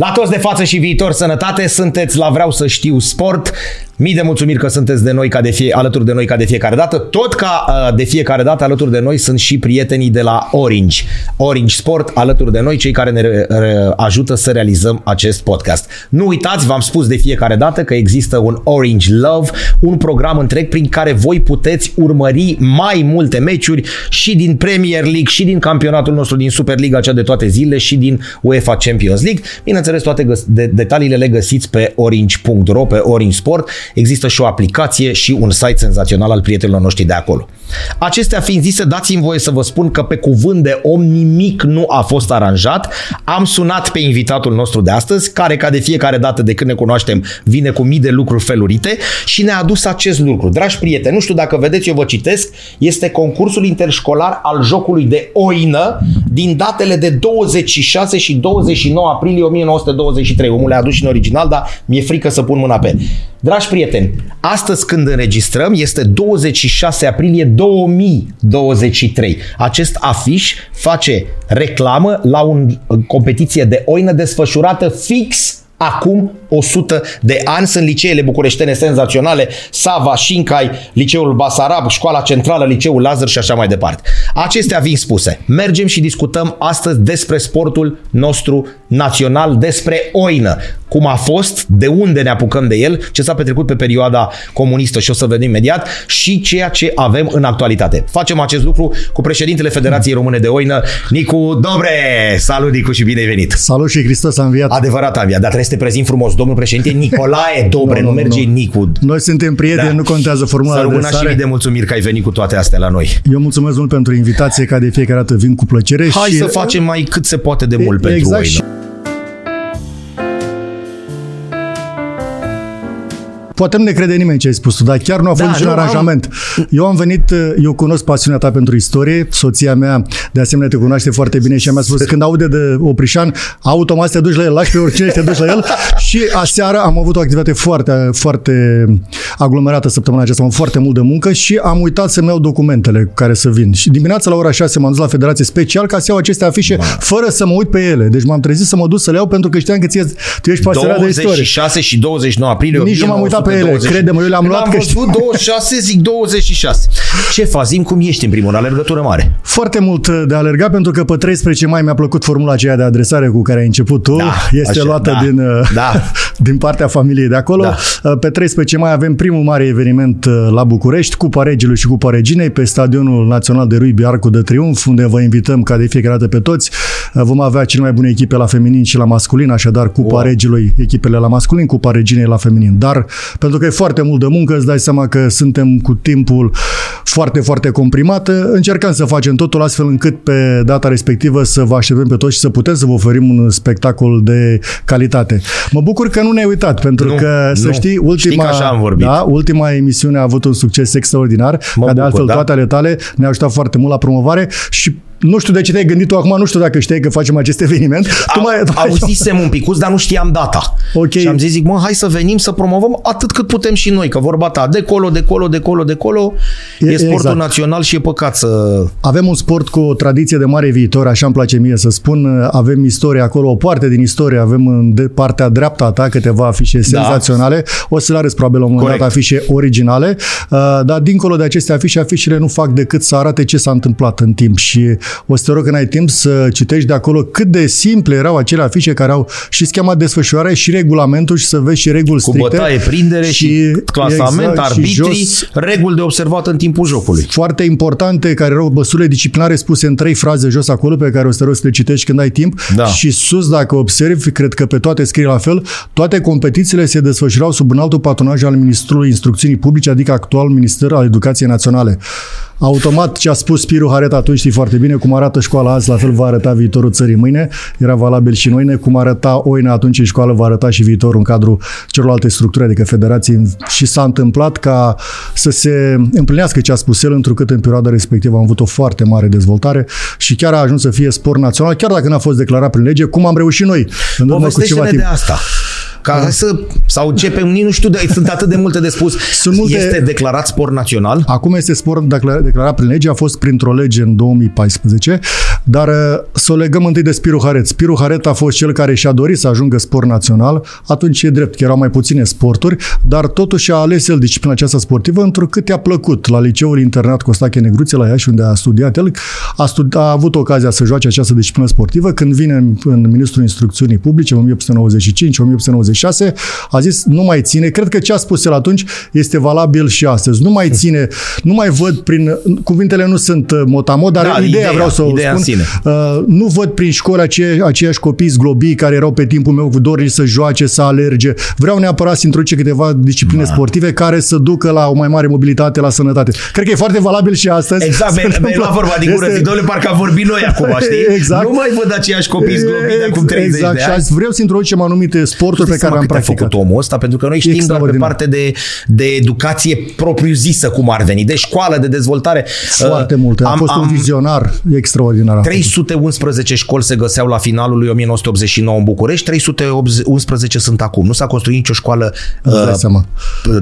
La toți de față și viitor sănătate, sunteți la Vreau să știu sport. Mii de mulțumiri că sunteți de noi ca de fie, alături de noi ca de fiecare dată. Tot ca uh, de fiecare dată alături de noi sunt și prietenii de la Orange. Orange Sport alături de noi, cei care ne uh, ajută să realizăm acest podcast. Nu uitați, v-am spus de fiecare dată că există un Orange Love, un program întreg prin care voi puteți urmări mai multe meciuri și din Premier League, și din campionatul nostru, din Superliga, cea de toate zilele, și din UEFA Champions League. Bineînțeles, toate de- detaliile le găsiți pe orange.ro, pe Orange Sport. Există și o aplicație și un site senzațional al prietenilor noștri de acolo. Acestea fiind zise, dați-mi voie să vă spun că pe cuvânt de om nimic nu a fost aranjat. Am sunat pe invitatul nostru de astăzi, care ca de fiecare dată de când ne cunoaștem vine cu mii de lucruri felurite și ne-a adus acest lucru. Dragi prieteni, nu știu dacă vedeți, eu vă citesc, este concursul interșcolar al jocului de oină din datele de 26 și 29 aprilie 1923. Omul le-a adus și în original, dar mi-e frică să pun mâna pe el. Dragi prieteni, astăzi când înregistrăm este 26 aprilie 2023. Acest afiș face reclamă la o competiție de oină desfășurată fix acum 100 de ani. Sunt liceele bucureștene senzaționale, Sava, Șincai, Liceul Basarab, Școala Centrală, Liceul Lazar și așa mai departe. Acestea fiind spuse, mergem și discutăm astăzi despre sportul nostru național, despre oină. Cum a fost, de unde ne apucăm de el, ce s-a petrecut pe perioada comunistă și o să vedem imediat și ceea ce avem în actualitate. Facem acest lucru cu președintele Federației Române de Oină, Nicu Dobre. Salut, Nicu, și bine ai venit! Salut și Hristos a înviat. Adevărat a înviat, dar trebuie să te prezint frumos. Domnul președinte Nicolae Dobre, nu, nu, nu merge nu. Nicu. Noi suntem prieteni, Da. nu contează formula Să de rămână și adresare. mii de mulțumiri că ai venit cu toate astea la noi. Eu mulțumesc mult pentru invitație, ca de fiecare dată vin cu plăcere. Hai și să facem mai cât se poate de mult E- pentru exact oină. și- Poate nu ne crede nimeni ce ai spus tu, dar chiar nu a fost Da, niciun nu, am- aranjament. Eu am venit, eu cunosc pasiunea ta pentru istorie, soția mea de asemenea te cunoaște foarte bine și mi-a spus când aude de Oprișan, automat te duci la el, lași pe oricine și te duci la el și aseară am avut o activitate foarte, foarte aglomerată săptămâna aceasta, am avut foarte mult de muncă și am uitat să-mi iau documentele cu care să vin. Și dimineața la ora 6 m-am dus la Federație Special ca să iau aceste afișe fără să mă uit pe ele. Deci m-am trezit să mă duc să le iau pentru că știam că ție, tu ești pasionat de istorie. 26 și 29 aprilie Nici nu m-am uitat pe ele, 1920. crede-mă, eu le-am Când luat am că văzut 26, zic 26. Ce faci? Zim cum ești în primul rând, alergătură mare. Foarte mult de alergat pentru că pe 13 mai mi-a plăcut formula aceea de adresare cu care ai început tu. Da, este așa, luată da, din, uh, da. din partea familiei de acolo. Da. Uh, Pe 13 mai avem primul mare eveniment uh, la București, Cupa Regelui și Cupa Reginei, pe Stadionul Național de Rugby Arcul de Triunf, unde vă invităm ca de fiecare dată pe toți. Uh, Vom avea cele mai bune echipe la feminin și la masculin, așadar Cupa Wow. Regelui, echipele la masculin, Cupa Reginei la feminin. Dar pentru că e foarte mult de muncă, îți dai seama că suntem cu timpul foarte, foarte comprimat. Încercăm să facem totul astfel încât pe data respectivă să vă așteptăm pe toți și să putem să vă oferim un spectacol de calitate. Mă bucur că nu ne-ai uitat, pentru Nu, că, să nu. știi, Știi ultima, că așa am vorbit. Da, ultima emisiune a avut un succes extraordinar, Mă ca de bucur, altfel da. toate ale tale ne-au ajutat foarte mult la promovare și nu știu de ce te-ai gândit tu acum, nu știu dacă știai că facem acest eveniment. Tu mai, tu mai- Auzisem un picuț, dar nu știam data. Ok. Și am zis, zic, mă, hai să venim să promovăm atât cât putem și noi, că vorba ta, de colo, de colo, de colo, de colo, e, E- e sportul exact. național și e păcat să... Avem un sport cu o tradiție de mare viitor, așa îmi place mie să spun. Avem istorie acolo, o parte din istorie. Avem în de partea dreaptă a ta câteva afișe senzaționale. O să le arăți probabil la un moment dat Corect. afișe originale. Uh, Dar dincolo de aceste afișe, afișele nu fac decât să arate ce s-a întâmplat în timp. Și o să te rog când ai timp să citești de acolo cât de simple erau acele afișe care au și schema de desfășurare și regulamentul și să vezi și reguli Cu stricte. bătaie, prindere și, și clasament, exact, și arbitrii, jos, reguli de observat în timpul jocului. foarte importante, care erau măsurile disciplinare spuse în trei fraze jos acolo, pe care o să te rog să le citești când ai timp. Da. Și sus, dacă observi, cred că pe toate scrie la fel, toate competițiile se desfășurau sub înaltul patronaj al Ministrului Instrucțiunii Publice, adică actual Minister al Educației Naționale. Automat ce a spus Spiru Haret atunci știi foarte bine cum arată școala azi, la fel va arăta viitorul țării mâine, era valabil și în mâine, cum arăta Oina atunci în școală, va arăta și viitorul în cadrul celorlalte structuri, adică federații și s-a întâmplat ca să se împlinească ce a spus el, întrucât în perioada respectivă am avut o foarte mare dezvoltare și chiar a ajuns să fie sport național, chiar dacă n-a fost declarat prin lege, cum am reușit noi în urmă cu ceva Povestește-ne timp. de asta. Ca hai să, sau începem, nici nu știu, de, sunt atât de multe de spus. Sunt multe- Este declarat sport național? Acum este sport declar- declarat prin lege, a fost printr-o lege în 2014. Dar uh, să o legăm întâi de Spiru Haret. Spiru Haret a fost cel care și-a dorit să ajungă sport național. Atunci e drept că erau mai puține sporturi, dar totuși a ales el disciplina aceasta sportivă întrucât i-a plăcut. La liceul internat Costache Negruțe la Iași, unde a studiat el, a, studi- a avut ocazia să joace această disciplină sportivă. Când vine în, în Ministrul Instrucțiunii Publice, în 1895-1896, a zis, nu mai ține. Cred că ce a spus el atunci este valabil și astăzi. Nu mai ține, nu mai văd prin, cuvintele nu sunt uh, motamod, dar Da, ideea, ideea, vreau să o ideea în spun. sine. Uh, nu văd prin școli ace- aceiași copii zglobii care erau pe timpul meu dori să joace, să alerge. Vreau neapărat să introduce câteva discipline Da. sportive care să ducă la o mai mare mobilitate, la sănătate. Cred că e foarte valabil și astăzi. Exact, Se mi-ai mi-ai întâmplă- luat vorba din gură, este- zic, doamne, parcă am vorbit noi acum, știi? Exact. Nu mai văd aceiași copii zglobiți de acum 30 exact. de Și ani. azi vreau să introducem anumite sporturi pe Dai care seama am cât a practicat. făcut omul ăsta, pentru că noi știm doar pe Extraordinar. parte de, de educație propriu-zisă cum ar veni, de școală, de dezvoltare. Foarte Uh, multe. A am- fost un am- vizionar extraordinar. a fost. 311 școli se găseau la finalul lui 1989 în București, 311 sunt acum. Nu s-a construit nicio școală Îți dai uh, seama.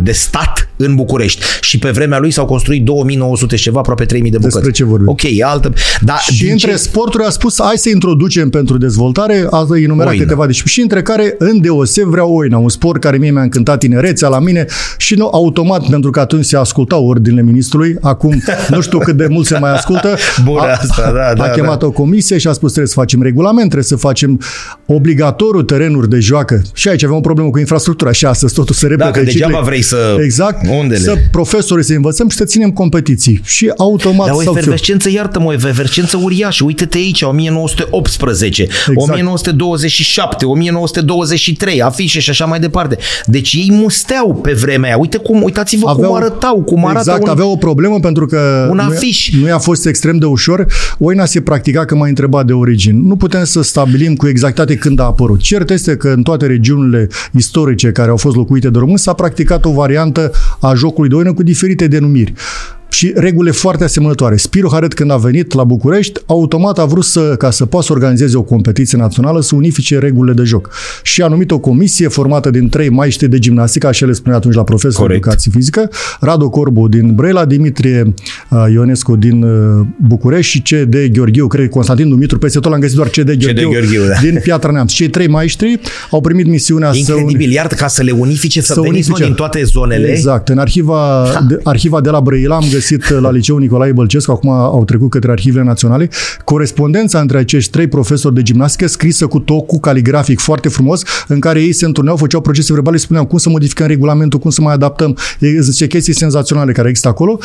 de stat în București. Și pe vremea lui s-au construit 2900 și ceva, aproape 3000 de bucăți. Despre ce vorbim? Ok, e altă... Da, Și din între ce- sporturi a spus, hai să introducem pentru dezvoltare, a enumerat Oina. câteva discipline, și între care, în deoseb, vreau oina, un sport care mie mi-a încântat tinerețea la mine și nu automat, pentru că atunci se ascultau ordinele ministrului, acum nu știu cât de mult se mai ascultă, Bună a, asta, da, da, a chemat da. o comisie și a spus trebuie să facem regulament, trebuie să facem obligatoriu terenuri de joacă. Și aici avem o problemă cu infrastructura și astăzi totul se repete. Dacă degeaba ciclic. vrei să... Exact. Undele? Să profesorii să învățăm și să ținem competiții. Și automat Dar o sau efervescență, iartă-mă, o efervescență uriașă. Uite-te aici, 1918, Exact. 1927, 1923, afișe și așa mai departe. Deci ei musteau pe vremea aia. Uite cum, uitați-vă cum arătau, cum arată exact, un... avea o problemă pentru că un nu, afiș. nu i-a fost extrem de ușor. Oina se practica că m-a întrebat de origini. Nu putem să stabilim cu exactitate când a apărut. Cert este că în toate regiunile istorice care au fost locuite de români s-a practicat o variantă a jocului de oină cu diferite denumiri și regulile foarte asemănătoare. Spiru Haret, când a venit la București, automat a vrut să, ca să poată să organizeze o competiție națională, să unifice regulile de joc. Și a numit o comisie formată din trei maiștri de gimnastică, așa le spunea atunci la profesor de Corect. educație fizică, Radu Corbu din Brăila, Dimitrie uh, Ionescu din uh, București și C.D. Gheorghiu, cred că Constantin Dumitru, peste tot l-am găsit doar C.D. Gheorghiu, Gheorghiu, da. din Piatra Neamț. Cei trei maestri au primit misiunea să... Incredibil, iartă ca să le unifice, să, să veniți mă, unifice. din toate zonele. Exact. În arhiva de, arhiva de la Brăila am găsit uh, la liceul Nicolae Bălcescu, acum au trecut către arhivele naționale, corespondența între acești trei profesori de gimnastică scrisă cu tocul caligrafic foarte frumos, în care ei se întâlneau, făceau procese verbale și spuneau cum să modificăm regulamentul, cum să mai adaptăm. E zice, chestii senzaționale care există acolo.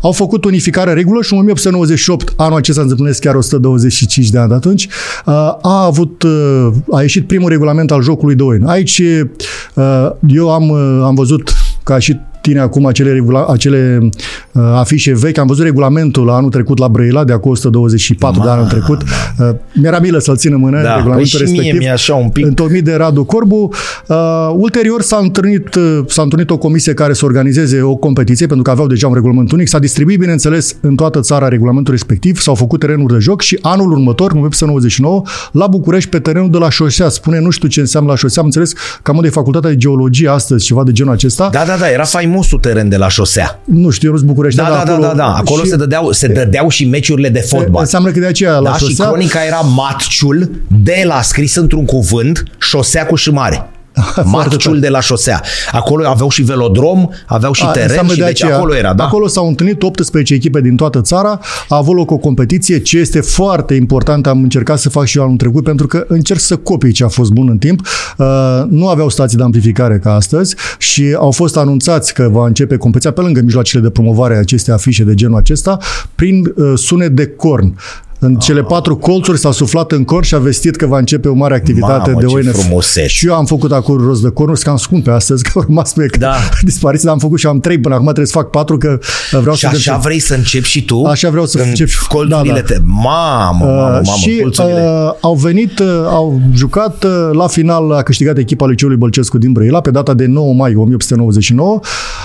Au făcut unificarea regulă și în 1898, anul acesta se împlinesc chiar 125 de ani de atunci, uh, a avut, uh, a ieșit primul regulament al jocului de oin. Aici uh, eu am, uh, am văzut ca și tine acum acele, regula, acele uh, afișe vechi. Am văzut regulamentul la anul trecut la Brăila, de acum 124 de ani anul trecut. Uh, mi-era milă să-l țin în mână, Da, păi regulamentul și mie respectiv. mi-e așa un pic. Întocmit de Radu Corbu. Uh, ulterior s-a întâlnit, uh, s-a întâlnit o comisie care să organizeze o competiție, pentru că aveau deja un regulament unic. S-a distribuit, bineînțeles, în toată țara regulamentul respectiv, s-au făcut terenuri de joc și anul următor, în 1999, la București, pe terenul de la șosea. Spune, nu știu ce înseamnă la șosea, am înțeles că am de facultatea de geologie astăzi, ceva de genul acesta. Da, da, da, era faimosul teren de la șosea. Nu știu, eu nu sunt București, Da, da, da, da, da. Acolo și- se dădeau, se dădeau și meciurile de fotbal. Înseamnă că de aceea la Da, și șosea... cronica era matciul de la scris într-un cuvânt, șosea cu și șmare. Matciul tare. de la șosea. Acolo aveau și velodrom, aveau și A, teren înseamnă și de deci aceea. acolo era, da. Acolo s-au întâlnit 18 echipe din toată țara, a avut loc o competiție, ce este foarte important, am încercat să fac și eu anul trecut, pentru că încerc să copii ce a fost bun în timp. Uh, nu aveau stații de amplificare ca astăzi și au fost anunțați că va începe competiția pe lângă mijloacele de promovare a acestei afișe de genul acesta, prin uh, sunet de corn. În cele patru colțuri s-a suflat în cor și a vestit că va începe o mare activitate Mamă, de ce oine. frumusețe. Și eu am făcut acolo rost de cornuri, că am scumpe astăzi, că au rămas pe Da. dispariție, dar am făcut și am trei până acum, trebuie să fac patru, că vreau Și să... așa vrei să începi și tu? Așa vreau să În încep și- colțurile da, da. te... Mamă, mamă, mamă, Uh, și colțurile. uh, au venit, uh, au jucat, uh, la final a câștigat echipa Liceului Bălcescu din Brăila pe data de 9 mai 1899,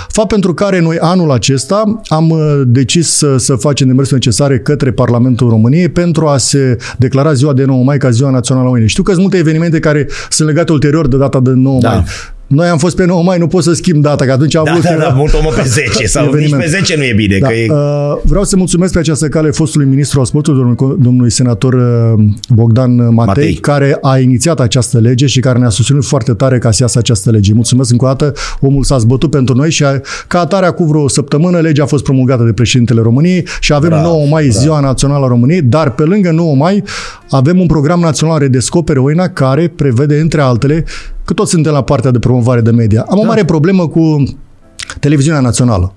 fapt pentru care noi anul acesta am uh, decis să, să facem demersul necesare către Parlamentul României pentru a se declara ziua de 9 mai ca ziua națională a Oinei. Știu că sunt multe evenimente care sunt legate ulterior de data de 9 Da. mai. Noi am fost pe 9 mai, nu pot să schimb data, că atunci am Da, avut... da, da, mult omul pe 10 sau nici eveniment. pe 10 nu e bine. Da, Că e... uh, vreau să mulțumesc pe această cale fostului ministru al sportului, domnului, domnului senator uh, Bogdan Matei, Matei. Matei, care a inițiat această lege și care ne-a susținut foarte tare ca să iasă această lege. Mulțumesc încă o dată, omul s-a zbătut pentru noi și a, ca atare acum vreo săptămână legea a fost promulgată de președintele României și avem Bravo, 9 mai, ziua națională a României, dar pe lângă 9 mai avem un program național Redescopere Oina care prevede, între altele, că toți suntem la partea de promovare de media. Am o mare problemă cu televiziunea națională.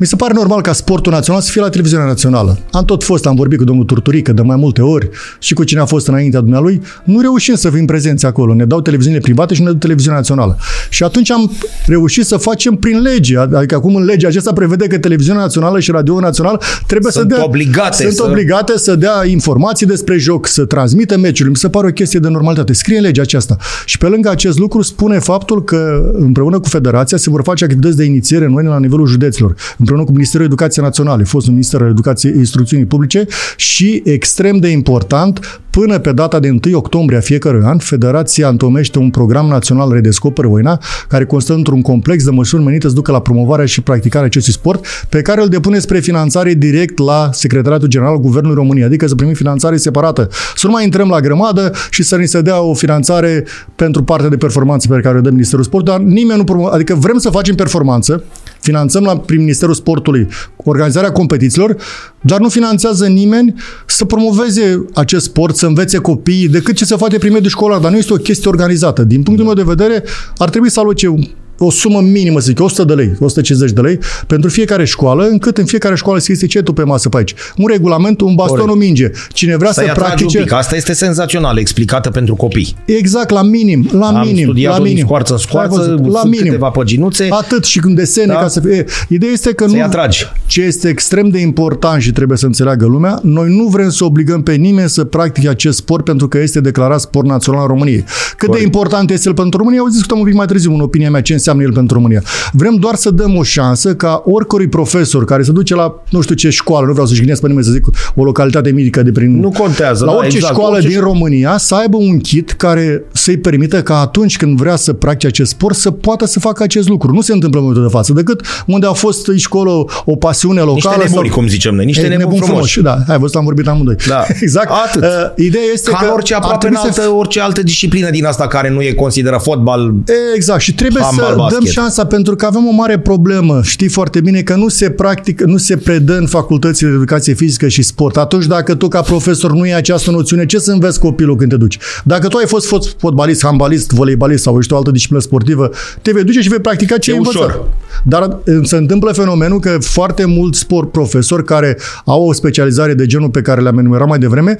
Mi se pare normal ca sportul național să fie la televiziunea națională. Am tot fost, am vorbit cu domnul Turturică de mai multe ori și cu cine a fost înaintea dumnealui, nu reușim să fim prezenți acolo. Ne dau televiziunile private și ne dau televiziunea națională. Și atunci am reușit să facem prin lege, adică acum în legea aceasta prevede că televiziunea națională și radio național trebuie Sunt să dea obligate sunt să- obligate să dea informații despre joc, să transmită meciuri. Mi se pare o chestie de normalitate. Scrie în legea aceasta. Și pe lângă acest lucru spune faptul că împreună cu Federația se vor face activități de inițiere noi la nivelul judeților, împreună cu Ministerul Educației Naționale, fostul Minister al Educației Instrucțiunii Publice și extrem de important Până pe data de 1 octombrie a fiecărui an, Federația întomește un program național Redescoperă Oina, care constă într-un complex de măsuri menite să ducă la promovarea și practicarea acestui sport, pe care îl depune spre finanțare direct la Secretariatul General al Guvernului României, adică să primim finanțare separată. Să nu mai intrăm la grămadă și să ni se dea o finanțare pentru partea de performanță pe care o dă Ministerul Sportului, dar nimeni nu promo- adică vrem să facem performanță, finanțăm la, prin Ministerul Sportului organizarea competițiilor, dar nu finanțează nimeni să promoveze acest sport, să învețe copiii, decât ce se face prin mediul școlar, dar nu este o chestie organizată. Din punctul meu de vedere, ar trebui să aloce un- o sumă minimă, să zic, 100 de lei, 150 de lei, pentru fiecare școală, încât în fiecare școală să existe cetul pe masă pe aici. Un regulament, un baston, Corect. o minge. Cine vrea Să-i să atragi practice... un pic. Asta este senzațional, explicată pentru copii. Exact, la minim, la Am minim, studiat-o la din minim. scoarță în Ai scoarță, văzut, la sunt minim. câteva păginuțe. Atât și când desene Da. ca să fie. Ideea este că Să-i nu... atragi. Ce este extrem de important și trebuie să înțeleagă lumea, noi nu vrem să obligăm pe nimeni să practice acest sport pentru că este declarat sport național în România. Cât de important este el pentru România, o discutăm un pic mai târziu, în opinia mea, ce înseamnă el pentru România. Vrem doar să dăm o șansă ca oricărui profesor care se duce la nu știu ce școală, nu vreau să jignesc pe nimeni să zic o localitate mică de prin... Nu contează, La da, orice exact, școală orice din România să aibă un kit care să-i permită ca atunci când vrea să practice acest sport să poată să facă acest lucru. Nu se întâmplă în momentul de față, decât unde a fost aici acolo o pasiune locală. Niște nebuni, cum zicem noi, niște E, nebuni frumoși. Da, ai văzut, am vorbit amândoi. Da. exact. Atât. Uh, ideea este Ca că în orice ar aproape în trebui să altă, orice altă disciplină din asta care nu e consideră fotbal. Exact. Și trebuie Handbal, să basket. dăm șansa pentru că avem o mare problemă. Știi foarte bine că nu se practică, nu se predă în facultățile de educație fizică și sport. Atunci dacă tu ca profesor nu ai această noțiune, ce să înveți copilul când te duci? Dacă tu ai fost fot- fotbalist, handbalist, voleibalist sau știu o altă disciplină sportivă, te vei duce și vei practica ce E ai învățat. ușor. Dar eh, se întâmplă fenomenul că foarte mulți sport profesori care au o specializare de genul pe care le-am enumerat mai devreme,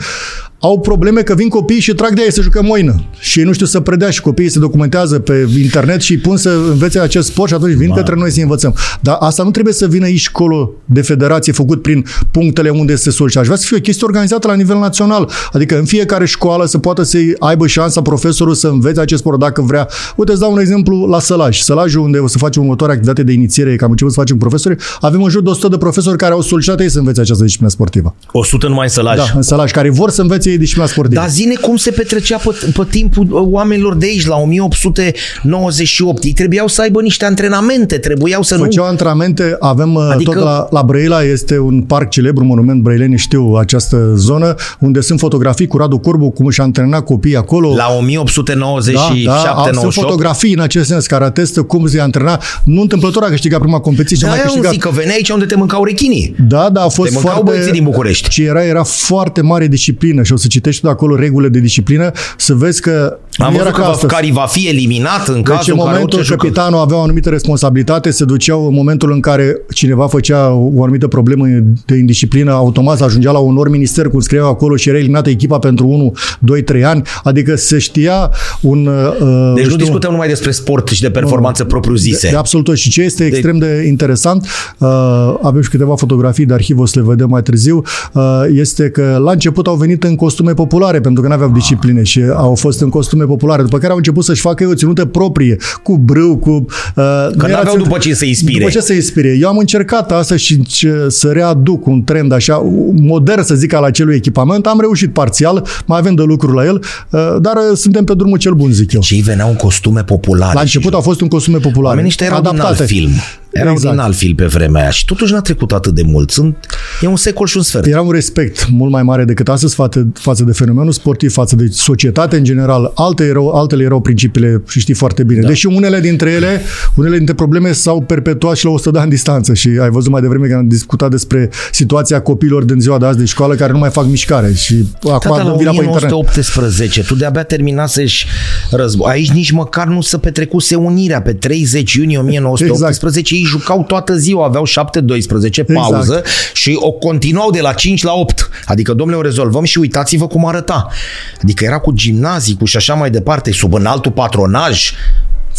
au probleme că vin copiii și trag de ei să jucă moină. Și ei nu știu să predea și copiii se documentează pe internet și îi pun să învețe acest sport și atunci vin către noi să învățăm. Dar asta nu trebuie să vină aici școlo de federație făcut prin punctele unde se solicită. Aș vrea să fie o chestie organizată la nivel național. Adică în fiecare școală să poată să aibă șansa profesorul să învețe acest sport dacă vrea. Uite, îți dau un exemplu la Sălaj. Sălajul unde o să facem următoarea activitate de inițiere, că am început să facem profesori, avem în jur de 100 de profesori care au solicitat ei să învețe această disciplină sportivă. 100 numai în sălaj. Da, în Sălaj, care vor să învețe ei disciplina sportivă. Dar zine cum se petrecea pe, pe timpul uh, oamenilor de aici, la 1898. Ei trebuiau să aibă niște antrenamente, trebuiau să Făceau nu... antrenamente, avem Adică- adică... tot la, la Brăila, este un parc celebru, un monument brăilenii știu această zonă, unde sunt fotografii cu Radu Corbu, cum își antrena copiii acolo. La 1897 da, da, au- sunt 98 fotografii în acest sens care atestă cum se antrena. Nu întâmplător a câștigat prima competiție, și a Da, mai eu câștigat. zic că venea aici unde te mâncau rechinii. Da, da, a fost Te mâncau foarte... băieții din București. Ce era, era foarte mare disciplină și o să citești de acolo regulile de disciplină să vezi că Am nu era văzut că ca va, astăzi. care va fi eliminat în Deci cazul în în care momentul orice jucă. capitanul avea o anumită responsabilitate, se duceau în momentul în care cineva făcea o anumită problemă de indisciplină, automat ajungea la un ori minister, cum scriau acolo, și era eliminată echipa pentru 1, 2, 3 ani. Adică se știa un... Uh, Deci nu știu, discutăm numai despre sport și de performanță propriu-zise. de, de absolut tot. Și ce este extrem de interesant, uh, avem și câteva fotografii de arhiv, o să le vedem mai târziu, uh, este că la început au venit în costume populare, pentru că nu aveau discipline și au fost în costume populare, după care au început să-și facă ei o ținută proprie, cu brâu, cu... Uh, Că nu era n-aveau ținut- după ce să inspire. După ce să inspire. Eu am încercat asta și ce- să readuc un trend așa modern, să zic, al acelui echipament. Am reușit parțial, mai avem de lucru la el, uh, dar uh, suntem pe drumul cel bun, zic eu. Cei veneau în costume populare. La început au fost un costume populare. Oamenii ăștia erau din alt film. Erau Exact. din alt film pe vremea aia și totuși n-a trecut atât de mult. Sunt, e un secol și un sfert. Era un respect mult mai mare decât astăzi față, față de fenomenul sportiv, față de societate în general. Alte erau, altele erau principiile și știi foarte bine. Da. Deși unele dintre ele, unele dintre probleme s-au perpetuat și la 100 de ani distanță și ai văzut mai devreme că am discutat despre situația copiilor din ziua de azi de școală care nu mai fac mișcare și acum Tata, la dă vina pe internet. 1918, tu de-abia terminaseși război. Aici nici măcar nu se petrecuse unirea. Pe 30 iunie 1918 Exact. ei jucau toată ziua, aveau 7-12 pauză Exact. și o continuau de la 5 la 8. Adică, domnule, o rezolvăm și uitați-vă cum arăta. Adică era cu gimnazii, cu și așa mai departe, sub înaltul patronaj,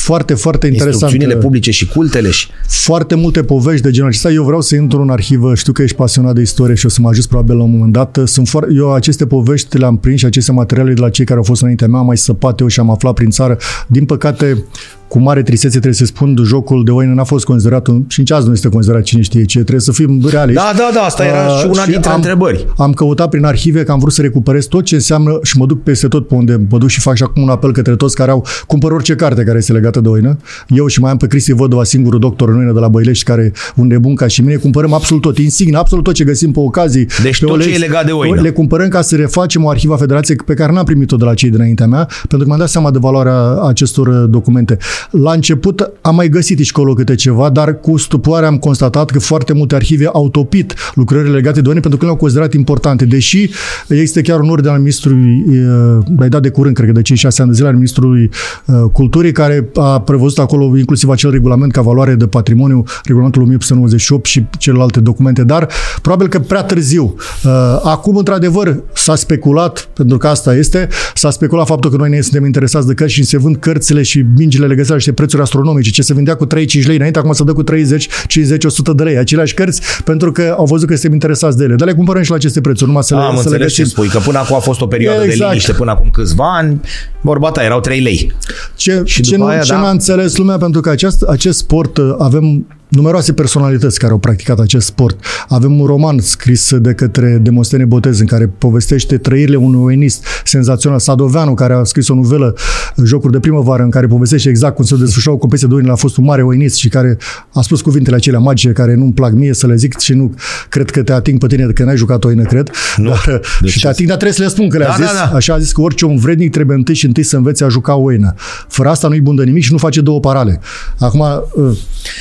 Foarte, foarte interesant. instrucțiunile publice și cultele și foarte multe povești de genul acesta. Eu vreau să intru în arhivă, știu că ești pasionat de istorie și o să mă ajut probabil la un moment dat. Sunt foarte, eu aceste povești le-am prins și aceste materiale de la cei care au fost înaintea mea, am mai săpat eu și am aflat prin țară. Din păcate, cu mare tristețe trebuie să spun, jocul de oină n-a fost considerat, un, și nici azi nu este considerat cine știe ce, trebuie să fim realiști. Da, da, da, asta era și una dintre am, întrebări. Am căutat prin arhive că am vrut să recuperez tot ce înseamnă și mă duc peste tot pe unde mă duc și fac și acum un apel către toți care au cumpăr orice carte care este legată de oină. Eu și mai am pe Cristi Vădova, singurul doctor în oină de la Băilești, care un nebun ca și mine, cumpărăm absolut tot, insigne, absolut tot ce găsim pe ocazii. Deci pe tot ce OLX. e legat de oină. Le cumpărăm ca să refacem o arhivă a Federației pe care n-am primit-o de la cei dinaintea mea, pentru că mi-am dat seama de valoarea acestor uh, documente. La început am mai găsit și colo câte ceva, dar cu stupoare am constatat că foarte multe arhive au topit lucrările legate de oină pentru că le-au considerat importante. Deși există chiar un ordine al ministrului, uh, l-ai dat de curând, cred că de 5-6 ani de zile, al ministrului uh, culturii, care a prevăzut acolo inclusiv acel regulament ca valoare de patrimoniu, regulamentul 1898 și celelalte documente, dar probabil că prea târziu. Uh, Acum, într-adevăr, s-a speculat, pentru că asta este, s-a speculat faptul că noi ne suntem interesați de cărți și se vând cărțile și mingile le găsesc la niște prețuri astronomice. Ce se vândea cu 3-5 lei înainte, acum se dă cu 30, 50, 100 de lei. Aceleași cărți pentru că au văzut că suntem interesați de ele. Dar le cumpărăm și la aceste prețuri, numai să le, Am să le înțeles ce găsim. spui, că până acum a fost o perioadă de Exact. liniște, până acum câțiva ani, vorba ta, erau 3 lei. Ce, Și ce, după nu, aia, ce da. n-a înțeles lumea, pentru că acest, acest sport, uh, avem numeroase personalități care au practicat acest sport. Avem un roman scris de către Demostene Botez în care povestește trăirile unui oenist senzațional. Sadoveanu, care a scris o novelă, Jocuri de primăvară, în care povestește exact cum se desfășura o competiție de oină, a fost un mare oenist și care a spus cuvintele acelea magice care nu-mi plac mie să le zic și nu cred că te ating pe tine că n-ai jucat oină, cred. Nu. Dar, De și ce? te ating, dar trebuie să le spun că le-a Da, zis. da, da. Așa a zis că orice om vrednic trebuie întâi și întâi să învețe a juca oină. Fără asta nu-i bun de nimic și nu face două parale. Acum, uh,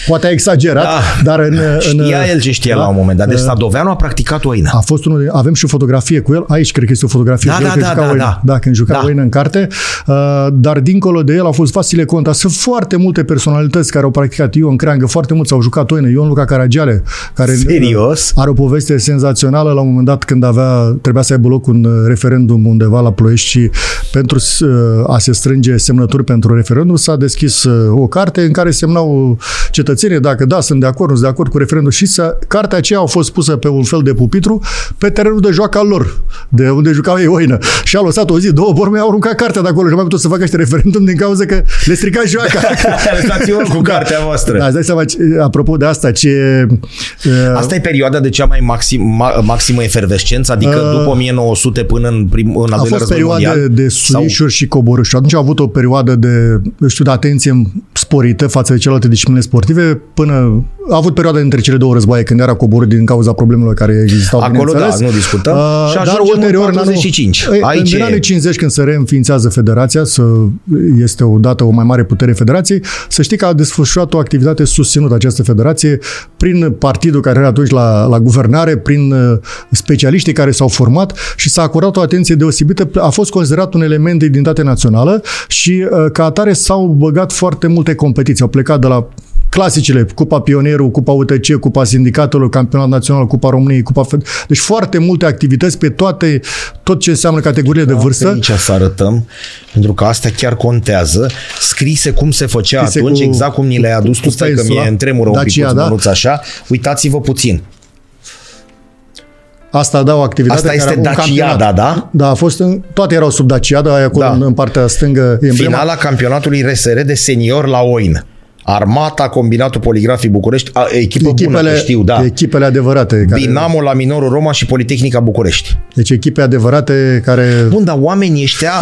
poate a exagerat, Da. dar în... în Știa el ce știa da, la un moment dat. Deci uh, Sadoveanu a practicat oina. a fost unul de, avem și o fotografie cu el, aici cred că este o fotografie Da, cu el da, când da, juca da, oină. da. da, când juca Da. oină în carte, uh, dar dincolo de el au fost Vasile Conta. Sunt foarte multe personalități care au practicat Ion Creangă, foarte mulți au jucat oină, Ion Luca Caragiale, care Serios? are o poveste senzațională la un moment dat când avea, trebuia să aibă loc un uh, referendum undeva la Ploiești și pentru uh, a se strânge semnături pentru referendum s-a deschis uh, o carte în care semnau cetățenii dacă da, sunt de acord, nu sunt de acord cu referendum și să, cartea aceea a fost pusă pe un fel de pupitru pe terenul de joacă al lor, de unde jucau ei oină. Și a lăsat o zi, două, borme, au aruncat cartea de acolo și nu mai putut să facă ăștia referendum din cauza că le strica joaca. Lăsați-vă cu cartea voastră. Da, îți dai seama, ce- apropo de asta, ce... uh, Asta e perioada de cea mai maxim, ma, maximă efervescență, adică Uh, după 1900 până în, prim, în al a doilea fost război perioade mondial. de Sau- suișuri și coborâșuri. Atunci a avut o perioadă de, eu știu, de atenție sporită față de celelalte discipline sportive până a avut perioada între cele două războaie când era coborât din cauza problemelor care existau, Acolo, bineînțeles. da, nu discutăm. Și dar ajungem în ulterior, în 45. Anul, Aici în e- anii 50, când se reînființează federația, să este odată o mai mare putere federației, să știi că a desfășurat o activitate susținută această federație prin partidul care era atunci la, la guvernare, prin uh, specialiștii care s-au format și s-a acordat o atenție deosebită. A fost considerat un element de identitate națională și uh, ca atare s-au băgat foarte multe competiții. Au plecat de la clasicele, Cupa Pionierul, Cupa UTC, Cupa Sindicatelor, Campionat Național, Cupa României, Cupa Fed... Deci foarte multe activități pe toate, tot ce înseamnă categoriile de vârstă. Aici să arătăm, pentru că asta chiar contează, scrise cum se făcea Scrise atunci, cu- exact cum ni le-ai adus cu tu, stai că pensula. mie îmi tremură un Dacia, pic da. da? așa, uitați-vă puțin. Asta da o activitate Asta este care, un Daciada, campionat. da? Da, a fost în, toate erau sub Daciada, aia acolo Da. în, în partea stângă. Emblema. Finala campionatului RSR de senior la Oin. Armata, Combinatul Poligrafic București, a, echipă bună, că știu, da. echipele adevărate. Care, Dinamo la Minorul Roma și Politehnica București. Deci echipe adevărate care... Bun, dar oamenii ăștia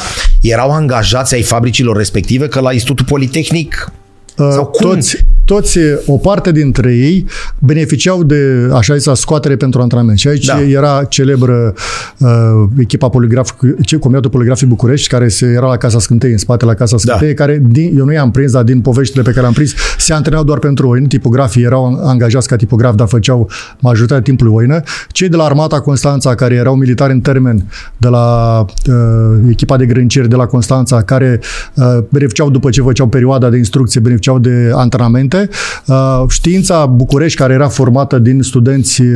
erau angajați ai fabricilor respective, că la Institutul Politehnic sau cum? Toți, toți, o parte dintre ei beneficiau de, așa zisa, scoatere pentru antrenament. Și aici Da. era celebră uh, echipa poligrafic, ce, Comitetul Poligrafic București, care se, era la Casa Scântei, în spate la Casa Scântei, care, din, eu nu i-am prins, dar din poveștile pe care le-am prins, se antrenau doar pentru oină, tipografii erau angajați ca tipografi, dar făceau majoritatea timpului oină. Cei de la Armata Constanța, care erau militari în termen, de la uh, echipa de grâncieri de la Constanța, care uh, beneficiau după ce făceau perioada de instrucție, beneficiau de antrenamente. Uh, știința București, care era formată din studenți, uh,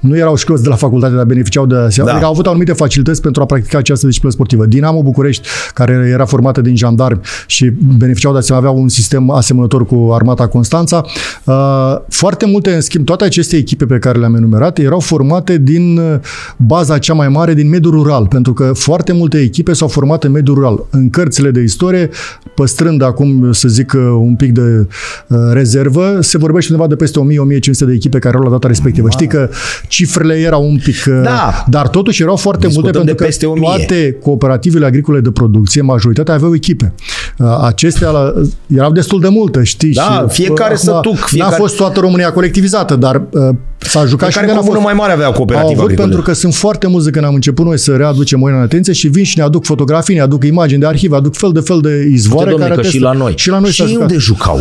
nu erau școlați de la facultate, dar beneficiau de... Da. Adică au avut anumite facilități pentru a practica această disciplină sportivă. Dinamo București, care era formată din jandarmi și beneficiau de asemenea, aveau un sistem asemănător cu Armata Constanța. Uh, foarte multe, în schimb, toate aceste echipe pe care le-am enumerat erau formate din uh, baza cea mai mare din mediul rural, pentru că foarte multe echipe s-au format în mediul rural. În cărțile de istorie, păstrând acum, să zic, uh, un pic de uh, rezervă, se vorbește undeva de peste 1000-1500 de echipe care erau la data respectivă. Știi că cifrele erau un pic... uh, Da. Dar totuși erau foarte Discutăm multe de pentru peste că 1000. toate cooperativele agricole de producție, majoritatea aveau echipe. Uh, Acestea la, erau destul de multe, știi? Da, și, fiecare uh, sătuc, N-a fiecare- fost toată România colectivizată, dar uh, s-a jucat și Fiecare de n-a comună fost. mai mare avea Au cooperativă avut agricolă. pentru că sunt foarte mulți de când am început noi să readucem oina în atenție și vin și ne aduc fotografii, ne aduc imagini de arhive, aduc fel de fel de izvoare Uite, domne, care că și atestă. la noi. Și la noi și s-a ei jucat. unde jucau?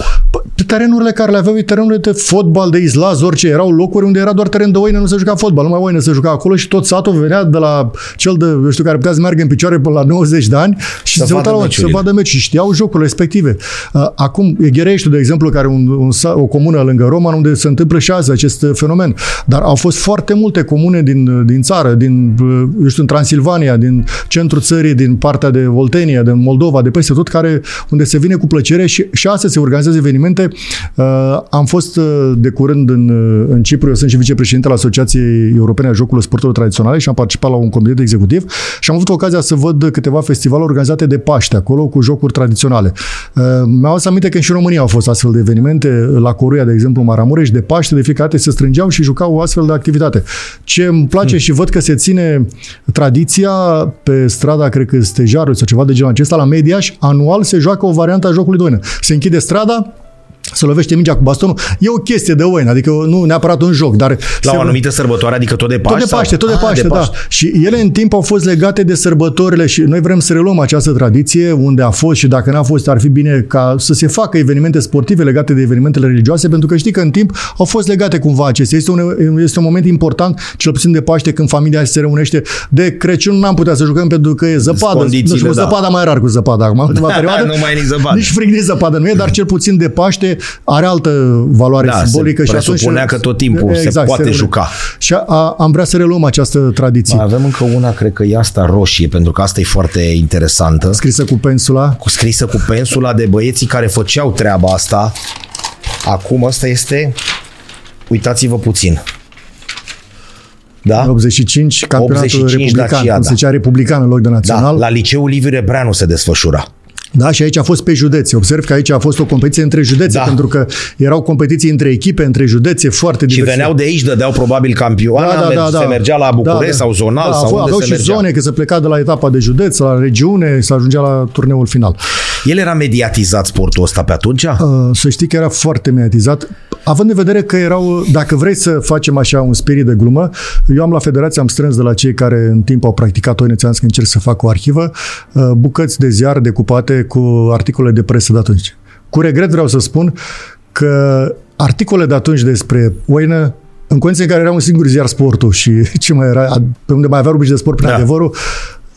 Pe terenurile care le aveau, e terenurile de fotbal, de izlaz, orice. Erau locuri unde era doar teren de oine, nu se juca fotbal, numai oine se juca acolo și tot satul venea de la cel de, eu știu, care putea să meargă în picioare până la 90 de ani și Să se vadă uita la să meciurile. vadă meci și știau jocurile respective. Uh, Acum, Gherești, de exemplu, care e un, un, sa- o comună lângă Roman, unde se întâmplă și azi acest uh, fenomen. Dar au fost foarte multe comune din, din țară, din, uh, eu știu, în Transilvania, din centrul țării, din partea de Oltenia, din Moldova, de peste tot, care, unde se vine cu plăcere și, și astăzi se organizează evenimente. Uh, am fost uh, de curând în, uh, în Cipru, eu sunt și vicepreședinte al Asociației Europene a Jocurilor Sporturilor Tradiționale și am participat la un comitet executiv și am avut ocazia să văd câteva festivaluri organizate de Paște acolo cu jocuri tradiționale. Uh, Mi-au adus aminte că și în România au fost astfel de evenimente, la Coruia, de exemplu, în Maramureș, de Paște, de fiecare dată se strângeau și jucau o astfel de activitate. Ce îmi place Hmm. și văd că se ține tradiția pe strada, cred că Stejarul sau ceva de genul acesta, la Mediaș, anual se joacă o variantă a jocului de oină. Se închide strada, se lovește mingea cu bastonul. E o chestie de oină, adică nu neapărat un joc, dar... La se- o anumită sărbătoare, adică tot de Paște? tot de Paște, sau? tot de Ah, Paște, da. Și ele în timp au fost legate de sărbătorile și noi vrem să reluăm această tradiție unde a fost și dacă n-a fost ar fi bine ca să se facă evenimente sportive legate de evenimentele religioase pentru că știi că în timp au fost legate cumva acestea. Este un, este un moment important, cel puțin de Paște, când familia se reunește. De Crăciun n-am putea să jucăm pentru că e zăpadă. Condițiile, nu știu, da. zăpada mai rar cu zăpada acum. în ultima perioadă. nu mai e nici zăpadă. Nici frig, nici zăpadă nu e, dar cel puțin de Paște are altă valoare Da, se simbolică. și atunci presupunea că tot timpul se poate reune. juca. Și a, a, am vrea să reluăm această tradiție. Mai avem încă una, cred că e asta roșie, pentru că asta e foarte interesantă. Scrisă cu pensula. Cu scrisă cu pensula de băieții care făceau treaba asta. Acum asta este, uitați-vă puțin. Da? 85, campionatul 85 republican. Dacia, cum da. se zicea republican în loc de Da, național. la liceul Liviu Rebreanu se desfășura. Da, și aici a fost pe județe. Observ că aici a fost o competiție între județe, Da. pentru că erau competiții între echipe, între județe, foarte Și diverse. veneau de aici, dădeau probabil campioana, se mergea la București sau zonal da, sau unde aveau se și mergea. zone, că se pleca de la etapa de județ, la regiune, se ajungea la turneul final. El era mediatizat sportul ăsta pe atunci? Uh, Să știi că era foarte mediatizat, având în vedere că erau, dacă vrei să facem așa un spirit de glumă, eu am la federație, am strâns de la cei care în timp au practicat o inițianță că încerc să fac o arhivă, uh, bucăți de ziar decupate cu articole de presă de atunci. Cu regret vreau să spun că articole de atunci despre oină în condiții în care era un singur ziar sportul și ce mai era, pe unde mai avea rubrici de sport prin Da. da. adevărul,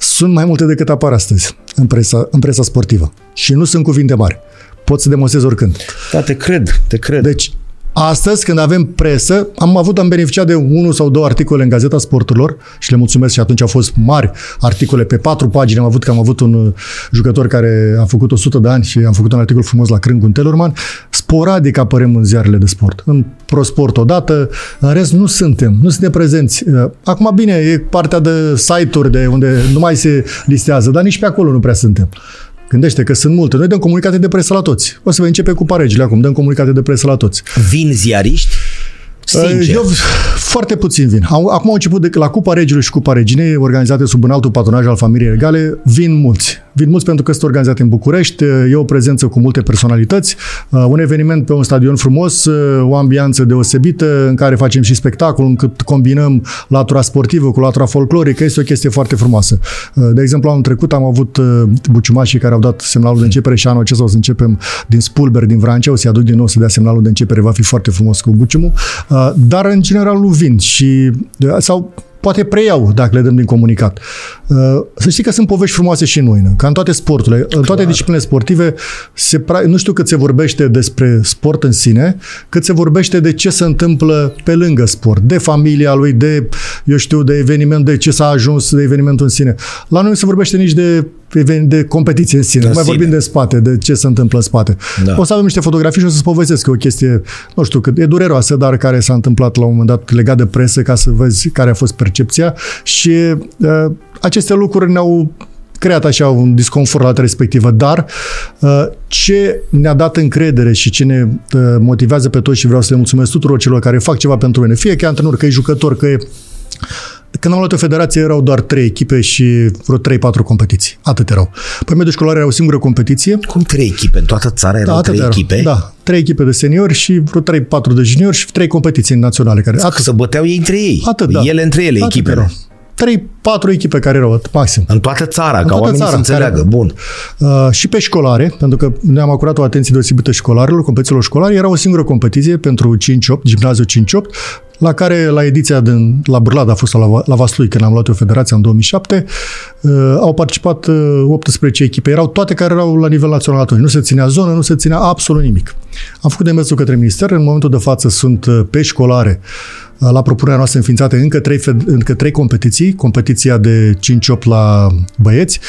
sunt mai multe decât apar astăzi în presa, în presa sportivă. Și nu sunt cuvinte mari. Pot să demonstrez oricând. Da, te cred, te cred. Deci, Astăzi, când avem presă, am avut, am beneficiat de unul sau două articole în Gazeta Sporturilor și le mulțumesc și atunci au fost mari articole pe patru pagini. Am avut că am avut un uh, jucător care a făcut 100 de ani și am făcut un articol frumos la Crângul Tellerman. Sporadic apărăm în ziarele de sport. În ProSport odată, în rest nu suntem, nu suntem prezenți. Uh, acum, bine, e partea de site-uri de unde nu mai se listează, dar nici pe acolo nu prea suntem. Gândește că sunt multe. Noi dăm comunicate de presă la toți. O să vă începe cu paregile acum. Dăm comunicate de presă la toți. Vin ziariști? Sincer. Eu foarte puțin vin. Acum au început de, la Cupa Regiului și Cupa Reginei, organizate sub un altul patronaj al familiei regale, vin mulți. Vin mulți pentru că sunt organizate în București, e o prezență cu multe personalități, uh, un eveniment pe un stadion frumos, uh, o ambianță deosebită în care facem și spectacol, încât combinăm latura sportivă cu latura folclorică, este o chestie foarte frumoasă. Uh, de exemplu, anul trecut am avut buciumașii care au dat semnalul de începere și anul acesta o să începem din Spulber, din Vrancea, o să-i aduc din nou să dea semnalul de începere, va fi foarte frumos cu buciumul, dar în general nu vin și sau poate preiau dacă le dăm din comunicat. Uh, să știi că sunt povești frumoase și în noi, ca în toate sporturile, în toate disciplinele sportive, se, nu știu cât se vorbește despre sport în sine, cât se vorbește de ce se întâmplă pe lângă sport, de familia lui, de, eu știu, de eveniment, de ce s-a ajuns de evenimentul în sine. La noi nu se vorbește nici de de competiție în sine. De mai sine. vorbim de spate, de ce se întâmplă în spate. Da. O să avem niște fotografii și o să-ți povestesc o chestie, nu știu cât, e dureroasă, dar care s-a întâmplat la un moment dat legat de presă ca să vezi care a fost percepția și uh, aceste lucruri ne-au creat așa un disconfort la data respectivă, dar uh, ce ne-a dat încredere și ce ne uh, motivează pe toți și vreau să le mulțumesc tuturor celor care fac ceva pentru mine, fie că e antrenor, că e jucător, că e când am luat o federație erau doar trei echipe și vreo 3-4 competiții. Atât erau. Pe mediul școlar era o singură competiție. Cum trei echipe? În toată țara erau da, trei erau. echipe? Da, trei echipe de seniori și vreo 3-4 de juniori și trei competiții naționale. Care, atât. Să băteau ei între ei. Atât, da. Ele între ele, atât echipele. Erau. 3-4 echipe care erau, maxim. În toată țara, în ca toată oamenii țara, să înțeleagă. Care, Bun. Uh, și pe școlare, pentru că ne-am acurat o atenție deosebită școlarilor, competițiilor școlare, era o singură competiție pentru 5-8, gimnaziu 5-8, la care la ediția din, la Burlad a fost la, la Vaslui, când am luat o federație în 2007, uh, au participat uh, 18 echipe. Erau toate care erau la nivel național atunci. Nu se ținea zonă, nu se ținea absolut nimic. Am făcut demersul către minister. În momentul de față sunt uh, pe școlare uh, la propunerea noastră înființate încă trei, încă trei competiții, competiția de 5-8 la băieți,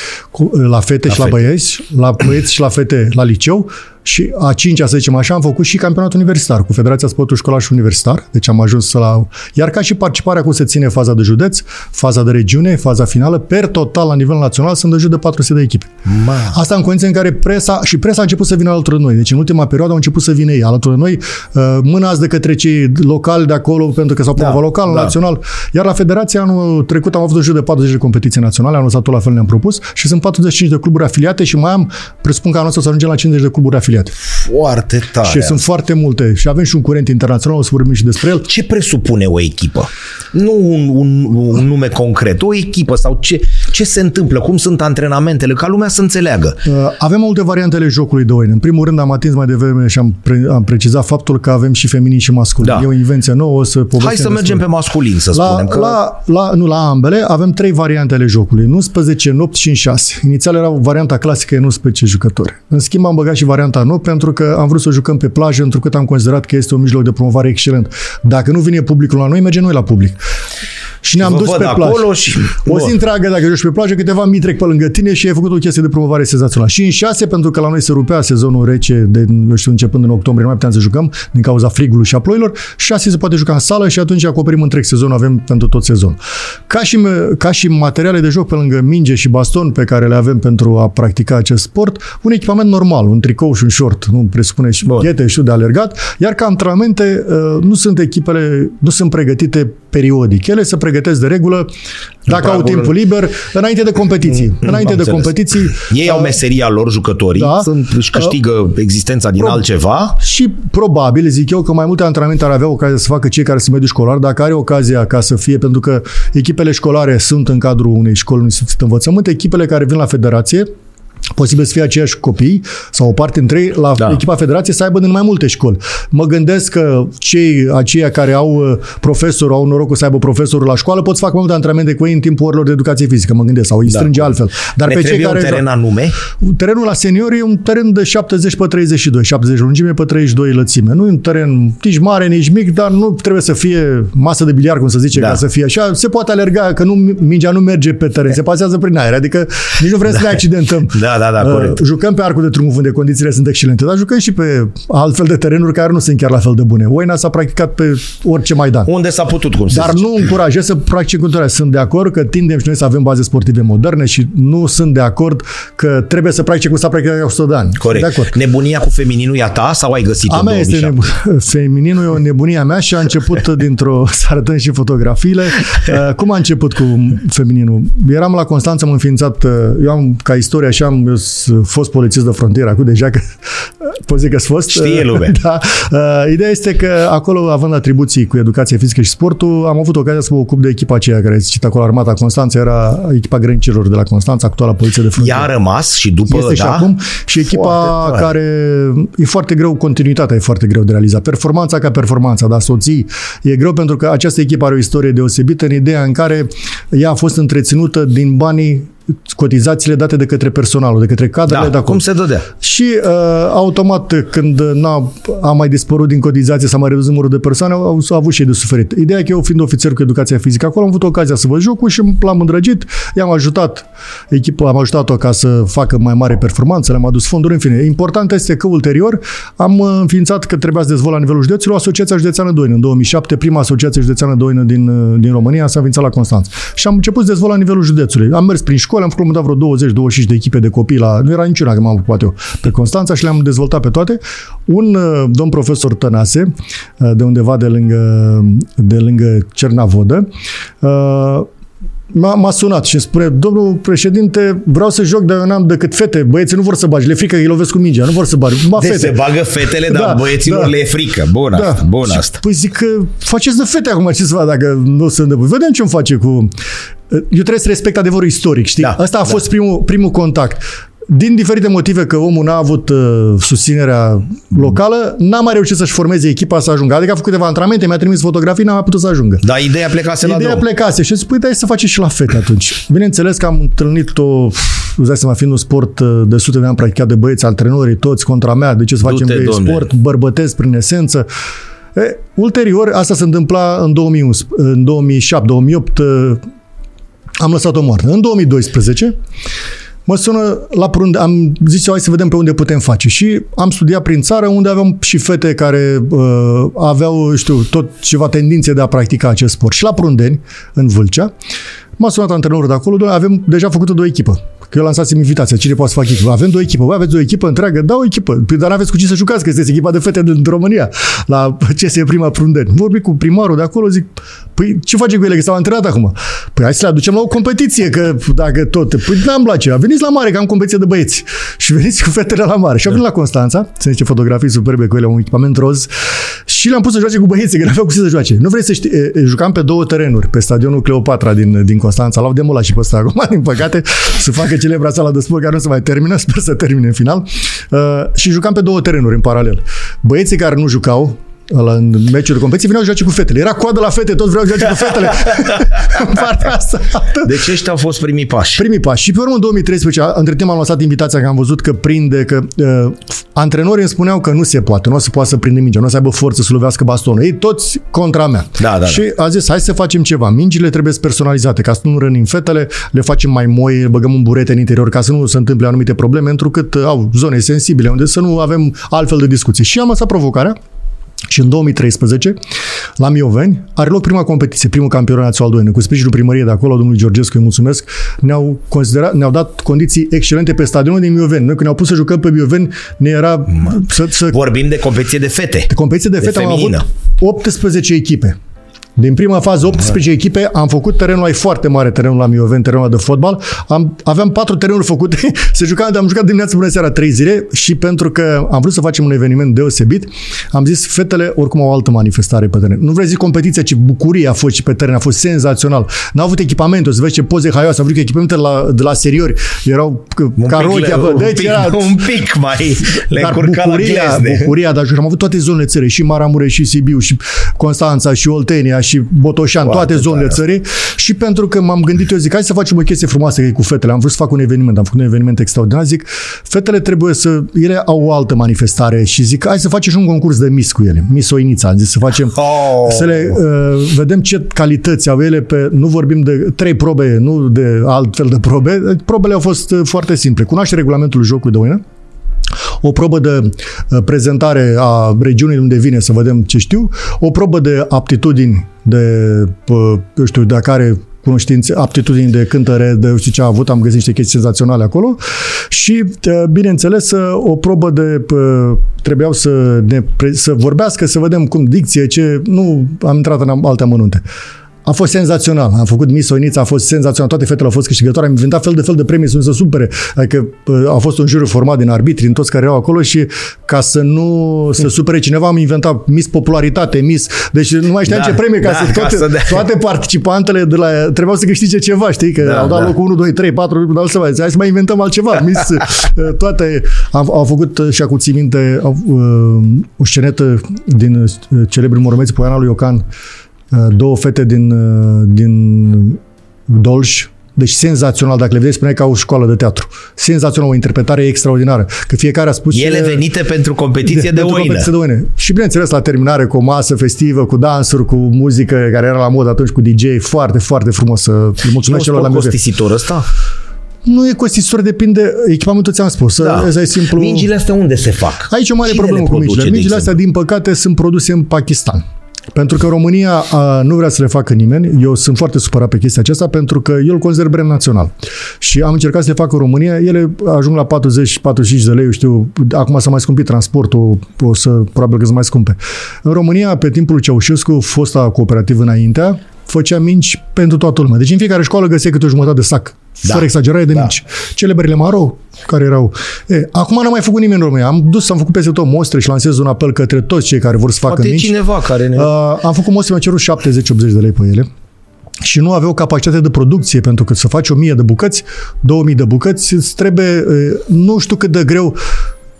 la fete la și fete. la băieți, la băieți și la fete la liceu, și a cincea, să zicem așa, am făcut și campionatul universitar cu Federația Sportului Școlar și Universitar. Deci am ajuns la... Iar ca și participarea cum se ține faza de județ, faza de regiune, faza finală, per total la nivel național sunt de jur de 400 de echipe. Ma. Asta în condiții în care presa, și presa a început să vină alături de noi. Deci în ultima perioadă au început să vină ei alături de noi, uh, mânați de către cei locali de acolo, pentru că s-au da, local, da. național. Iar la Federație anul trecut am avut de jur de 40 de competiții naționale, anul ăsta tot la fel ne-am propus și sunt 45 de cluburi afiliate și mai am, presupun că anul ăsta să ajungem la 50 de cluburi afiliate. Foarte tare. Și sunt foarte multe. Și avem și un curent internațional, o să vorbim și despre el. Ce presupune o echipă? Nu un, un, un nume concret, o echipă sau ce, ce se întâmplă, cum sunt antrenamentele, ca lumea să înțeleagă. Uh, avem multe variantele jocului de oine. În primul rând am atins mai devreme și am, pre, am precizat faptul că avem și feminin și masculin. Da. E o invenție nouă, o să Hai să mergem pe masculin, să la, spunem. Că... La, la, nu, la ambele avem trei variante ale jocului. 11, 8 și 6. Inițial era varianta clasică, în 11 jucători. În schimb am băgat și varianta 9 pentru că am vrut să jucăm pe plajă, întrucât am considerat că este un mijloc de promovare excelent. Dacă nu vine publicul la noi, mergem noi la public. Și ne-am dus pe plajă. Și... O zi întreagă, dacă joci pe plajă, câteva mii trec pe lângă tine și ai făcut o chestie de promovare senzațională. Și în șase, pentru că la noi se rupea sezonul rece, de, nu știu, începând în octombrie, nu mai puteam să jucăm din cauza frigului și a ploilor, șase se poate juca în sală și atunci acoperim întreg sezonul, avem pentru tot sezonul. Ca și, ca și materiale de joc pe lângă minge și baston pe care le avem pentru a practica acest sport, un echipament normal, un tricou și un short, nu presupune și ghete și de alergat, iar ca antrenamente uh, nu sunt echipele, nu sunt pregătite periodic. Ele se pregătesc de regulă dacă au timpul liber, înainte de competiții. Mm, înainte de competiții. Ei au uh, meseria lor, jucătorii, da, sunt, își câștigă uh, existența din pro- altceva. Și probabil, zic eu, că mai multe antrenamente ar avea ocazia să facă cei care sunt mediu școlar, dacă are ocazia ca să fie, pentru că echipele școlare sunt în cadrul unei școli, unui învățământ, echipele care vin la federație, posibil să fie aceiași copii sau o parte dintre ei la Da. da. echipa federației să aibă din mai multe școli. Mă gândesc că cei aceia care au uh, profesor, au norocul să aibă profesorul la școală, pot să facă mai multe antrenamente cu ei în timpul orelor de educație fizică, mă gândesc, sau îi strânge altfel. Dar ne pe cei trebuie care un teren anume? Terenul la seniori e un teren de 70 pe 32, 70 lungime pe 32 lățime. Nu e un teren nici mare, nici mic, dar nu trebuie să fie masă de biliard, cum să zice, Da. da. ca să fie așa. Se poate alerga, că nu, mingea nu merge pe teren, se pasează prin aer, adică nici nu vrem să ne accidentăm. Da, da, da, Uh, corect. Jucăm pe Arcul de Triunf unde condițiile sunt excelente, dar jucăm și pe altfel de terenuri care nu sunt chiar la fel de bune. Oina s-a practicat pe orice Maidan. Unde s-a putut, cum se Dar zice. nu încurajez să practice cultura. Sunt de acord că tindem și noi să avem baze sportive moderne și nu sunt de acord că trebuie să practice cum s-a practicat de 100 de ani. Corect. De acord. Nebunia cu femininul e a ta sau ai găsit-o A în mea este 2007? nebu- femininul, e o nebunie a mea și a început dintr-o, să arătăm și fotografiile. Uh, Cum a început cu femininul? Eram la Constanța, am înființat, uh, eu am, ca istorie așa, am eu sunt fost polițist de frontieră, acum deja că pot zic că sunt fost. Știe Uh, lumea. Da. Uh, Ideea este că acolo, având atribuții cu educație fizică și sportul, am avut ocazia să mă ocup de echipa aceea care citit acolo Armata Constanța, era echipa grănicilor de la Constanța, actuala poliție de frontieră. Ea a rămas și după, Este da? și acum și echipa Foarte tare. care e foarte greu, continuitatea e foarte greu de realizat. Performanța ca performanța, dar soții e greu pentru că această echipă are o istorie deosebită în ideea în care ea a fost întreținută din banii cotizațiile date de către personalul, de către cadrele Da, de acolo. cum se dădea? Și uh, automat, când n-a, a mai dispărut din cotizație, s-a mai redus numărul de persoane, au, au avut și ei de suferit. Ideea e că eu, fiind ofițer cu educația fizică, acolo am avut ocazia să văd jocul și l-am îndrăgit, i-am ajutat echipa, am ajutat-o ca să facă mai mare performanță, le-am adus fonduri, în fine. Important este că ulterior am uh, înființat că trebuia să dezvolt la nivelul județului Asociația Județeană Doină. În 2007, prima Asociație Județeană Doină din, uh, din România s-a înființat la Constanța. Și am început să dezvolt la nivelul județului. Am mers prin școli, am făcut la un moment dat vreo 20-25 de echipe de copii la... Nu era niciuna că m-am ocupat eu pe Constanța și le-am dezvoltat pe toate. Un uh, domn profesor Tănase, uh, de undeva de lângă, de lângă Cernavodă, uh, M-a, m-a sunat și îmi spune, domnul președinte, vreau să joc, dar eu n-am decât fete. Băieții nu vor să bagi, le e frică că îi lovesc cu mingea, nu vor să bagi. Mă, Deci fete. se bagă fetele, dar Da, băieților da. le e frică. Bun asta, bun Și, asta. Păi zic că faceți de fete acum, ce să fac dacă nu sunt de Vedem ce îmi face cu... Eu trebuie să respect adevărul istoric, știi? Da, Asta a da. fost primul, primul contact. Din diferite motive că omul n-a avut uh, susținerea locală, n-a mai reușit să-și formeze echipa să ajungă. Adică a făcut câteva antrenamente, mi-a trimis fotografii, n-a mai putut să ajungă. Dar ideea plecase la Ideea drum. plecase și zic, păi dai să faci și la fete atunci. Bineînțeles că am întâlnit-o, îți dai seama, fiind un sport uh, de sute de ani practicat de băieți, antrenorii, toți contra mea, de ce să facem Du-te, de domne. sport, bărbătesc prin esență. E, ulterior, asta se întâmpla în 2011, în 2007, 2008, uh, am lăsat-o moartă. În 2012, mă sună la prunde, am zis eu, hai să vedem pe unde putem face. Și am studiat prin țară unde aveam și fete care uh, aveau, știu, tot ceva tendințe de a practica acest sport. Și la Prundeni, în Vâlcea, m-a sunat antrenorul de acolo, "Doamne, avem deja făcută două echipă. Că eu lansasem invitația, cine poate să facă echipă? Avem două echipe, Bă, aveți o echipă întreagă, da o echipă, păi, dar n-aveți cu cine să jucați, că sunteți echipa de fete din România, la CS Prima Prundeni. Vorbi cu primarul de acolo, zic, păi ce face cu ele, că s-au antrenat acum? Păi hai să le aducem la o competiție, că dacă tot, păi n-am la ce, veniți la mare, că am competiție de băieți. Și veniți cu fetele la mare. Și am venit la Constanța, se zice fotografii superbe cu ele, un echipament roz, și le-am pus să joace cu băieții, că n-aveau cu ce să joace. Nu vrei să știi, e, e, jucam pe două terenuri, pe stadionul Cleopatra din, din Constanța, l-au demolat și pe ăsta acum, din păcate, să facă celebra sala de sport care nu se mai termină, sper să termine în final. Uh, și jucam pe două terenuri în paralel. Băieții care nu jucau, la, în meciuri de competiție, veneau să joace cu fetele. Era coadă la fete, toți vreau să joace cu fetele. în partea asta. Deci ăștia au fost primii pași. Primii pași. Și pe urmă, în 2013, a- între timp am lăsat invitația că am văzut că prinde, că uh, antrenorii îmi spuneau că nu se poate, nu o să poată să prinde mingea, nu o să aibă forță să lovească bastonul. Ei toți contra mea. Da, da, și a zis, hai să facem ceva. Mingile trebuie personalizate, ca să nu rănim fetele, le facem mai moi, le băgăm un burete în interior, ca să nu se întâmple anumite probleme, întrucât uh, au zone sensibile, unde să nu avem altfel de discuții. Și am lăsat provocarea și în 2013, la Mioveni, are loc prima competiție, primul campionat național 2, cu sprijinul primăriei de acolo, domnului Georgescu, îi mulțumesc, ne-au, considerat, ne-au dat condiții excelente pe stadionul din Mioveni. Noi când ne-au pus să jucăm pe Mioveni, ne era să, să Vorbim de competiție de fete. competiție de De fete am avut feminină. 18 echipe. Din prima fază, 18 da. echipe, am făcut terenul ai foarte mare, terenul la Mioveni, terenul de fotbal. Am, aveam patru terenuri făcute, se juca, am jucat dimineața până seara trei zile și pentru că am vrut să facem un eveniment deosebit, am zis, fetele oricum au o altă manifestare pe teren. Nu vrei zic competiția, ci bucuria a fost și pe teren, a fost senzațional. N-au avut echipament, o să vezi ce poze haioase, au avut echipamente la, de la seriori, erau un ca rochia, pic, bă, un, deci pic, era, un pic mai le dar curca bucuria, la glezne. bucuria, dar am avut toate zonele țării, și Maramureș, și Sibiu, și Constanța, și Oltenia, și Botoșan, Foarte toate zonele tare. țării. Și pentru că m-am gândit, eu zic, hai să facem o chestie frumoasă cu fetele. Am vrut să fac un eveniment, am făcut un eveniment extraordinar. Zic, fetele trebuie să, ele au o altă manifestare și zic, hai să facem și un concurs de mis cu ele. Mis Oinița, am zis să facem, Oh. să le uh, vedem ce calități au ele pe, nu vorbim de trei probe, nu de altfel de probe. Probele au fost uh, foarte simple. Cunoaște regulamentul jocului de oină, o probă de uh, prezentare a regiunii unde vine să vedem ce știu, o probă de aptitudini, de, uh, eu știu, de care cunoștințe, aptitudini de cântăre, de eu știu ce a avut, am găsit niște chestii senzaționale acolo și, uh, bineînțeles, uh, o probă de, uh, trebuiau să, ne, pre- să vorbească, să vedem cum dicție, ce, nu am intrat în alte amănunte. A fost senzațional. Am făcut Miss Oinița, a fost senzațional. Toate fetele au fost câștigătoare. Am inventat fel de fel de premii să nu se supere. Adică uh, a fost un juriu format din arbitri, din toți care erau acolo și ca să nu se supere cineva, am inventat Miss Popularitate, Miss... Deci nu mai știam Da, ce premii, ca da, să ca toate, să dea. toate participantele de la, trebuiau să câștige ceva, știi? Că Da, au dat da. locul 1, 2, 3, 4, dar să mai, hai să mai inventăm altceva. Miss, uh, toate au, au făcut uh, și acum ții minte au, uh, o scenetă din uh, celebrul Moromeți Poiana lui Iocan Uh, două fete din, uh, din Dolj, deci senzațional, dacă le vedeți, spuneai ca o școală de teatru. Senzațional, o interpretare extraordinară. Că fiecare a spus... Ele ce- venite pentru competiție de, de pentru oină. competiție de oine. Și bineînțeles la terminare cu o masă festivă, cu dansuri, cu muzică care era la mod atunci cu DJ, foarte, foarte frumos. să- Le Nu mulțumesc celor la sport MV. costisitor ăsta? Nu e costisitor, depinde, echipamentul ți-am spus. Da. Asta e simplu. Mingile astea unde se fac? Aici e o mare Cine problemă le cu produce, mingile. de Mingile astea, din păcate, sunt produse în Pakistan. Pentru că România a, nu vrea să le facă nimeni. Eu sunt foarte supărat pe chestia aceasta pentru că eu îl consider brand național. Și am încercat să le fac în România. Ele ajung la 40-45 de lei, eu știu. Acum s-a mai scumpit transportul, o să, probabil că să mai scumpe. În România, pe timpul lui Ceaușescu, fosta cooperativă înaintea, făcea minci pentru toată lumea. Deci în fiecare școală găseai câte o jumătate de sac. Da. Fără exagerare de Da. minci. Celebrele Maro, care erau... E, acum n-a mai făcut nimeni în România. Am dus, am făcut peste tot mostre și lansez un apel către toți cei care vor să facă Poate minci. cineva care ne... Uh, am făcut mostre, mi-a cerut 70-80 de lei pe ele și nu aveau capacitate de producție, pentru că să faci 1000 de bucăți, 2000 de bucăți, îți trebuie, uh, nu știu cât de greu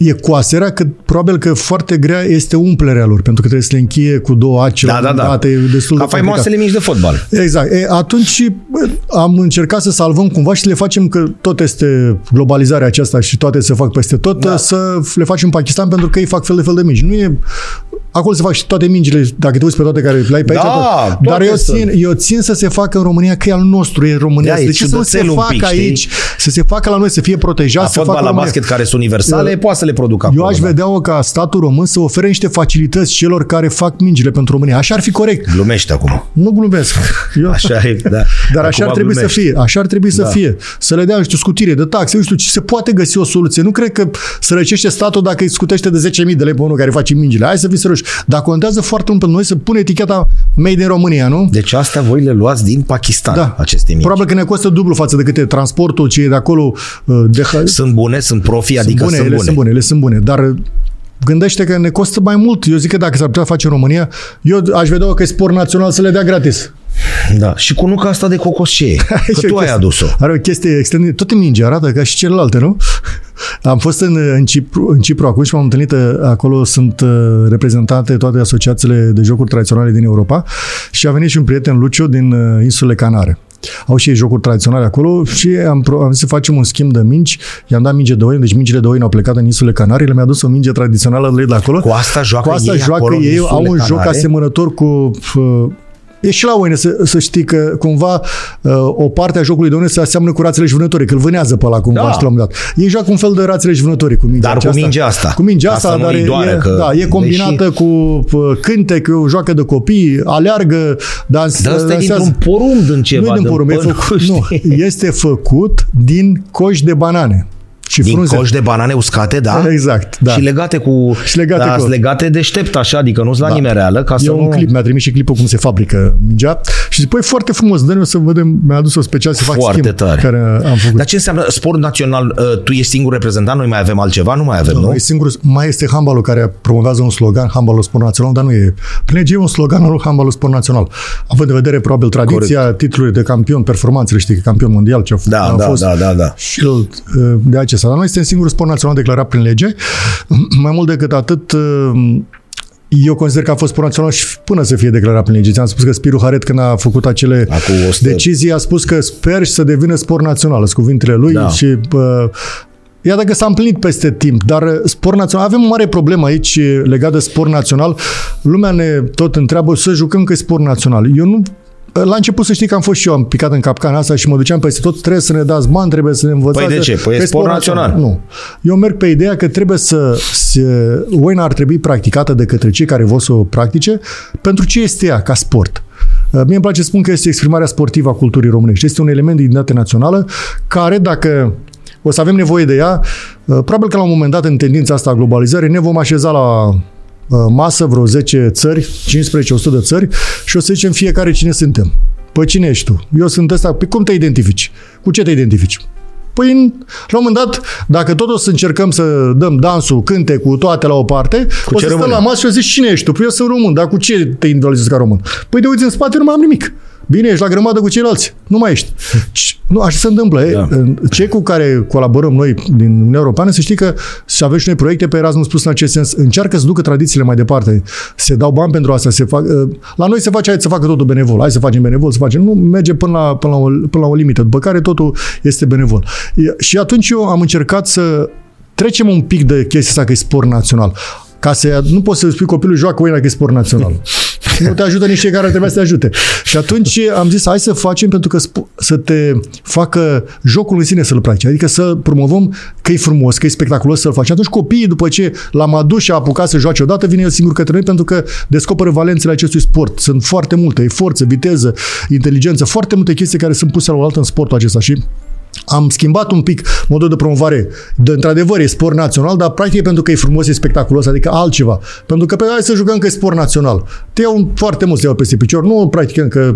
e coaserea, că probabil că foarte grea este umplerea lor, pentru că trebuie să le închie cu două aci Da, la da, un da. dat, e destul Ca de complicat. faimoasele mici de fotbal. Exact. E, atunci bă, am încercat să salvăm cumva și să le facem că tot este globalizarea aceasta și toate se fac peste tot, Da. da. să le facem în Pakistan pentru că ei fac fel de fel de mingi. Nu e Acolo se fac și toate mingile, dacă te uiți pe toate care le ai pe aici. Da, tot. dar toate eu sunt. țin, eu țin să se facă în România, că e al nostru, e România. Da, e de ce să nu se ciudățel un facă pic, știi? aici? Să se facă la noi, să fie protejat, La să facă fotbal, în la România. basket, care sunt universale, poate să le producă acolo. Eu aș da. vedea-o ca statul român să ofere niște facilități celor care fac mingile pentru România. Așa ar fi corect. Glumește acum. Nu glumesc. Eu, Așa e, da. Dar așa Acum ar trebui glumești. să fie. Așa ar trebui să Da. fie. Să le dea, nu știu, scutire de taxe, nu știu, ce se poate găsi o soluție. Nu cred că sărăcește statul dacă îi scutește de 10.000 de lei pe unul care face mingile. Hai să fii serios. Dar contează foarte mult pentru noi să pune eticheta made in România, nu? Deci astea voi le luați din Pakistan, Da. aceste mici. Probabil că ne costă dublu față de cât e transportul, ce e de acolo. uh, De, Sunt bune, sunt profi, adică bune, sunt ele bune. sunt bune, ele sunt bune, dar uh, gândește că ne costă mai mult. Eu zic că dacă s-ar putea face în România, eu aș vedea că e sport național să le dea gratis. Da. Și cu nuca asta de cocos ce e? Că Și o tu ai chestie- adus-o. Are o chestie extrem de... Toate mingi arată ca și celelalte, nu? Am fost în, în, Cipru, în Cipru acum și m-am întâlnit, uh, acolo sunt uh, reprezentate toate asociațiile de jocuri tradiționale din Europa și a venit și un prieten, Lucio, din uh, insulele Canare. Au și ei jocuri tradiționale acolo și am, pro- am zis să facem un schimb de mingi. I-am dat minge de oine, deci mingile de oine au plecat în insulele Canare, le mi-a dus o minge tradițională de de acolo. Cu asta joacă Cu asta ei joacă acolo în ei, au un insulele joc Canare? asemănător cu... uh, E și la oine să, să știi că cumva uh, o parte a jocului de oine se aseamnă cu rațele și vânătorii, că îl vânează pe ăla cumva Da. și la un moment dat. Ei joacă un fel de rațele și vânătorii cu mingea Dar cu aceasta. mingea asta. Cu mingea Ca asta, să nu dar îi e, doare, e, că- da, e combinată cu uh, cântec, o joacă de copii, aleargă, dans, Dar ăsta e dansează. dintr-un porumb din ceva. nu e din porumb, e pân- făcut, știi? nu, este făcut din coși de banane. Și Din frunze. coși de banane uscate, da? Exact, da. Și legate cu... Și legate da, cu- legate deștept așa, adică nu-s la da. nimereală, ca E să un nu... clip, mi-a trimis și clipul cum se fabrică mingea și zic, păi foarte frumos, dă-ne o să vedem, mi-a adus o special să fac Foarte schimb tare. care am făcut. Dar ce înseamnă sport național? Uh, Tu ești singur reprezentant, noi mai avem altceva? Nu mai avem, nu? Nu? E singurul, mai este handbalul care promovează un slogan, handbalul sport național, dar nu e. Prin lege e un slogan al handbalul sport național. Având în vedere probabil tradiția, Corect. titlurile de campion, performanțele, știi, că campion mondial ce a, f- Da, a da, fost. da, da, da. Și el, uh, de acesta. Dar noi suntem singurul sport național declarat prin lege. Mai mult decât atât, uh, eu consider că a fost sport național și până să fie declarat prin lege. Ți-am spus că Spiru Haret, când a făcut acele Acum 100 decizii, a spus că sper și să devină sport național. Sunt cuvintele lui Da. și uh, Iată că s-a împlinit peste timp, dar uh, sport național, avem o mare problemă aici uh, legat de sport național. Lumea ne tot întreabă să jucăm că e sport național. Eu nu la început să știi că am fost și eu, am picat în capcana asta și mă duceam peste tot, trebuie să ne dați bani, trebuie să ne învățați. Păi de ce? Păi e că sport național. Nu. Eu merg pe ideea că trebuie să, să oina ar trebui practicată de către cei care vor să o practice pentru ce este ea ca sport. Uh, Mie îmi place să spun că este exprimarea sportivă a culturii românești. Este un element de identitate națională care, dacă o să avem nevoie de ea, uh, probabil că la un moment dat, în tendința asta a globalizării, ne vom așeza la uh, masă vreo 10 țări, 15-100 de țări și o să zicem fiecare cine suntem. Păi cine ești tu? Eu sunt ăsta. Păi cum te identifici? Cu ce te identifici? Păi, în- la un moment dat, dacă tot o să încercăm să dăm dansul, cânte cu toate la o parte, Cu o ce să stăm rămânem? la masă și o să zici cine ești tu? Păi eu sunt român, dar cu ce te individualizezi ca român? Păi de uiți în spate, nu mai am nimic. Bine, ești la grămadă cu ceilalți. Nu mai ești. C- Nu, așa se întâmplă. Da. Da. Cei cu care colaborăm noi din Uniunea Europeană, să știi că și avem și noi proiecte pe Erasmus Plus în acest sens. Încearcă să ducă tradițiile mai departe. Se dau bani pentru asta. Se fac, la noi se face, hai să facă totul benevol. Hai să facem benevol, să facem. Nu merge până la, până la, o, până la o limită, după care totul este benevol. E- Și atunci eu am încercat să trecem un pic de chestia asta că e sport național. Ca să nu poți să spui copilul joacă oina că e sport național. nu te ajută nici cei care trebuia să te ajute. Și atunci am zis, hai să facem pentru că sp- să te facă jocul în sine să-l practici. Adică să promovăm că e frumos, că e spectaculos să-l faci. Și atunci copiii, după ce l-am adus și a apucat să joace odată, vine el singur către noi pentru că descoperă valențele acestui sport. Sunt foarte multe, e forță, viteză, inteligență, foarte multe chestii care sunt puse la oaltă în sportul acesta și am schimbat un pic modul de promovare. De, într-adevăr, e sport național, dar practic e pentru că e frumos, e spectaculos, adică altceva. Pentru că pe hai să jucăm că e sport național. Te iau foarte mult să iau peste picior. Nu practicăm că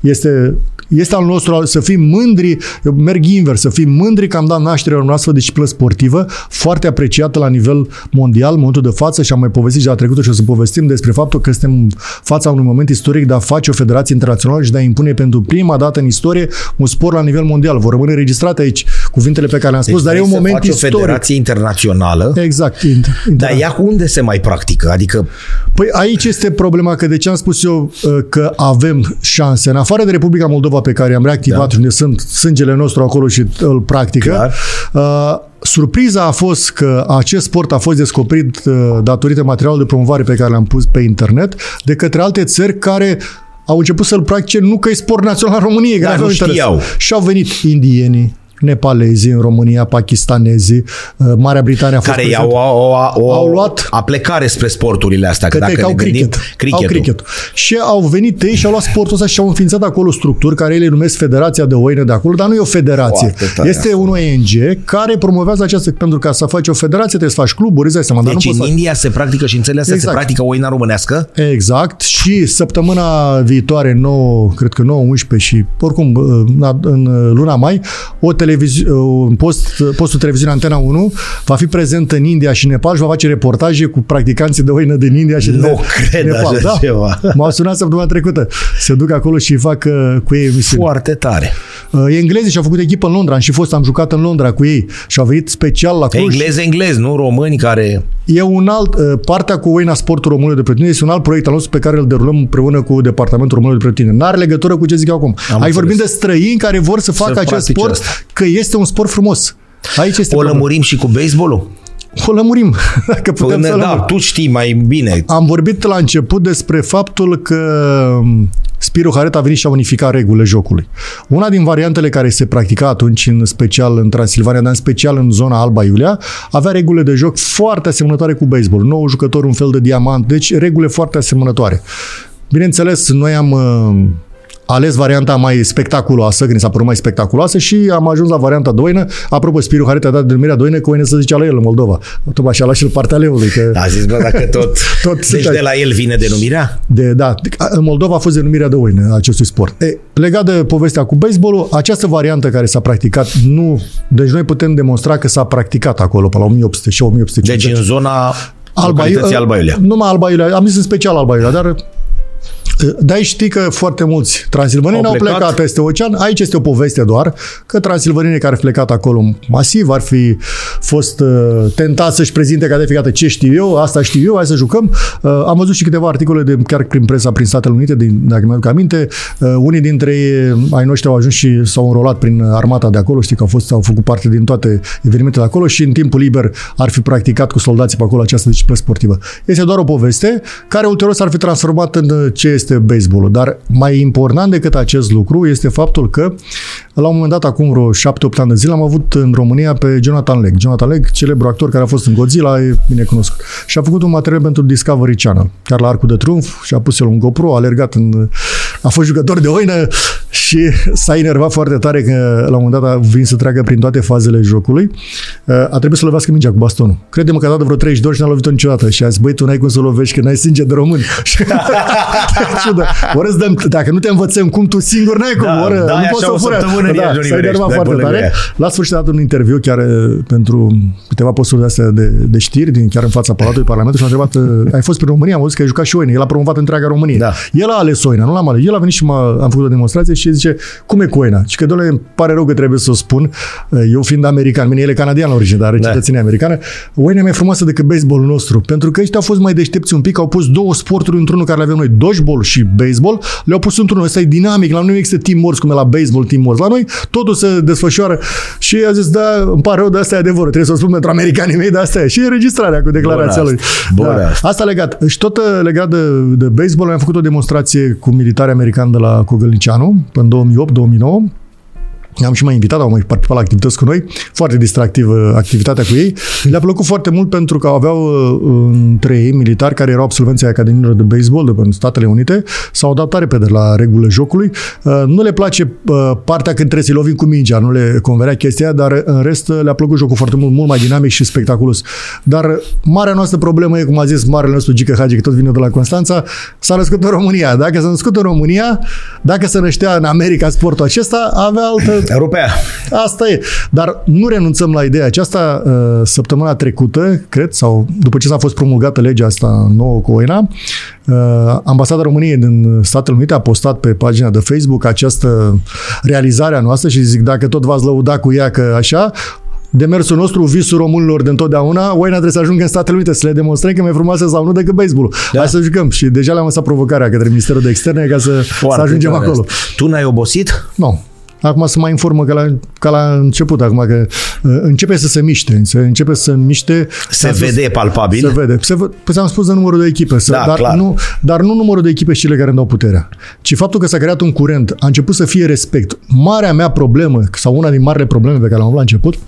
este, este al nostru să fim mândri, eu merg invers, să fim mândri că am dat naștere la o astfel de disciplină sportivă, foarte apreciată la nivel mondial, în momentul de față și am mai povestit și la trecută și o să povestim despre faptul că suntem în fața unui moment istoric de a face o federație internațională și de a impune pentru prima dată în istorie un sport la nivel mondial. Vor rămâne registrate aici cuvintele pe care le-am spus, dar e un vrei să moment faci o istoric. federație internațională, Exact. Inter- dar internațional. ea unde se mai practică? Adică Păi aici este problema că de ce am spus eu uh, că avem șanse. În afară de Republica Moldova pe care am reactivat da. și unde sunt sângele nostru acolo și îl practică, Clar. uh, surpriza a fost că acest sport a fost descoperit uh, datorită materialului de promovare pe care l-am pus pe internet de către alte țări care au început să-l practice nu că e sport național în România, că Da, n-aveau nu interes. știau. Și au venit indienii, nepalezii în România, pakistanezii, uh, Marea Britanie a fost care prezent. iau o, o, o, Au luat- aplecare spre sporturile astea. Că Că, dacă că au ne gândim, cricket. cricketul. Au cricket. Și au venit ei și au luat sportul ăsta și au înființat acolo structuri care ei le numesc Federația de Oină de acolo, dar nu e o federație. Foarte tare Este un ONG care promovează această, pentru ca să faci o federație trebuie să faci cluburi, îți dai seama, dar Deci nu în poți să... India se practică și în țările astea Exact. se practică oina românească? Exact. Și săptămâna viitoare, 9, cred că 9, 11 și oricum în- în luna mai, o televizi- un post, postul televiziunii Antena 1 va fi prezent în India și Nepal și va face reportaje cu practicanții de oină din India și Nu din cred Nepal. așa da. ceva. M-au sunat săptămâna trecută. Se duc acolo și fac uh, cu ei emisiuni. Foarte tare. Uh, englezii și-au făcut echipă în Londra. Am și fost, am jucat în Londra cu ei și au venit special la Cluj. Englez, englez, nu români care... E un alt, uh, partea cu Oina Sportul Românului de Pretutine este un alt proiect al nostru pe care îl derulăm împreună cu Departamentul Românului de Pretutine. N-are legătură cu ce zic eu acum. Ai înțeles. vorbit de străini care vor să facă acest practice sport, asta. Că este un sport frumos. Aici este O problema. lămurim și cu baseballul? O lămurim. Dacă putem Până, să da, lămurim. tu știi mai bine. Am vorbit la început despre faptul că um, Spiru Haret a venit și a unificat regulile jocului. Una din variantele care se practica atunci, în special în Transilvania, dar în special în zona Alba Iulia, avea regulile de joc foarte asemănătoare cu baseball. Nou jucător, un fel de diamant, deci regulile foarte asemănătoare. Bineînțeles, noi am uh, ales varianta mai spectaculoasă, când s-a părut mai spectaculoasă și am ajuns la varianta doină. Apropo, Spiru Haret a dat denumirea doină, că oine să zicea la el în Moldova. Tot așa la și partea leului. Că... A zis, bă, dacă tot... tot deci de la el vine denumirea? De, da, în Moldova a fost denumirea de oine acestui sport. E, legat de povestea cu baseballul, această variantă care s-a practicat, nu... Deci noi putem demonstra că s-a practicat acolo, pe la 1800 și 1850. Deci în zona Alba, Alba Iulia. Numai Alba Iulia. Am zis în special Alba Iulia, dar da, știi că foarte mulți transilvaneni au, au plecat. plecat peste ocean. Aici este o poveste doar că transilvanenii care au plecat acolo masiv ar fi fost uh, tentați să-și prezinte ca de fiecare ce știu eu, asta știu eu, hai să jucăm. Uh, am văzut și câteva articole de chiar prin presa prin Statele Unite, din, dacă mi-aduc aminte. Uh, unii dintre ei, ai noștri, au ajuns și s-au înrolat prin armata de acolo, știi că au, fost, au făcut parte din toate evenimentele acolo și în timpul liber ar fi practicat cu soldații pe acolo această disciplină sportivă. Este doar o poveste care ulterior s-ar fi transformat în uh, ce este este baseballul. Dar mai important decât acest lucru este faptul că la un moment dat, acum vreo 7-8 ani de zile, am avut în România pe Jonathan Legg. Jonathan Legg, celebru actor care a fost în Godzilla, e bine cunoscut. Și a făcut un material pentru Discovery Channel, chiar la Arcul de Triunf și a pus el un GoPro, a alergat în... a fost jucător de oină și s-a enervat foarte tare că la un moment dat a venit să treacă prin toate fazele jocului. A trebuit să lovească mingea cu bastonul. Crede-mă că a dat vreo 30 de ori și n-a lovit-o niciodată. Și a zis, băi, tu n-ai cum să lovești, că n-ai sânge de român. ciudă. Ori îți dăm, dacă nu te învățăm cum tu singur, n-ai cum. Da, ori, da, nu poți să fură. Da, s-a enervat foarte tare. La sfârșit a dat un interviu chiar uh, pentru câteva posturi de astea de, de știri, din, chiar în fața Palatului Parlamentului și a întrebat, uh, ai fost prin România? Am văzut că ai jucat și Oine. El a promovat întreaga Românie. Da. El a ales Oina, nu l-am ales. El a venit și m-a, am făcut o demonstrație și zice, cum e cu Oina? Și că, doamne, îmi pare rău că trebuie să o spun. Uh, eu fiind american, mine el e canadian la origine, dar are da. cetățenia americană. Oina e mai frumoasă decât baseballul nostru. Pentru că ăștia au fost mai deștepți un pic, au pus două sporturi într-unul care le avem noi, dodgeball și baseball, le-au pus într-unul. Ăsta e dinamic, la noi nu există team morți cum e la baseball, team morți. La noi totul se desfășoară și a zis, da, îmi pare rău, de asta e adevărul, trebuie să o spun pentru americanii mei, de asta e. Și înregistrarea cu declarația lui. Da. Asta legat. Și tot uh, legat de, de baseball, am făcut o demonstrație cu militari americani de la Cogălnicianu, în 2008-2009 am și mai invitat, au mai participat la activități cu noi, foarte distractivă activitatea cu ei. Le-a plăcut foarte mult pentru că aveau uh, între ei militari care erau absolvenții Academiilor de Baseball de în Statele Unite, s-au adaptat repede la regulile jocului. Uh, nu le place uh, partea când trebuie să-i lovim cu mingea, nu le convenea chestia, dar în rest le-a plăcut jocul foarte mult, mult mai dinamic și spectaculos. Dar marea noastră problemă e, cum a zis marele nostru Gică Hagi, că tot vine de la Constanța, s-a născut în România. Dacă s-a născut în România, dacă se năștea în America sportul acesta, avea altă Europea. Asta e. Dar nu renunțăm la ideea aceasta. Uh, săptămâna trecută, cred, sau după ce s-a fost promulgată legea asta nouă cu OINA, uh, Ambasada României din Statele Unite a postat pe pagina de Facebook această realizare a noastră și zic, dacă tot v-ați lăuda cu ea că așa, demersul nostru, visul românilor de întotdeauna, Oina trebuie să ajungă în Statele Unite, să le demonstrăm că e mai frumoasă sau nu decât baseball da. Hai să jucăm. Și deja le-am lăsat provocarea către Ministerul de Externe ca să, să ajungem acolo. Tu n-ai obosit? Nu. Acum să mai informă ca la, ca la început, acum că uh, începe să se miște, se începe să miște. Se vede spus, palpabil? Se vede. Se, păi am spus de numărul de echipe, să, da, dar, clar. nu, dar nu numărul de echipe și cele care îmi dau puterea, ci faptul că s-a creat un curent, a început să fie respect. Marea mea problemă, sau una din marile probleme pe care le-am avut la început,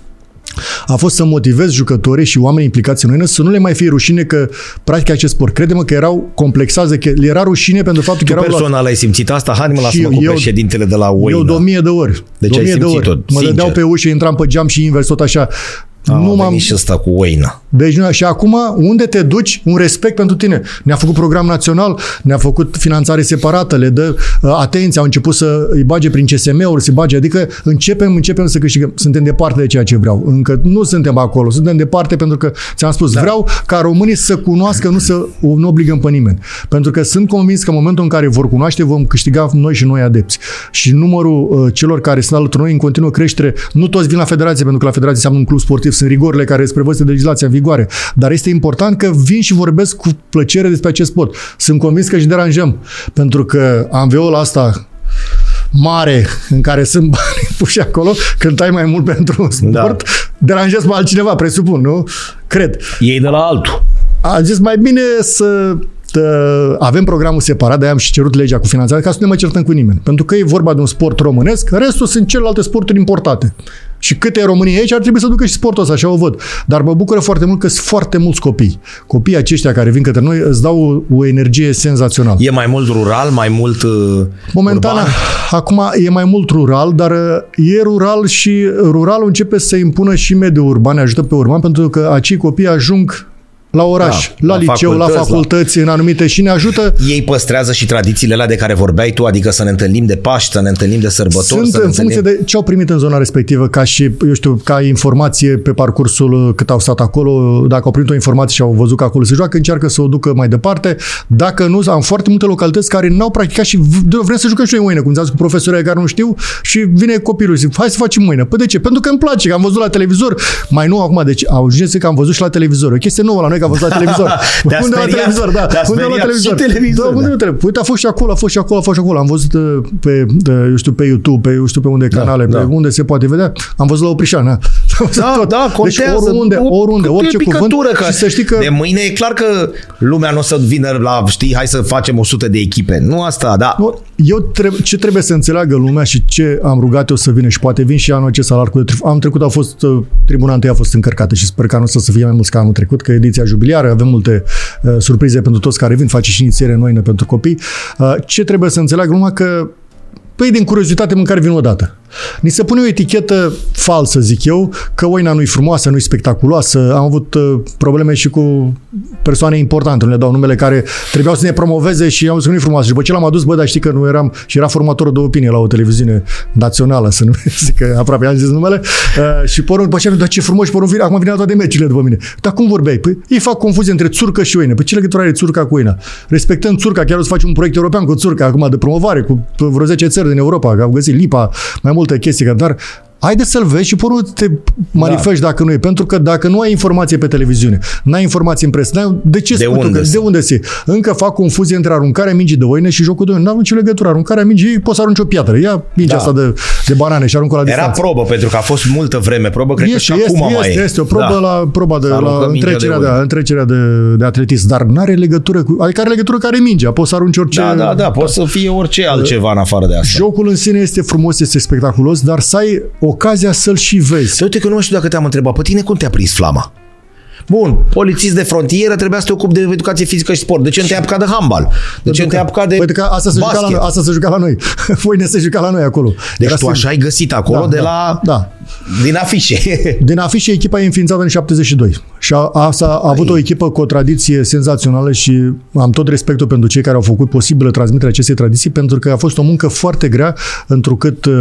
a fost să motivez jucătorii și oamenii implicați în noi să nu le mai fie rușine că practic acest sport. Crede-mă că erau complexați, că le era rușine pentru faptul tu că erau personal ai simțit asta? Hai mă lasă cu președintele de la UEI. Eu de o mie de ori. Deci de ai de ori. Tot, mă dădeau pe ușă, intram pe geam și invers tot așa. A, nu m-am... și ăsta cu Oina. Deci, și acum, unde te duci? Un respect pentru tine. Ne-a făcut program național, ne-a făcut finanțare separată, le dă uh, atenție, au început să îi bage prin CSM-uri, să bage, adică începem, începem să câștigăm. Suntem departe de ceea ce vreau. Încă nu suntem acolo, suntem departe pentru că, ți-am spus, da. vreau ca românii să cunoască, nu să nu obligăm pe nimeni. Pentru că sunt convins că în momentul în care vor cunoaște, vom câștiga noi și noi adepți. Și numărul uh, celor care sunt alături noi în continuă creștere, nu toți vin la federație, pentru că la federație înseamnă un club sportiv sunt rigorile care sunt prevăzute de legislația în vigoare. Dar este important că vin și vorbesc cu plăcere despre acest sport. Sunt convins că își deranjăm. Pentru că am la asta mare în care sunt bani puși acolo, când ai mai mult pentru un da. sport, da. deranjezi pe altcineva, presupun, nu? Cred. Ei de la altul. A zis mai bine să avem programul separat, de am și cerut legea cu finanțare, ca să nu ne mai certăm cu nimeni. Pentru că e vorba de un sport românesc, restul sunt celelalte sporturi importate. Și câte românii aici ar trebui să ducă și sportul ăsta, așa o văd. Dar mă bucură foarte mult că sunt foarte mulți copii. Copiii aceștia care vin către noi îți dau o, o energie senzațională. E mai mult rural, mai mult uh, Momentan, urban? acum e mai mult rural, dar uh, e rural și ruralul începe să impună și mediul urban, ne ajută pe urban, pentru că acei copii ajung la oraș, Da, la, la liceu, la facultăți, facultăți, în anumite și ne ajută Ei păstrează și tradițiile alea de care vorbeai tu, adică să ne întâlnim de Paști, să ne întâlnim de sărbători, Sunt să ne în întâlnim... funcție de ce au primit în zona respectivă, ca și, eu știu, ca informație pe parcursul uh, cât au stat acolo, dacă au primit o informație și au văzut că acolo se joacă, încearcă să o ducă mai departe. Dacă nu, am foarte multe localități care n-au practicat și v- vrem să jucăm și noi mâine, cum ți-am zis cu profesorii care nu știu și vine copilul și zic, hai să facem mâine. Păi de ce? Pentru că îmi place, că am văzut la televizor. Mai nou acum, deci au ajuns că am văzut și la televizor. O chestie nouă la noi că am văzut la televizor. Te-a unde la speriat. televizor, da. Te-a Unde la speriat televizor. și televizor, Da, unde da. la televizor. Uite, a fost și acolo, a fost și acolo, a fost și acolo. Am văzut uh, pe, de, eu știu, pe YouTube, pe, eu știu pe unde canale, da. pe unde se poate vedea. Am văzut la Oprișan, da. Am văzut Da, tot. da, deci contează. oriunde, O- oriunde, e orice cuvânt. picătură, că Și să știi că De mâine e clar că lumea nu o să vină la, știi, hai să facem 100 de echipe. Nu asta, da. Nu, Eu trebuie, ce trebuie să înțeleagă lumea și ce am rugat eu să vină și poate vin și anul acesta la Arcul de Trif. Anul trecut a fost, uh, tribuna întâi a fost încărcată și sper că anul ăsta să fie mai mulți ca anul trecut, că ediția jubiliară, avem multe uh, surprize pentru toți care vin, face și inițiere noi pentru copii. Uh, ce trebuie să înțeleagă lumea că Păi din curiozitate măcar vin o dată. Ni se pune o etichetă falsă, zic eu, că Oina nu-i frumoasă, nu-i spectaculoasă. Am avut uh, probleme și cu persoane importante, nu le dau numele, care trebuiau să ne promoveze și am zis că nu-i frumoasă. Și după ce l-am adus, bă, dar știi că nu eram, și era formatorul de opinie la o televiziune națională, să nu zic că aproape am zis numele, uh, și porun, după aceea, dar ce frumos, și porun, vine, acum vine la toate meciurile după mine. Dar cum vorbeai? Păi ei fac confuzie între țurcă și oină. Păi ce legătură are țurca cu oina? Respectăm țurca, chiar o să facem un proiect european cu țurca, acum de promovare, cu vreo 10 țări din Europa, că au găsit lipa, mai multe chestii, dar Haide să-l vezi și porul te manifesti da. dacă nu e. Pentru că dacă nu ai informație pe televiziune, n-ai informație în presă, n-ai, de ce De spui tu unde că, să? de unde se? Încă fac confuzie între aruncarea mingii de oine și jocul de oine. N-au nicio legătură. Aruncarea mingii, poți să arunci o piatră. Ia mingea Da. asta de, de banane și aruncă la Era distanță. probă, pentru că a fost multă vreme probă, cred că și Este, acum este, mai este, e. este o probă Da. la proba de Să aruncă la mingea întrecerea, de de, oine. întrecerea de, de atletism, dar nu are legătură cu, adică are legătură care mingea, poți să arunci orice Da, da, da, poate să fie orice altceva în afară de asta. Jocul în sine este frumos, este spectaculos, dar să ai ocazia să-l și vezi. Să uite că nu mai știu dacă te-am întrebat, pe tine cum te-a prins flama? Bun, polițist de frontieră, trebuia să te ocupi de educație fizică și sport. De ce nu te-ai apucat de handbal? De ce nu te-ai apucat de Păi că asta se juca la basket? noi, asta se juca la noi. Voi ne se juca la noi acolo. Deci Era tu să- așa ai găsit acolo Da, de da, la... da. Din afișe. Din afișe, echipa e înființată în 72 și a, asta a avut o echipă cu o tradiție senzațională și am tot respectul pentru cei care au făcut posibilă transmiterea acestei tradiții pentru că a fost o muncă foarte grea întrucât uh,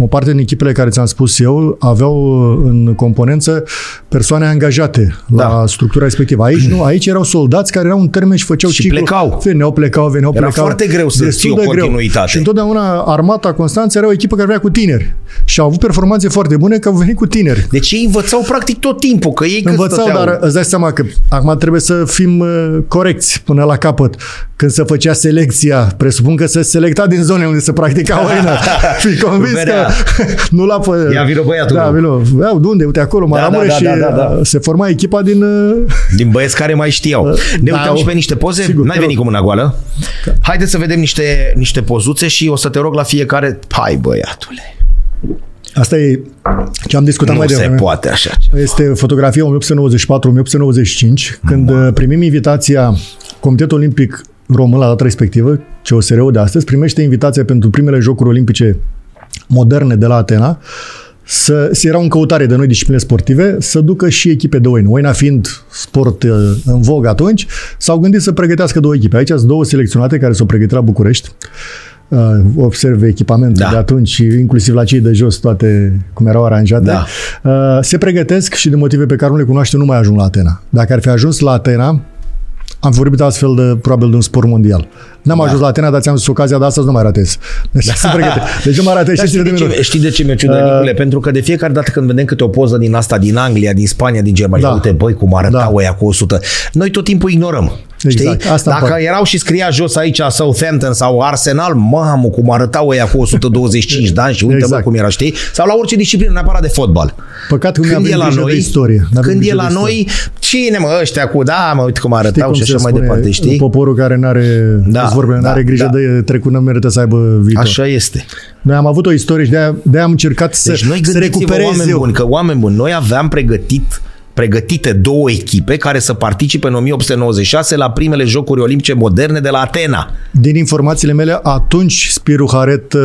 o parte din echipele care ți-am spus eu aveau uh, în componență persoane angajate Da. la structura respectivă. Aici nu, aici erau soldați care erau în termen și făceau Și ciclu. plecau. Veneau, plecau, veneau, Era plecau. foarte greu să Destul ții o de greu. continuitate. Și întotdeauna armata Constanța era o echipă care venea cu tineri și au avut performanțe foarte bune că au venit cu tineri. Deci ei învățau practic tot timpul, că ei cât Învățau, stăteau... dar îți dai seama că acum trebuie să fim uh, corecți până la capăt. Când se făcea selecția, presupun că se selecta din zone unde se practica oina. Fii convins Vedea. că nu la fă... Ia vino băiatul. Da, vino. Ia, de unde? Uite acolo, Maramureș da, și da, da, da. uh, se forma echipa din... uh, Din băieți care mai știau. Ne da, uităm o- și pe niște poze. sigur, N-ai te venit rog. cu mâna goală. Haideți să vedem niște, niște pozuțe și o să te rog la fiecare. Hai băiatule. Asta e ce am discutat Nu mai se devreme. poate așa. Este fotografia 1894-1895, când uh, primim invitația Comitetul Olimpic Român la data respectivă, COSR-ul de astăzi, primește invitația pentru primele Jocuri Olimpice moderne de la Atena, să, să era în căutare de noi discipline sportive, să ducă și echipe de oină. Oina fiind sport uh, în vog atunci, s-au gândit să pregătească două echipe. Aici sunt două selecționate care s-au pregătit la București. Uh, observe echipamentul Da. de atunci, și inclusiv la cei de jos, toate cum erau aranjate. Da. Uh, se pregătesc și de motive pe care nu le cunoaște nu mai ajung la Atena. Dacă ar fi ajuns la Atena, am vorbit astfel de, probabil, de un sport mondial. N-am da. ajuns la Atena, dar ți-am zis ocazia de astăzi nu mai ratez. Deci, da. se pregăte. deci nu mai ratez Dar 60 știi, de de minute. ce, știi de ce mi-e ciudă, Uh, Nicule? Pentru că de fiecare dată când vedem câte o poză din asta, din Anglia, din Spania, din Germania, Da. uite, băi, cum arătau Da. ăia cu 100, noi tot timpul ignorăm. Exact, Știi? asta îmi Dacă plac. erau și scria jos aici Southampton sau Arsenal, mamă, cum arătau ăia cu 125 de ani și uite Exact. bă cum era, știi? Sau la orice disciplină, neapărat de fotbal. Păcat că nu Când avem e la grijă noi, de istorie. N-avem când e grijă la de istorie. noi, cine mă, ăștia cu, da, mă, uite cum Știi arătau cum și se așa mai spune, departe, știi? Poporul care nu are Da. spus vorbele, da, n-are grijă da. de trecut, nu merită să aibă viitor. Așa este. Noi am avut o istorie și de-aia, de-aia am încercat să, Deci noi să gândiți-vă recuperez oameni eu. buni, că oameni buni, noi aveam pregătit pregătite două echipe care să participe în 1896 la primele Jocuri Olimpice moderne de la Atena. Din informațiile mele, atunci Spiru Haret uh,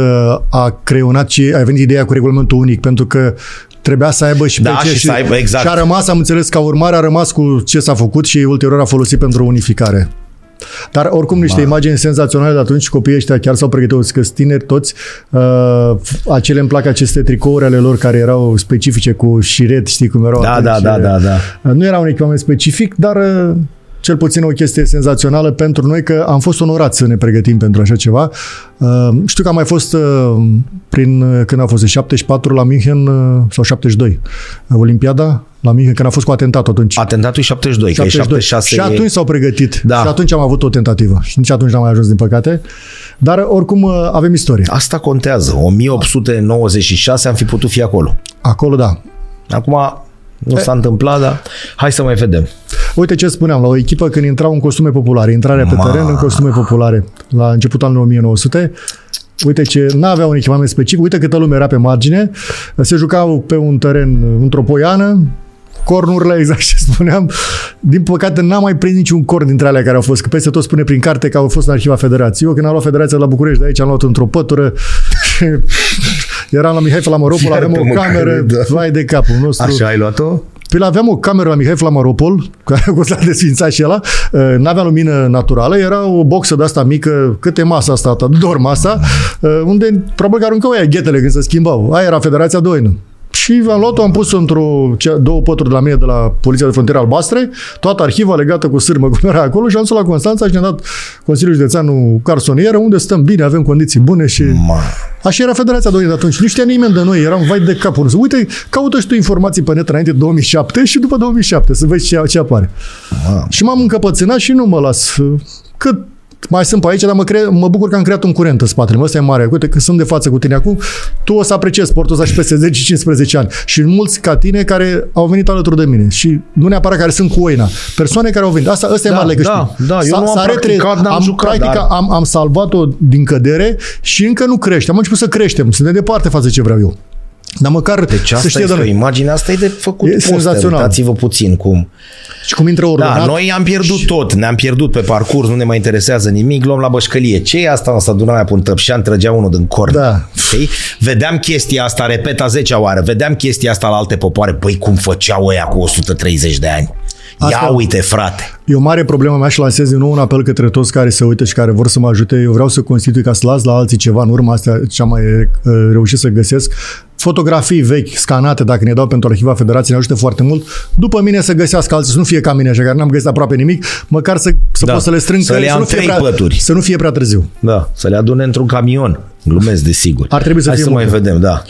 a creionat și a venit ideea cu regulamentul unic, pentru că trebuia să aibă și Da, pe ce și să aibă, exact. Și a rămas, am înțeles, ca urmare a rămas cu ce s-a făcut și ulterior a folosit pentru unificare. Dar oricum niște imagini senzaționale de atunci, copiii ăștia chiar s-au pregătit, că sunt tineri toți, uh, acele îmi plac aceste tricouri ale lor care erau specifice cu șiret, știi cum erau Da, atunci. da, da, da, da. Nu era un echipament specific, dar uh, cel puțin o chestie senzațională pentru noi că am fost onorați să ne pregătim pentru așa ceva. Uh, Știu că am mai fost uh, prin, uh, când a fost, în 74 la München uh, sau 72, uh, Olimpiada la München, când a fost cu atentatul atunci. Atentatul e 72, 72. că e 76 Și atunci s-au pregătit. Da. Și atunci am avut o tentativă. Și nici atunci n-am mai ajuns, din păcate. Dar oricum uh, avem istorie. Asta contează. 1896 am fi putut fi acolo. Acolo, da. Acum nu s-a întâmplat, dar hai să mai vedem. Uite ce spuneam, la o echipă când intrau în costume populare, intrarea pe Ma. teren în costume populare, la începutul anului 1900, Uite ce n-avea un echipament specific, uite câtă lume era pe margine, se jucau pe un teren într-o poiană, cornurile, exact ce spuneam. Din păcate n-am mai prins niciun corn dintre alea care au fost, că peste tot spune prin carte că au fost în arhiva federației. Eu când am luat federația la București, de aici am luat într-o pătură și eram la Mihai Flamaropol, Iar avem pe o măcar, cameră, da. vai de capul nostru. Așa ai luat-o? Păi aveam o cameră la Mihai Flamaropol, care a costat desfințat și ăla, uh, n-avea lumină naturală, era o boxă de asta mică, câte masa asta, ta, doar masa, uh, unde probabil că aruncau aia ghetele când se schimbau. Aia era Federația Doină. Și am luat-o, am pus într-o cea- două pături de la mine de la Poliția de Frontiere Albastre, toată arhiva legată cu sârmă cum era acolo și am dus la Constanța și ne-a dat Consiliul Județeanul Carsonieră, unde stăm bine, avem condiții bune și... Ma. Așa era Federația Doină de atunci. Nu știa nimeni de noi. Eram vai de capul. Uite, caută și tu informații pe net înainte de 2007 și după 2007 să vezi ce, ce apare. Mamă. Și m-am încăpățânat și nu mă las. Cât mai sunt pe aici, dar mă, cre- mă bucur că am creat un curent în spatele meu. Ăsta e mare. Uite, că sunt de față cu tine acum, tu o să apreciezi sportul ăsta și peste 10-15 ani. Și mulți ca tine care au venit alături de mine. Și nu neapărat care sunt cu oina. Persoane care au venit. Asta, ăsta Da, e marele da, câștig. da, eu S-a- nu am s-a practicat, n-am am, jucat, Practic, dar- am, am salvat-o din cădere și încă nu crește. Am început să creștem. Suntem departe față de ce vreau eu. Dar măcar Deci să asta știe de este o noi. imagine, asta e de făcut E poster. senzațional. Uitați-vă puțin cum... Și cum intră ordonat. Da, noi am pierdut tot, ne-am pierdut pe parcurs, nu ne mai interesează nimic, luăm la bășcălie. Ce e asta? Asta aduna aia pe un tăpșan, trăgea unul din corn. Da. Știi? Vedeam chestia asta, repet a 10 oară, vedeam chestia asta la alte popoare. Păi cum făceau ăia cu 130 de ani? Ia Asta- uite, frate. E o mare problemă mea și lansez din nou un apel către toți care se uită și care vor să mă ajute. Eu vreau să constitui ca să las la alții ceva în urma asta ce am mai uh, reușit să găsesc. Fotografii vechi, scanate, dacă ne dau pentru Arhiva Federației, ne ajută foarte mult. După mine să găsească alții, să nu fie ca mine așa, care n-am găsit aproape nimic, măcar să, să Da. pot să le strâng, Să le că am nu fie trei prea, pături. Să nu fie prea târziu. Da, să le adune într-un camion. Glumesc, desigur. Ar trebui să Hai fie să mai muncă. vedem, da.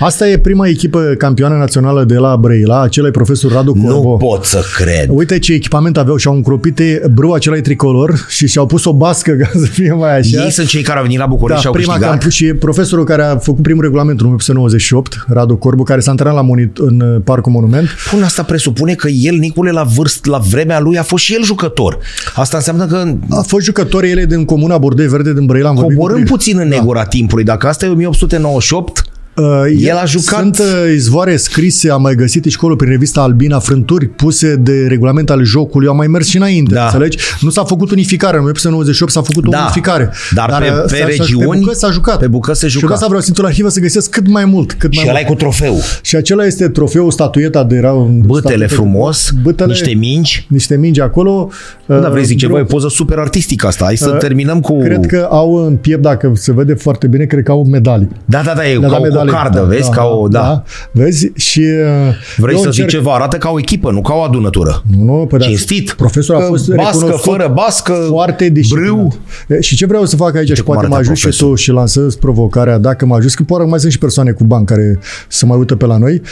Asta e prima echipă campioană națională de la Brăila, acela e profesor Radu Corbo. Nu pot să cred. Uite ce echipament aveau și au încropit brâu acela e tricolor și și-au pus o bască ca să fie mai așa. Ei sunt cei care au venit la București și Da, au prima câștigat. camp și profesorul care a făcut primul regulament în 1998, Radu Corbu, care s-a antrenat la monit, în uh, Parcul Monument. Pun asta presupune că el, Nicule, la vârstă, la vremea lui, a fost și el jucător. Asta înseamnă că A fost jucător, el e din comuna Bordei Verde din Brăila. am vorbit cu coborâm prietenii. puțin în negura timpului. Dacă asta e 1898, Uh, El a jucat- Sunt uh, izvoare scrise, am mai găsit și acolo prin revista Albina, frânturi puse de regulament al jocului, am mai mers și înainte, Da. înțelegi? Nu s-a făcut unificare, în 1998 s-a făcut o Da. unificare. Dar pe- uh, pe s-a- s-a- regiuni, pe bucăți s-a jucat. pe bucăți se Și juca. de asta vreau să la arhivă să găsesc cât mai mult. Cât mai și ăla mult. e cu trofeu. Și acela este trofeul, statueta de era un Bătele statuetă- frumos, bătele, niște mingi. niște mingi acolo. Nu, dar vrei Uh, zic ceva, vreo- e o poză super artistică asta. Hai să terminăm cu... Cred că au în piept, dacă se vede foarte bine, cred că au medalii. Da, da, da, e Le-a ca dat o medalii. cocardă, vezi? Ca o... Da. Vezi? Și uh, Vrei eu să încerc... zici ceva? Arată ca o echipă, nu ca o adunătură. Nu, nu, păi da, Cinstit. Profesorul a Că fost bască, recunoscut fără bască, foarte disciplinat. brâu. E, Și ce vreau să fac aici și cum poate mă arată ajut și profesorul. tu și lansez provocarea, dacă mă ajut, că poate mai sunt și persoane cu bani care să mai uită pe la noi.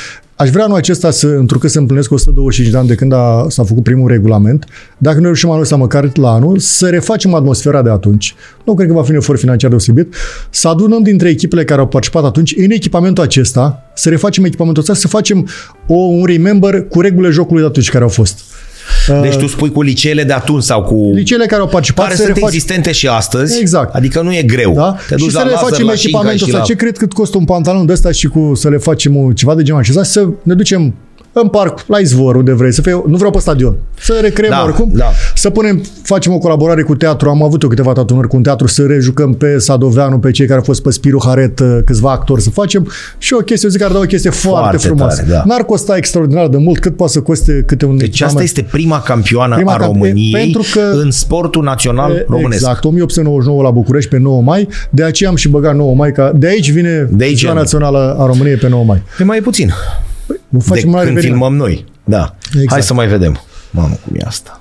Aș vrea anul acesta să, întrucât se împlinesc 125 de ani de când a, s-a făcut primul regulament, dacă nu reușim anul ăsta măcar la anul, să refacem atmosfera de atunci. Nu cred că va fi un efort financiar deosebit. Să adunăm dintre echipele care au participat atunci în echipamentul acesta, să refacem echipamentul ăsta, să facem o, un remember cu regulile jocului de atunci care au fost. Deci tu spui cu liceele de atunci sau cu... Liceele care au participat care să sunt refaci- existente și astăzi. Exact. Adică nu e greu. Da? Te duci și să la le laser, facem la Șinca echipamentul și ăsta. la... Ce cred cât costă un pantalon de ăsta și cu să le facem o- ceva de genul acesta? Să ne ducem în parc, la izvor, unde vrei, să fie, nu vreau pe stadion, să recreăm Da, oricum, da. să punem, facem o colaborare cu teatru, am avut eu câteva tatunări cu un teatru, să rejucăm pe Sadoveanu, pe cei care au fost pe Spiru Haret, uh, câțiva actori, să facem și o chestie, eu zic că ar da o chestie foarte, Foarte frumoasă. tare, da. N-ar costa extraordinar de mult, cât poate să coste câte un Deci asta echipament. este prima campioană Prima a camp- României pentru că- în sportul național românesc. Exact, 1899 la București pe 9 mai, de aceea am și băgat 9 mai, ca de aici vine De aici ziua e. națională a României pe 9 mai. Pe mai puțin. Nu De facem la când revenire. filmăm noi. Da. Exact. Hai să mai vedem. Mamă, cum e asta?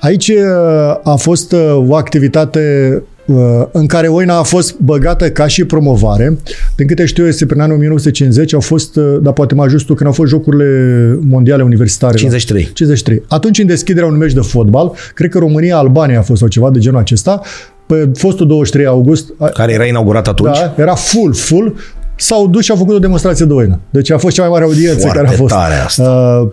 Aici uh, a fost uh, o activitate uh, în care Oina a fost băgată ca și promovare. Din câte știu eu, este prin anul 1950, au fost, uh, dar poate mai ajut tu, când au fost Jocurile Mondiale Universitare. 53. 53. Atunci, în deschiderea unui meci de fotbal, cred că România-Albania a fost sau ceva de genul acesta, pe fostul 23 august, a- Care era inaugurat atunci? da, era full, full, s-au dus și au făcut o demonstrație de oină. Deci a fost cea mai mare audiență Foarte care a fost. tare asta. Uh,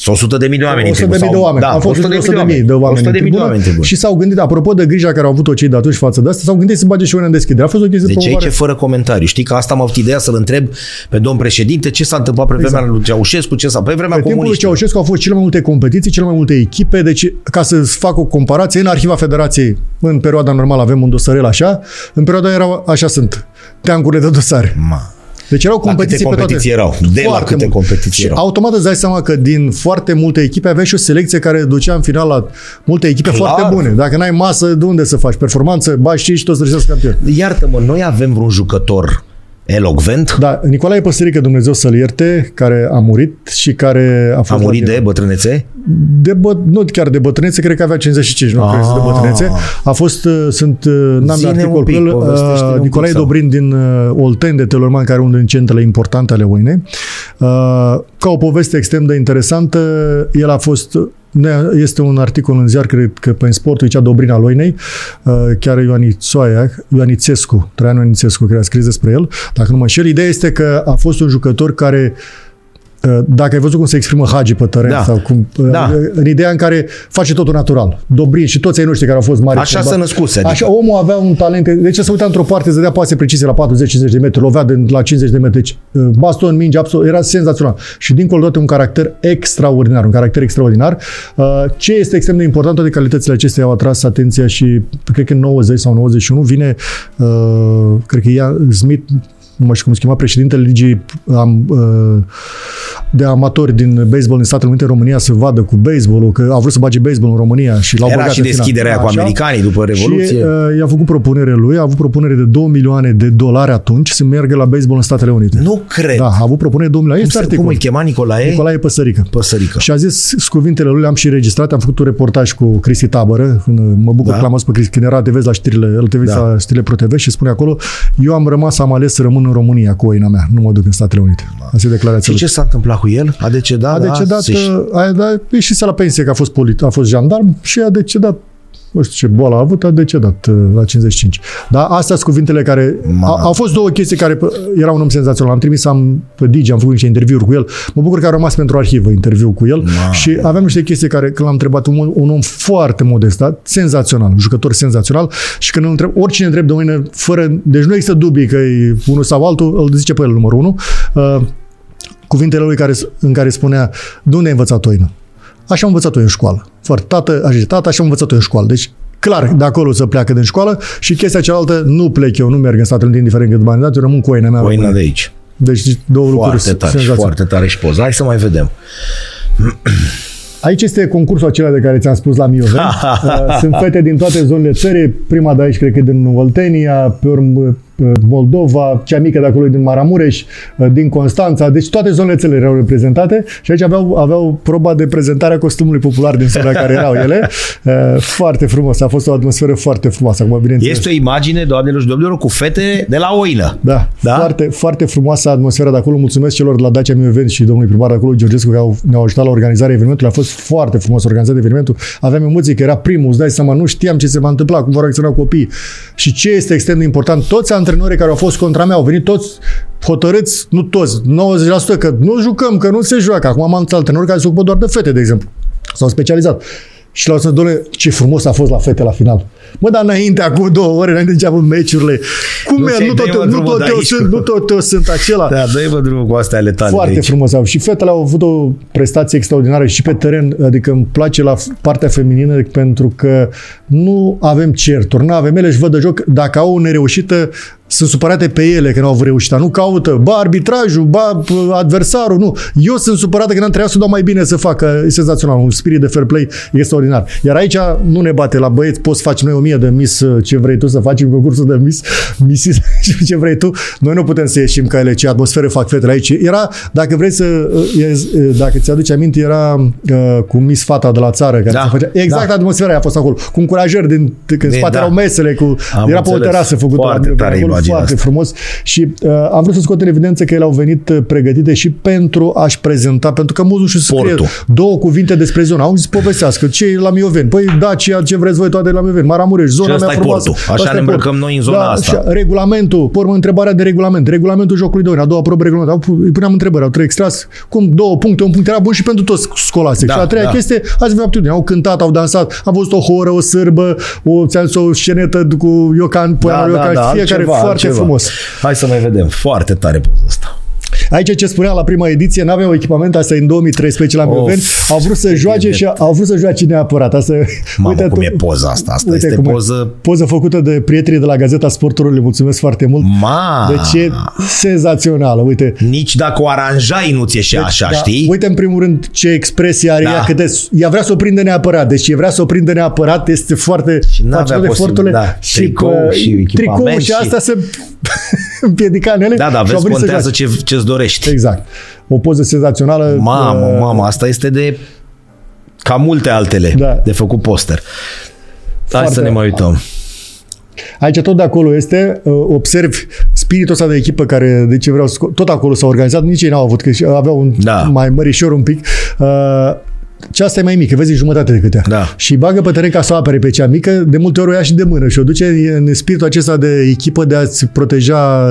Sunt 100 de mii de oameni 100 în de tribună. mii de sau- oameni. Da, Am fost 100 de mii de oameni. 100 de mii de oameni în tribună. Și s-au gândit, apropo de grija care au avut-o cei de atunci față de asta, s-au gândit să bage și una în deschidere. A fost o chestie de Deci aici promovare. e fără comentariu. Știi că asta am avut ideea să-l întreb pe domn președinte ce s-a întâmplat pe vremea lui Ceaușescu, ce s-a pe vremea Pe timpul lui comuniștilor. Ceaușescu au fost cele mai multe competiții, cele mai multe echipe, deci ca să fac o comparație, în Arhiva Federației, în perioada normală avem un dosarel așa, în perioada era așa sunt, teancurile de dosare. Ma. Deci erau La câte competiții pe toate. competiții erau? De la Foarte câte mult. competiții și erau? automat îți dai seama că din foarte multe echipe aveai și o selecție care ducea în final la multe echipe Clar. foarte bune. Dacă n-ai masă, de unde să faci? Performanță, bași și toți să campion. Iartă-mă, noi avem vreun jucător elocvent? Da, Nicolae Păsărică, Dumnezeu să-l ierte, care a murit și care a A fost... murit de bătrânețe? de bă, nu chiar de bătrânețe, cred că avea 55, nu cred că de Ah. bătrânețe. A fost, uh, sunt, uh, n-am Zine de articol un cu pic, el, povestește-ne un uh, pic Nicolae sau- Dobrin din uh, Olteni de Telorman, care e unul din centrele importante ale Oinei. Uh, ca o poveste extrem de interesantă, el a fost ne- este un articol în ziar, cred că pe în sportul zicea Dobrin al Oinei, uh, chiar Ioanițoaia, Ioanițescu, Traian Ioanițescu, care a scris despre el, dacă nu mă înșel. Ideea este că a fost un jucător care uh, dacă ai văzut cum se exprimă Hagi pe teren Da. sau cum, uh, Da. în ideea în care face totul natural. Dobrin și toți ai noștri care au fost mari. Așa combat- se născuse, adică. Așa, omul avea un talent. Deci se uita într-o parte, se dea pase precise la 40-50 de metri, lovea de la 50 de metri. Deci, uh, baston, minge, absolut, era senzațional. Și dincolo de toate un caracter extraordinar, un caracter extraordinar. Uh, Ce este extrem de important, toate calitățile acestea au atras atenția și cred că în 90 sau 91 vine, uh, cred că ea Smith, nu mai știu cum se chema, președintele ligii am, uh, de amatori din baseball din Statele Unite în România să vadă cu baseballul, că au vrut să bage baseball în România și l-au Era băgat și în final. deschiderea aia cu Așa. americanii după Revoluție. Și uh, i-a făcut propunere lui, a avut propunere de 2 milioane de dolari atunci să meargă la baseball în Statele Unite. Nu cred. Da, a avut propunere de 2 milioane. Cum, Este se, articol. cum îl chema Nicolae? Nicolae Păsărică. Păsărică. Și a zis s- cuvintele lui, le-am și registrat, am făcut un reportaj cu Cristi Tabără, când mă bucur Da. că l-am auzit pe Cristi, când era TV la știrile, el TV Da. la știrile Pro TV și spune acolo, eu am rămas, am ales să rămân în România cu oina mea, nu mă duc în Statele Unite. Asta e declarația Și lui. ce s-a întâmplat cu el? A decedat? A decedat, Se- da, a, a ieșise la pensie că a fost, polit, a fost jandarm și a decedat nu știu ce boală a avut, a decedat uh, la 55. Dar astea sunt cuvintele care... Mamă. A, au fost două chestii care pă, era un om senzațional. Am trimis am, pe Digi, am făcut niște interviuri cu el. Mă bucur că a rămas pentru arhivă interviu cu el. Mamă. Și aveam niște chestii care, când l-am întrebat, un, un om foarte modestat, senzațional, un jucător senzațional și când îl întreb, oricine întreb de mine, fără, deci nu există dubii că e unul sau altul, îl zice pe el numărul unu. Uh, cuvintele lui care, în care spunea, de unde ai învățat oină? Așa am învățat-o în școală. Foarte tată, așa zice, tată, așa am învățat-o în școală. Deci, clar, de acolo să pleacă din școală și chestia cealaltă, nu plec eu, nu merg în Statele Unite, indiferent cât bani dat, eu rămân cu oina mea. Oina de aici. Deci două lucruri Foarte tare, senzaționale. foarte tare și poza. Hai să mai vedem. Aici este concursul acela de care ți-am spus la Mioveni. Uh, Sunt fete din toate zonele țării. Prima de aici cred că e din Oltenia, pe urmă uh, Moldova, cea mică de acolo e din Maramureș, uh, din Constanța. Deci toate zonele țării erau reprezentate și aici aveau, aveau proba de prezentare a costumului popular din zona care erau ele. Uh, Foarte frumos. A fost o atmosferă foarte frumoasă. Acum, bineînțeles. Este o imagine, doamnelor și domnilor, cu fete de la Oină. Da, Da? da? Foarte, foarte frumoasă atmosfera de acolo. Mulțumesc celor de la Dacia Mioveni și domnului primar de acolo, Georgescu, că au, ne-au ajutat la organizarea evenimentului. A fost foarte frumos organizat evenimentul. Aveam emoții că era primul, îți dai seama, nu știam ce se va întâmpla, cum vor reacționa copiii. Și ce este extrem de important, toți antrenorii care au fost contra mea au venit toți hotărâți, nu toți, 90%, că nu jucăm, că nu se joacă. Acum am alți antrenori care se ocupă doar de fete, de exemplu. S-au specializat. Și l-au spus, doamne, ce frumos a fost la fete la final. Mă, dar înainte, acum două ore, înainte de ce meciurile. Cum Nu merg? ți-ai Nu dai, tot, mă, eu, nu, drumul tot de eu aici. sunt, nu tot eu sunt acela. Da, dă-i vă drumul cu astea ale tale Foarte de aici. frumos au. Și fetele au avut o prestație extraordinară și pe teren, adică îmi place la partea feminină pentru că nu avem certuri, nu avem ele își văd de joc. Dacă au o nereușită, sunt supărate pe ele că nu au avut reușită. Nu caută, ba arbitrajul, ba p- adversarul, nu. Eu sunt supărată că n-am trebuit să dau mai bine să facă. E senzațional, un spirit de fair play extraordinar. Iar aici nu ne bate la băieți, poți face noi o mie de mis ce vrei tu să facem concursul de mis, misis și ce vrei tu. Noi nu putem să ieșim ca ele, ce atmosferă fac fetele aici. Era, dacă vrei să, e- dacă ți-aduci aminte, era uh, cu Miss Fata de la țară, care Da, se făcea, exact da. atmosfera aia a fost acolo, cu încurajări din, când în De- spate da. erau mesele, cu, Am era pe o înțeles. terasă făcută Foarte la mine, tare acolo, imaginea foarte asta. frumos și uh, am vrut să scot în evidență că ele au venit uh, pregătite și pentru a-și prezenta, pentru că mulți nu știu să scrie Sportul. două cuvinte despre zona. Au zis povestească, ce e la Mioveni? Păi da, ce, ce vreți voi toate la Mioveni? Maramureș, zona ăsta mea e frumoasă. portul. Așa Ăsta ne e îmbrăcăm portul. noi în zona da, asta. Și regulamentul, pormă întrebarea de regulament, regulamentul jocului de ori, a doua probă regulament. Au, pu- îi puneam întrebări, au trei extras, cum două puncte, un punct era bun și pentru toți scolastici. Da, și a treia da. chestie, ați avut aptitudine, au cântat, au dansat, am văzut o horă, o sârbă, o, ți-am zis, o scenetă cu Iocan, poema lui Iocan, fiecare altceva, foarte altceva. frumos. Hai să mai vedem. Foarte tare poza asta. Aici ce spuneam la prima ediție, n-aveau echipament, asta e în 2013 la Of, Mioveni, au vrut să ce joace bine. și au vrut să joace neapărat. Asta, Mamă, cum tu- e poza asta? Asta uite este cum e. poză... Poză făcută de prietenii de la Gazeta Sportului, le mulțumesc foarte mult. Ma! Deci e senzațională, uite. Nici dacă o aranjai nu ți ieșea așa, Da, știi? Uite în primul rând ce expresie are Da. ea, cât de, ea vrea să o prindă neapărat, deci e vrea să o prindă neapărat, este foarte Și n-avea face toate posibil- eforturile da, tricou uh, și tricou echipament și și- asta se împiedica în ele Da, da, și au vezi, venit să contează joace. ce, ce-ți dorești. Exact. O poză senzațională. Mamă, uh, mamă, asta este de ca multe altele Da. de făcut poster. Hai Foarte- să ne mai uităm. Aici tot de acolo este, uh, observi spiritul ăsta de echipă care, de ce vreau să sco- tot acolo s-a organizat, nici ei n-au avut, că și aveau un Da. mai mărișor un pic. Uh, cea asta e mai mică, vezi jumătate de câtea. Da. Și bagă pe teren ca să o apere pe cea mică, de multe ori o ia și de mână și o duce în spiritul acesta de echipă de a-ți proteja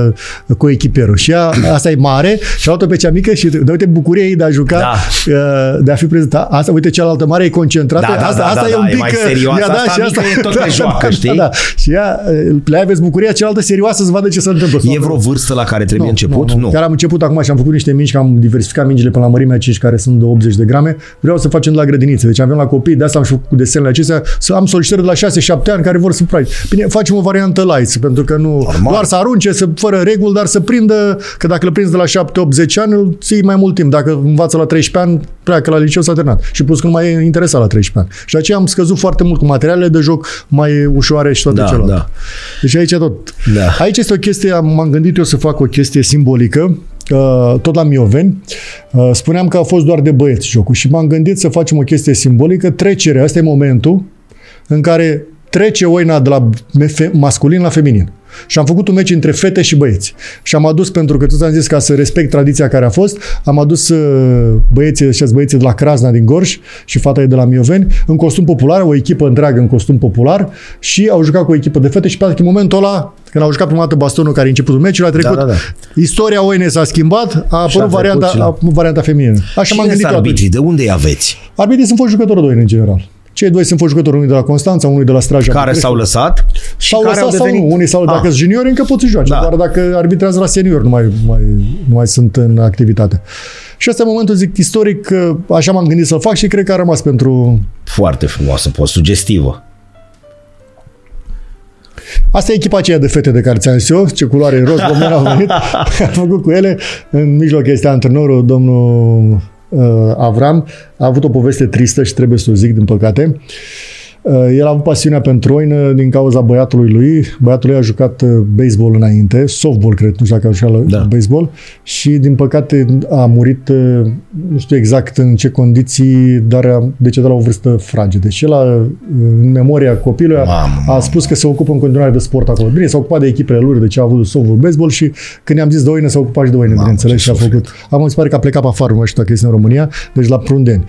cu echipierul. Și ea, asta e mare și a luat-o pe cea mică și de uite bucuria ei de a juca, Da. uh, de a fi prezentat. Asta, uite, cealaltă mare e concentrată. Da, da, asta, da, asta da, e da, un e pic... mai uh, serioasă. ea, da, Asta și mică e tot pe joacă, știi? Da, și ea, le aveți bucuria, cealaltă serioasă să vadă ce se întâmplă. E vreo vârstă la care trebuie început? Nu, nu. Chiar am început acum și am făcut niște mingi, că am diversificat mingile până la mărimea 5, care sunt de 80 de grame. Vreau să facem de la grădiniță. Deci avem la copii, de asta am și făcut cu desenele acestea, să am solicitări de la 6-7 ani care vor să price. Bine, facem o variantă light, pentru că nu Normal. doar să arunce, să, fără reguli, dar să prindă, că dacă le prinzi de la 7, 8, 10 ani, îl ții mai mult timp. Dacă învață la 13 ani, pleacă la liceu s-a terminat. Și plus că nu mai e interesat la 13 ani. Și de aceea am scăzut foarte mult cu materialele de joc mai ușoare și toate Da, celelalte. da. Deci aici tot. Da. Aici este o chestie, am- m-am gândit eu să fac o chestie simbolică, uh, tot la Mioveni. Uh, Spuneam că a fost doar de băieți jocul și m-am gândit să facem o chestie simbolică, trecerea, asta e momentul în care trece oina de la fe- masculin la feminin. Și am făcut un meci între fete și băieți. Și am adus, pentru că tu ți-am zis ca să respect tradiția care a fost, am adus uh, băieții, ăștia băieții de la Crasna din Gorj și fata e de la Mioveni, în costum popular, o echipă întreagă în costum popular și au jucat cu o echipă de fete și pe în momentul ăla, când au jucat prima dată bastonul care e începutul meciului, a trecut. Da, da, da. Istoria oinei s-a schimbat, a apărut trecut varianta, și la- a apărut varianta feminină. Așa m-am Cine gândit sunt eu atunci. arbitrii? De unde îi aveți? Arbitrii sunt fost jucători de oine în general. Cei doi sunt fost jucători, unul de la Constanța, unul de la Straja. Care București. s-au lăsat și sau care lăsat au sau devenit... nu. Unii sau Ah, dacă sunt juniori, încă pot să joace. Da. Doar dacă arbitrează la senior, nu mai, mai, nu mai sunt în activitate. Și asta e momentul, zic, istoric, că așa m-am gândit să-l fac și cred că a rămas pentru... Foarte frumoasă, post sugestivă. Asta e echipa aceea de fete de care ți-am zis eu, ce culoare roz, domnul au venit, am făcut cu ele. În mijloc este antrenorul, domnul uh, Avram. A avut o poveste tristă și trebuie să o zic, din păcate. Uh, El a avut pasiunea pentru oină din cauza băiatului lui. Băiatul lui a jucat uh, baseball înainte, softball, cred, nu știu dacă a jucat la Da. baseball, și din păcate a murit, uh, nu știu exact în ce condiții, dar a decedat la o vârstă fragedă. Și el, a, în memoria copilului, a, Mamă, a mamă. spus că se ocupă în continuare de sport acolo. Bine, s-a ocupat de echipele lui, de ce a avut softball, baseball și când i-am zis de oină, s-a ocupat și de oină, Mamă, bineînțeles, ce și a suflet. făcut. Am mi se pare că a plecat pe afară, nu știu dacă este în România, deci la Prundeni,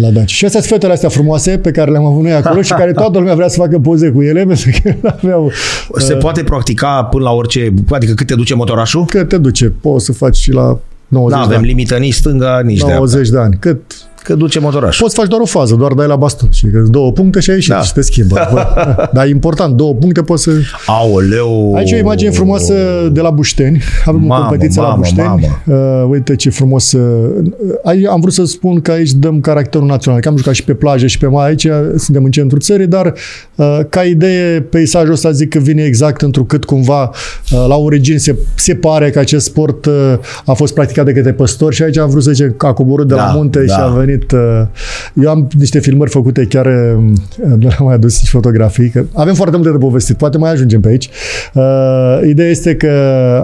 la Daci. Și astea sunt fetele astea frumoase pe care le-am avut noi acolo și care toată lumea vrea să facă poze cu ele, pentru că nu aveau... Se poate practica până la orice, adică cât te duce motorașul? Că te duce, poți să faci și la 90 Nu de avem ani. limită nici stânga, nici 90 dreapta. de ani. Cât, Că duce motoraș. Poți faci doar o fază, doar dai la baston. Și că două puncte și ai ieșit Da. și te schimbă. Bă, Dar e important, două puncte poți să... Aoleu! Aici e o imagine frumoasă de la Bușteni. Avem Mamă, o competiție la mamă, Bușteni. Uh, uite ce frumos. Uh, aici am vrut să spun că aici dăm caracterul național. Că am jucat și pe plajă și pe mare. Aici suntem în centrul țării, dar uh, ca idee, peisajul ăsta zic că vine exact întrucât cumva uh, la origini se, se pare că acest sport uh, a fost practicat de către păstori și aici am vrut să zicem că a coborât de Da, la munte da. și a venit... Uh, eu am niște filmări făcute chiar, uh, nu le-am mai adus și fotografii, că avem foarte multe de povestit, poate mai ajungem pe aici. Uh, ideea este că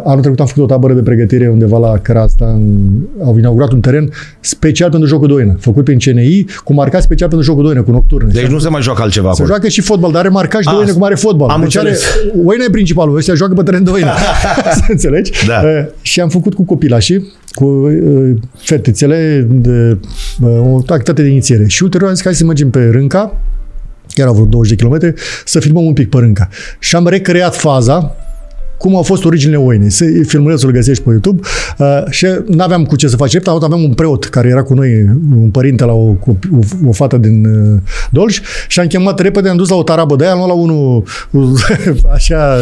anul trecut am făcut o tabără de pregătire undeva la Crasta, în, au inaugurat un teren special pentru jocul de oină, făcut prin CNI, cu marcat special pentru jocul de oină, cu nocturne. Deci nu se mai joacă altceva Se acolo. joacă și fotbal, dar are marcaj de Ah, oină cum are fotbal. am deci are, înțeles. oina e principalul, ăștia joacă pe teren de oină. Să înțelegi? Da. Uh, și am făcut cu copilașii, cu uh, fetițele, de, uh, o activitate de inițiere. Și ulterior am zis că hai să mergem pe Rânca, chiar au vreo 20 de kilometri, să filmăm un pic pe Rânca. Și am recreat faza cum au fost originile oinei. Să filmulețul îl găsești pe YouTube uh, și nu aveam cu ce să facem. Dar aveam un preot care era cu noi, un părinte la o, copi- o, o fată din uh, Dolj și am chemat repede, am dus la o tarabă de aia, am luat la unul așa,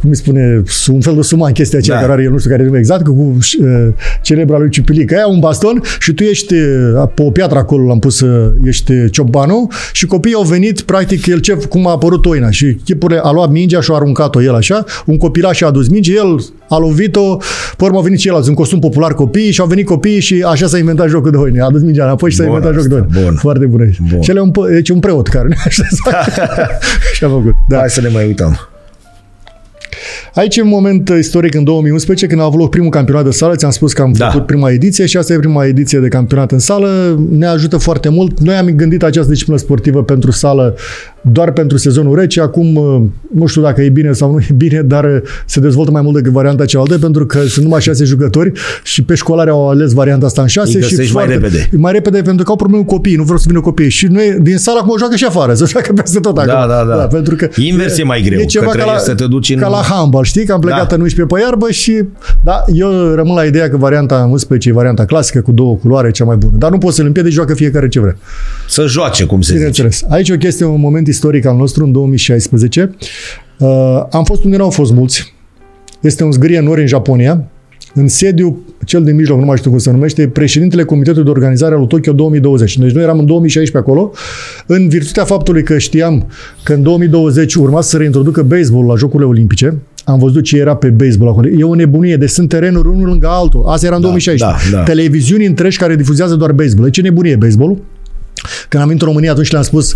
cum îi spune, un fel de suma în chestia aceea Da. care are el, nu știu care e nume exact, cu uh, celebra lui Ciupilic. Aia un baston și tu ești uh, pe o piatră acolo, l-am pus, uh, ești ciobanul și copiii au venit, practic, el ce, cum a apărut oina și chipurile, a luat mingea și a aruncat-o el așa, un copilaș a adus minge, el a lovit-o, pe urmă au venit ceilalți, un costum popular copii și au venit copiii și așa s-a inventat jocul de oine. A adus mingea înapoi și s-a Bun inventat jocul de asta, oine. bun. Foarte bună. Bun. Și el e un, pă- deci un preot care ne așezat și a făcut. Da. Hai să ne mai uităm. Aici e un moment istoric în 2011, când a avut loc primul campionat de sală. Ți-am spus că am Da. făcut prima ediție și asta e prima ediție de campionat în sală. Ne ajută foarte mult. Noi am gândit această disciplină sportivă pentru sală doar pentru sezonul rece. Acum, uh, nu știu dacă e bine sau nu e bine, dar uh, se dezvoltă mai mult decât varianta cealaltă, pentru că sunt numai șase jucători și pe școlare au ales varianta asta în șase. Îi și găsești mai repede. Mai repede pentru că au probleme cu copiii, nu vreau să vină copiii. Și noi, din sală, acum o joacă și afară, să joacă peste tot acolo. Da, da, da. pentru că Invers e mai greu, E ceva că ca trebuie la, să te duci în- ca la handball, știi? Că am plecat Da. în 11 pe iarbă și... Da, eu rămân la ideea că varianta 11 e varianta clasică cu două culoare, cea mai bună. Dar nu poți să-l împiedici, joacă fiecare ce vrea. Să joace, cum se zice. Bineînțeles. Aici o chestie, un moment istoric al nostru, în 2016. Uh, am fost unde nu au fost mulți. Este un zgârie nori în Japonia. În sediu, cel din mijloc, nu mai știu cum se numește, președintele Comitetului de Organizare al Tokyo 2020. Deci noi eram în 2016 acolo, în virtutea faptului că știam că în 2020 urma să se reintroducă baseball la Jocurile Olimpice. Am văzut ce era pe baseball acolo. E o nebunie, deci sunt terenuri unul lângă altul. Asta era în Da, 2016. da, da. Televiziuni întregi care difuzează doar baseball. E ce nebunie baseballul? Când am venit în România, atunci le-am spus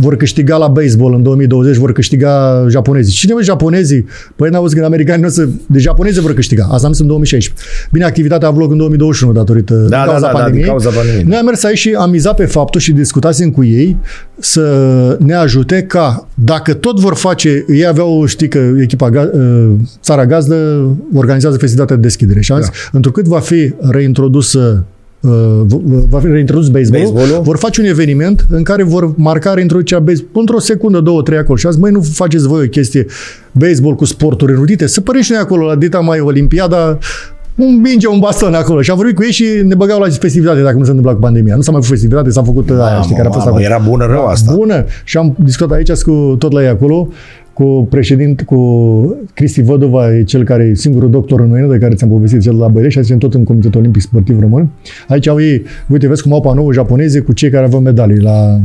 vor câștiga la baseball în 2020, vor câștiga japonezii. Cine mă japonezii? Păi n-au văzut când americanii nu o să... De japonezii vor câștiga. Asta am zis în 2016. Bine, activitatea a avut loc în 2021 datorită din da, cauza da, da, din pandemiei. cauza pandemiei. Noi am mers aici și am mizat pe faptul și discutasem cu ei să ne ajute ca dacă tot vor face, ei aveau, știi că echipa, ga- uh, țara gazdă organizează festivitatea de deschidere și am zis, întrucât va fi reintrodusă uh, va fi reintrodus baseball, Baseball-ul? vor face un eveniment în care vor marca reintroducerea baseball într-o secundă, două, trei acolo. Și azi, măi, nu faceți voi o chestie baseball cu sporturi înrudite, să părim și noi acolo la dita mai Olimpiada, un minge, un baston acolo. Și am vorbit cu ei și ne băgau la festivitate dacă nu se întâmpla cu pandemia. Nu s-a mai făcut festivitate, s-a făcut aia, Mamă, știi, care a fost mamă, acolo. era bună rău asta. Bună. Și am discutat aici cu tot la ei acolo, cu președinte, cu Cristi Vădova, e cel care e singurul doctor în noi, de care ți-am povestit, cel de la Băierești, și tot în Comitetul Olimpic Sportiv Român. Aici au ei, uite, vezi cum au panouri japoneze cu cei care aveau medalii la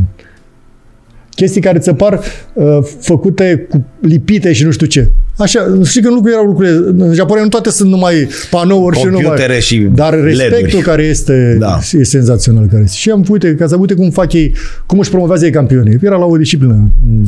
chestii care ți se par uh, făcute cu lipite și nu știu ce. Așa, știi că în lucruri erau lucrurile, în Japonia nu toate sunt numai panouri și numai... Computere și Dar respectul LED-uri. care este, Da. e senzațional. Care este. Și am uite, ca să uite cum fac ei, cum își promovează ei campionii. Era la o disciplină m,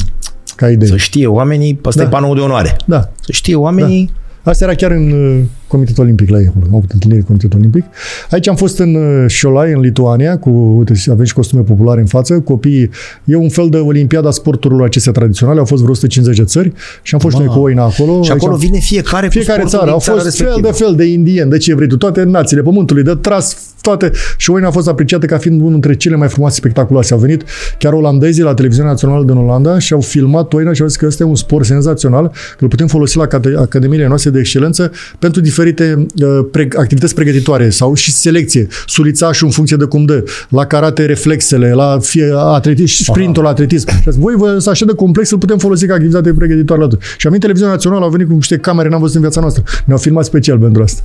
ca idee. Să știe oamenii, ăsta Da. e panoul de onoare. Da. Să știe oamenii, Asta era chiar în uh, Comitetul Olimpic la ei. acolo. Am avut întâlniri în Comitetul Olimpic. Aici am fost în uh, Șolai, în Lituania, cu, uite, avem și costume populare în față. Copiii, e un fel de olimpiada sporturilor acestea tradiționale. Au fost vreo 150 de țări și am fost și noi cu oina acolo. și Aici acolo am- vine fiecare, fiecare cu sportul țară. din Au țara fost fel respectivă. de fel de indieni, de ce vrei tu, toate națiile pământului, de tras toate. Și Oina a fost apreciată ca fiind unul dintre cele mai frumoase spectaculoase. Au venit chiar olandezii la televiziunea națională din Olanda și au filmat Oina și au zis că ăsta e un sport senzațional, că îl putem folosi la cate- academiile noastre de excelență pentru diferite uh, pre- activități pregătitoare sau și selecție. Sulițașul în funcție de cum dă. La karate reflexele, la fie atletism, sprintul la atletism. Și azi, voi vă să așa de complex îl putem folosi ca activitate pregătitoare la tot. Și am în televiziunea națională au venit cu niște camere, n-am văzut în viața noastră. Ne-au filmat special pentru asta.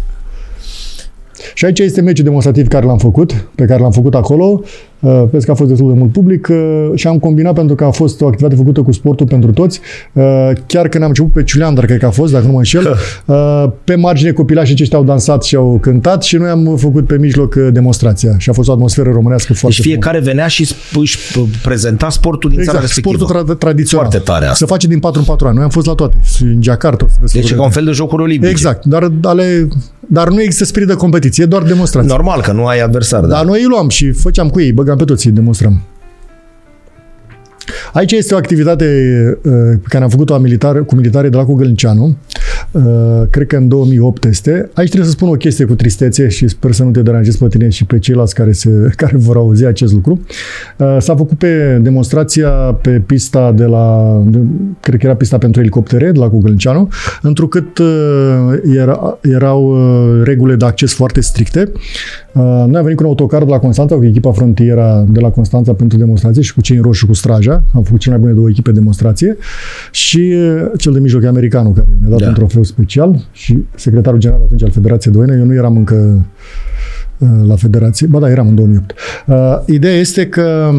Și aici este meciul demonstrativ care l-am făcut, pe care l-am făcut acolo. Uh, Vezi că a fost destul de mult public uh, și am combinat pentru că a fost o activitate făcută cu sportul pentru toți. Uh, Chiar când am început pe Ciuleandar, cred că a fost, dacă nu mă înșel, uh, pe margine copilașii aceștia au dansat și au cântat și noi am făcut pe mijloc uh, demonstrația. Și a fost o atmosferă românească foarte Deci fiecare venea și sp- își prezenta sportul din țara Exact, respectivă. sportul tra- tradițional. Foarte tare asta. Se face din 4 în 4 ani. Noi am fost la toate. Și în Jakarta. o să vezi Deci e fotografii. ca un fel de jocuri olimpice. Exact, dar, ale, dar nu există spirit de competiție, e doar demonstrație. Normal că nu ai adversar, da. Dar noi îi luam și făceam cu ei, băgam pe toți, îi demonstrăm. Aici este o activitate uh, pe care am făcut-o a militar, cu militare de la Cogălnicianu, uh, cred că în 2008 este. Aici trebuie să spun o chestie cu tristețe și sper să nu te deranjezi pe tine și pe ceilalți care, se, care vor auzi acest lucru. Uh, s-a făcut pe demonstrația pe pista de la, de, cred că era pista pentru elicoptere de la Cogălnicianu, întrucât uh, era, erau uh, regulile de acces foarte stricte. Uh, Noi am venit cu un autocar de la Constanța, cu echipa frontiera de la Constanța pentru demonstrație și cu cei în roșu cu straja. Am făcut cele mai bune două echipe de demonstrație și uh, cel de mijloc e americanul care ne-a dat Da. un trofeu special și secretarul general atunci al Federației de Oine. Eu nu eram încă uh, la Federație, ba da, eram în 2008. Uh, Ideea este că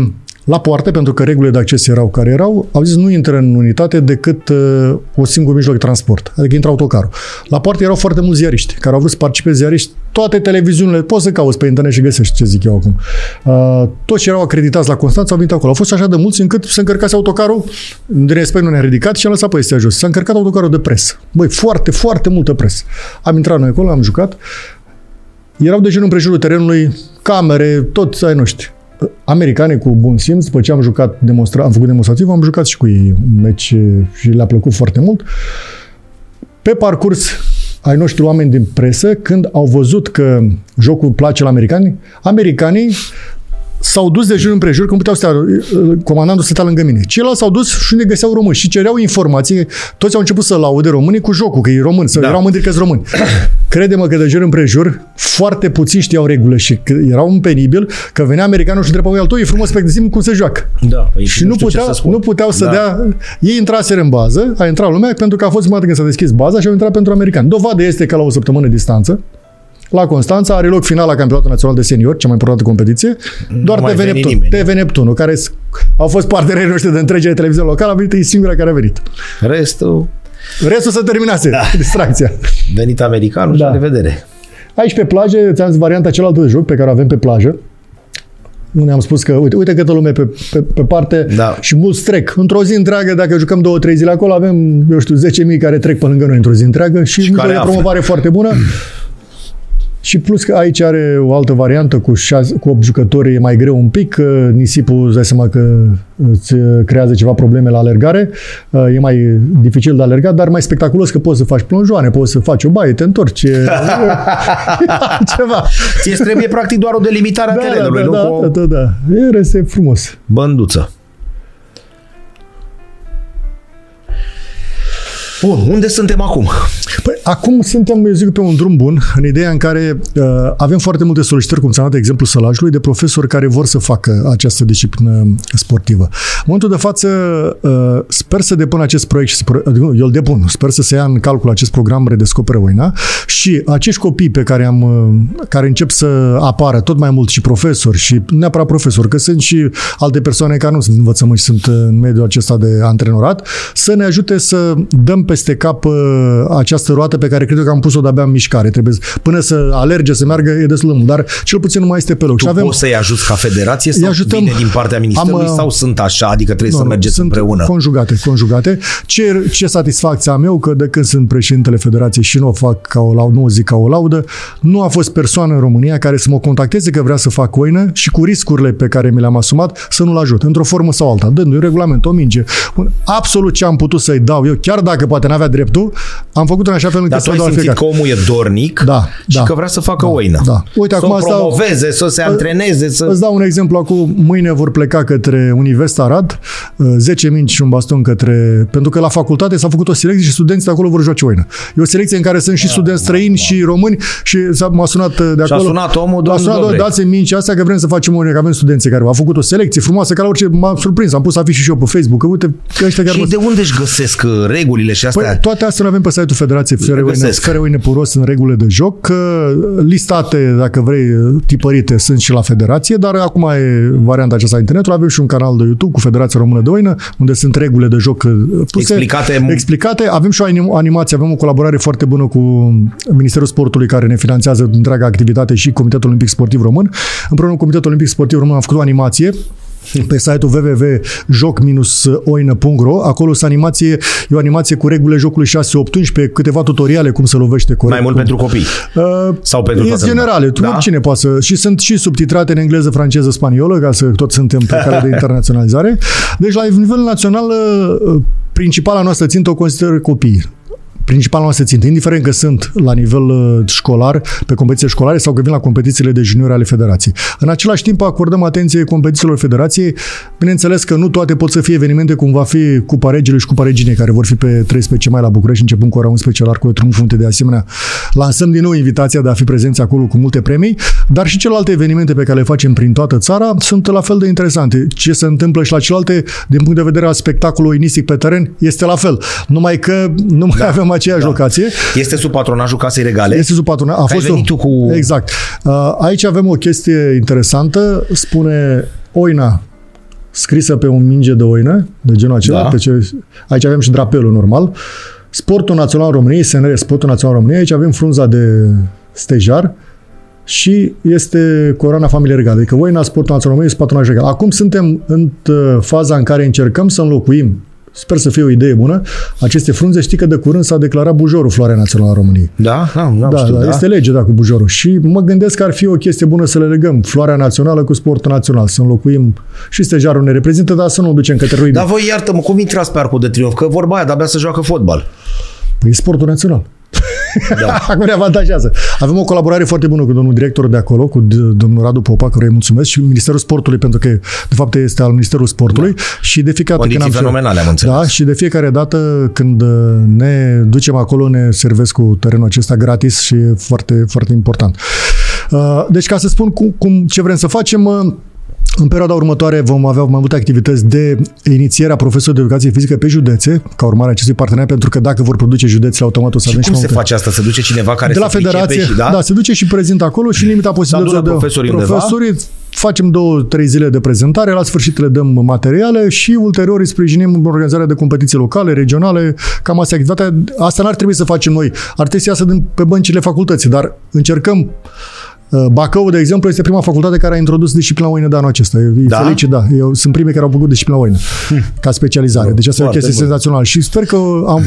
la poartă, pentru că regulile de acces erau care erau, au zis nu intră în unitate decât uh, o singur mijloc de transport, adică intră autocarul. La poartă erau foarte mulți ziariști care au vrut să participe ziariști, toate televiziunile, poți să cauți pe internet și găsești ce zic eu acum. Uh, toți ce erau acreditați la Constanța au venit acolo. Au fost așa de mulți încât se încărcase autocarul, de respect nu ne-a ridicat și am lăsat pe ăstea jos. S-a încărcat autocarul de presă. Băi, foarte, foarte multă presă. Am intrat noi acolo, am jucat. Erau de genul împrejurul terenului, camere, toți ai noștri americane cu bun simț, după ce am jucat, demonstra- am făcut demonstrativ, am jucat și cu ei un meci și le-a plăcut foarte mult. Pe parcurs, ai noștri oameni din presă, când au văzut că jocul place la americani, americanii s-au dus de jur împrejur, cum puteau stea, comandantul stătea lângă mine. Ceilalți s-au dus și ne găseau români și cereau informații. Toți au început să laude românii cu jocul, că e român, să Da. erau mândri că români. Crede-mă că de jur împrejur, foarte puțini știau regulile și că erau un penibil, că venea americanul și întreba al tău, e frumos pe zi cum se joacă. Da, păi Și nu, știu ce puteau, să spun. nu puteau să Da. dea... Ei intraseră în bază, a intrat lumea, pentru că a fost prima dată când s-a deschis baza și au intrat pentru americani. Dovadă este că la o săptămână distanță, la Constanța are loc finala Campionatul Național de Senior, cea mai importantă competiție, doar mai TV veni Neptun. nimeni. TV Neptunul, care s- au fost partenerii noștri de întregere televiziune locală, a venit, e singura care a venit. Restul, Restul se terminase, da. distracția. venit americanul Da. și la revedere. Aici pe plajă, ți-am zis varianta cealaltă de joc pe care o avem pe plajă. Unde am spus că, uite, uite câtă lume pe, pe, pe parte Da. și mulți trec. Într-o zi întreagă, dacă jucăm două, trei zile acolo, avem, eu știu, 10.000 care trec pe lângă noi într-o zi întreagă și, și care e o află. promovare foarte bună. Și plus că aici are o altă variantă cu, șase, cu 8 jucători, e mai greu un pic, că nisipul îți dai seama că îți creează ceva probleme la alergare, e mai dificil de alergat, dar mai spectaculos că poți să faci plonjoane, poți să faci o baie, te întorci, e ceva. Ție îți trebuie practic doar o delimitare a Da, da, terenului, da, nu da, cu da, o da, da. E rese frumos. bănduță. Bun, unde suntem acum? Păi, acum suntem, eu zic, pe un drum bun, în ideea în care uh, avem foarte multe solicitări, cum ți-am dat exemplu sălajului, de profesori care vor să facă această disciplină sportivă. În momentul de față, uh, sper să depun acest proiect și să, pro- adică, nu, eu îl depun, sper să se ia în calcul acest program Redescoperă Oina și acești copii pe care am, uh, care încep să apară tot mai mult și profesori și nu neapărat profesori, că sunt și alte persoane care nu sunt în învățământ și sunt în mediul acesta de antrenorat, să ne ajute să dăm peste cap uh, această roată pe care cred eu că am pus-o de-abia în mișcare. Trebuie să, până să alerge, să meargă, e destul de mult, dar cel puțin nu mai este pe loc. Tu și avem, poți să-i ajuți ca federație sau Îi ajutăm. vine din partea ministerului Am, uh, sau sunt așa, adică trebuie să nu, mergeți sunt împreună? conjugate, conjugate. Ce, ce satisfacție am eu că de când sunt președintele federației și nu o fac ca o laudă, nu o zic ca o laudă, nu a fost persoană în România care să mă contacteze că vrea să fac oină și cu riscurile pe care mi le-am asumat să nu-l ajut, într-o formă sau alta, dându-i un regulament, o minge, un, absolut ce am putut să-i dau eu, chiar dacă poate poate n-avea dreptul, am făcut în așa fel încât Dar să tu ai dau simțit fiecare. că omul e dornic Da, și da, că vrea să facă da, oină. da. Uite, să acum o asta- promoveze, să se antreneze, să... Îți dau un exemplu acum. Mâine vor pleca către Universitatea Arad, uh, 10 mingi și un baston către... Pentru că la facultate s-a făcut o selecție și studenții de acolo vor joace oină. E o selecție în care sunt și studenți străini și români și s-a, m-a sunat uh, de Și a acolo. sunat omul, M-a domnul sunat, Dobrei. dați-mi minci astea că vrem să facem oină, că avem studenți care au făcut o selecție frumoasă, ca la orice m-a surprins. Am pus afișe și eu pe Facebook, că uite, că ăștia care Și mă- de unde își găsesc uh, regulile și astea? Păi, toate astea le avem pe site-ul Federației găsesc. Fereuine Puros în regulile de joc, că listate, dacă vrei, tipărite sunt și la Federație, dar acum e varianta aceasta internetul. Avem și un canal de YouTube cu Federația Română de Oină, unde sunt regulile de joc uh, puse, Explicate. explicate. Avem și o anim- animație, avem o colaborare foarte bună cu Ministerul Sportului care ne finanțează întreaga activitate și Comitetul Olimpic Sportiv Român. Împreună cu Comitetul Olimpic Sportiv Român am făcut o animație pe site-ul www.joc-oină.ro Acolo sunt animație, e o animație cu regulile jocului 6-18, câteva tutoriale cum să lovește corect. Mai mult cum... pentru copii. Uh, Sau pentru e toată lumea. generale, tu Da? oricine poate să... Și sunt și subtitrate în engleză, franceză, spaniolă, ca să tot suntem pe cale de internaționalizare. Deci, la nivel național, uh, principala noastră țintă o consideră copiii principala noastră țintă, indiferent că sunt la nivel uh, școlar, pe competiții școlare sau că vin la competițiile de juniori ale federației. În același timp acordăm atenție competițiilor federației. Bineînțeles că nu toate pot să fie evenimente cum va fi Cupa Regelui și Cupa Reginei, care vor fi pe 13 mai la București, începând cu ora 11 la Arcul de Triunf, unde de asemenea lansăm din nou invitația de a fi prezenți acolo cu multe premii, dar și celelalte evenimente pe care le facem prin toată țara sunt la fel de interesante. Ce se întâmplă și la celelalte, din punct de vedere al spectacolului oinistic pe teren, este la fel. Numai că nu mai da. avem aceeași Da. locație. Este sub patronajul Casei Regale? Este sub patronat. A Că ai fost o... venit tu cu- Exact. Uh, Aici avem o chestie interesantă. Spune Oina scrisă pe un minge de oină, de genul acela. Da. Pe ce... Aici avem și drapelul normal. Sportul Național României, SNR, Sportul Național României. Aici avem frunza de stejar și este coroana familiei regale. Adică Oina, Sportul Național României, este patronaj regal. Acum suntem în uh, faza în care încercăm să înlocuim Sper să fie o idee bună. Aceste frunze, știi că de curând s-a declarat bujorul floarea națională a României. Da? Da, da, Da, știu, da, da. este lege, da, cu bujorul. Și mă gândesc că ar fi o chestie bună să le legăm floarea națională cu sportul național, să înlocuim și stejarul ne reprezintă, dar să nu o ducem către ruine. Dar voi iartă-mă, cum intrați pe Arcul de Triunf? Că vorba aia, de-abia să joacă fotbal. Păi e sportul național. Da. Acum ne avantajează. Avem o colaborare foarte bună cu domnul director de acolo, cu d- domnul Radu Popa, căruia îi mulțumesc, și Ministerul Sportului, pentru că de fapt este al Ministerul Sportului. Da. Și de fiecare dată Condiții când am fenomenale, am înțeles. Da, și de fiecare dată când uh, ne ducem acolo, ne servesc cu terenul acesta gratis și e foarte, foarte important. Uh, Deci, ca să spun cum, cum ce vrem să facem, uh, în perioada următoare vom avea mai multe activități de inițiere a profesorilor de educație fizică pe județe, ca urmare a acestui parteneriat, pentru că dacă vor produce județele, automat o să Și avem cum și se mai multe. face asta? Se duce cineva care De la se pricepe federație, și, da? da, se duce și prezintă acolo și în limita posibilităților adună profesorii undeva? profesorii facem două, trei zile de prezentare, la sfârșit le dăm materiale și ulterior îi sprijinim în organizarea de competiții locale, regionale, cam asta e activitatea. Asta n-ar trebui să facem noi, ar trebui să iasă din, pe băncile facultății, dar încercăm Uh, Bacău, de exemplu, este prima facultate care a introdus disciplina oină de anul acesta. Îi Da? felicit, da. Eu sunt primii care au făcut disciplina oină ca specializare. Deci asta e o Foarte chestie bun. senzațională. Și sper că am, Uh,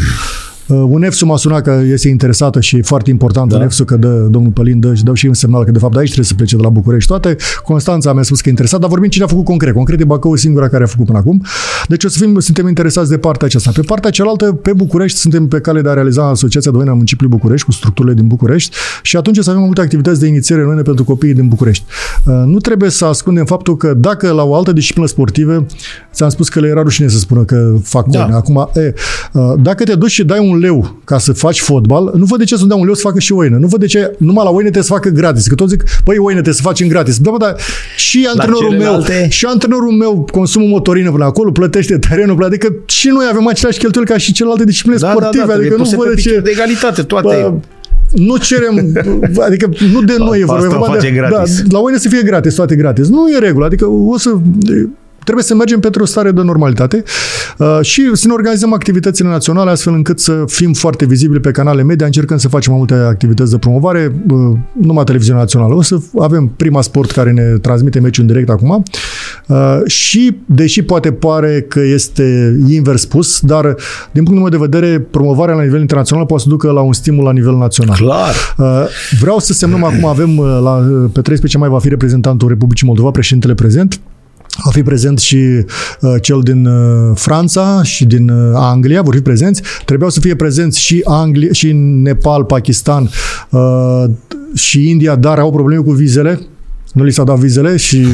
UNEFSU m-a sunat că este interesată și e foarte important da. UNEFSU că dă, domnul Pălin dă, dă și un semnal că de fapt de aici trebuie să plece de la București toate. Constanța mi-a spus că e interesat, dar vorbim cine a făcut concret. Concret e Bacău singura care a făcut până acum. Deci o să fim, suntem interesați de partea aceasta. Pe partea cealaltă, pe București, suntem pe cale de a realiza Asociația de Oina a Municipiului București cu structurile din București și atunci o să avem multe activități de inițiere în oine pentru copiii din București. Uh, Nu trebuie să ascundem faptul că dacă la o altă disciplină sportivă, ți-am spus că le era rușine să spună că fac Da. oine. Acum, e, uh, dacă te duci și dai un leu ca să faci fotbal, nu văd de ce să-mi dea un leu să facă și oină. Nu văd de ce numai la oină trebuie să facă gratis. Că tot zic, băi, oină trebuie să faci în gratis. Da, mă, dar și antrenorul meu, celelalte? și antrenorul meu consumă motorină până acolo, plătește terenul, plătește, adică și noi avem aceleași cheltuieli ca și celelalte discipline Da, sportive. da, da, adică nu puse văd pe de ce... picior de egalitate toate. Bă, nu cerem, adică nu de noi e vorba. e Asta o vorba de, face gratis. Da, la oine să fie gratis, toate gratis. Nu e regulă, adică o să trebuie să mergem pentru o stare de normalitate uh, și să ne organizăm activitățile naționale astfel încât să fim foarte vizibili pe canale media. Încercăm să facem mai multe activități de promovare, uh, numai televiziunea națională. O să avem prima sport care ne transmite meciul în direct acum uh, și, deși poate pare că este invers spus, dar din punctul meu de vedere, promovarea la nivel internațional poate să ducă la un stimul la nivel național. Clar. Uh, Vreau să semnăm acum, avem uh, la, pe 13 mai va fi reprezentantul Republicii Moldova, președintele prezent. Va fi prezent și uh, cel din uh, Franța și din uh, Anglia, vor fi prezenți. Trebuiau să fie prezenți și Anglia, și Nepal, Pakistan uh, și India, dar au probleme cu vizele. Nu li s-au dat vizele și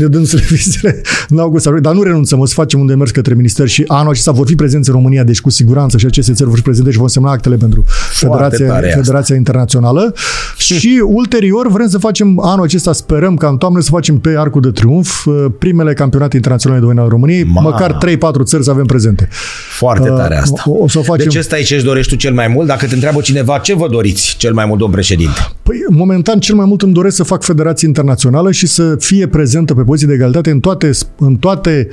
ne dăm să le vizele în august. Dar nu renunțăm, o să facem un demers către minister și anul acesta vor fi prezenți în România, deci cu siguranță și aceste țări vor fi prezente și vom semna actele pentru Federația, Federația Internațională. și ulterior vrem să facem anul acesta, sperăm ca în toamnă să facem pe Arcul de Triunf uh, primele campionate internaționale de al României, Ma. măcar 3-4 țări să avem prezente. Foarte uh, tare asta. O, o să facem... Deci ăsta e ce-și dorești tu cel mai mult? Dacă te întreabă cineva ce vă doriți cel mai mult, domn președinte? Păi, momentan, cel mai mult îmi doresc să fac federație internațională și să fie prezentă pe poziție de egalitate în toate, în toate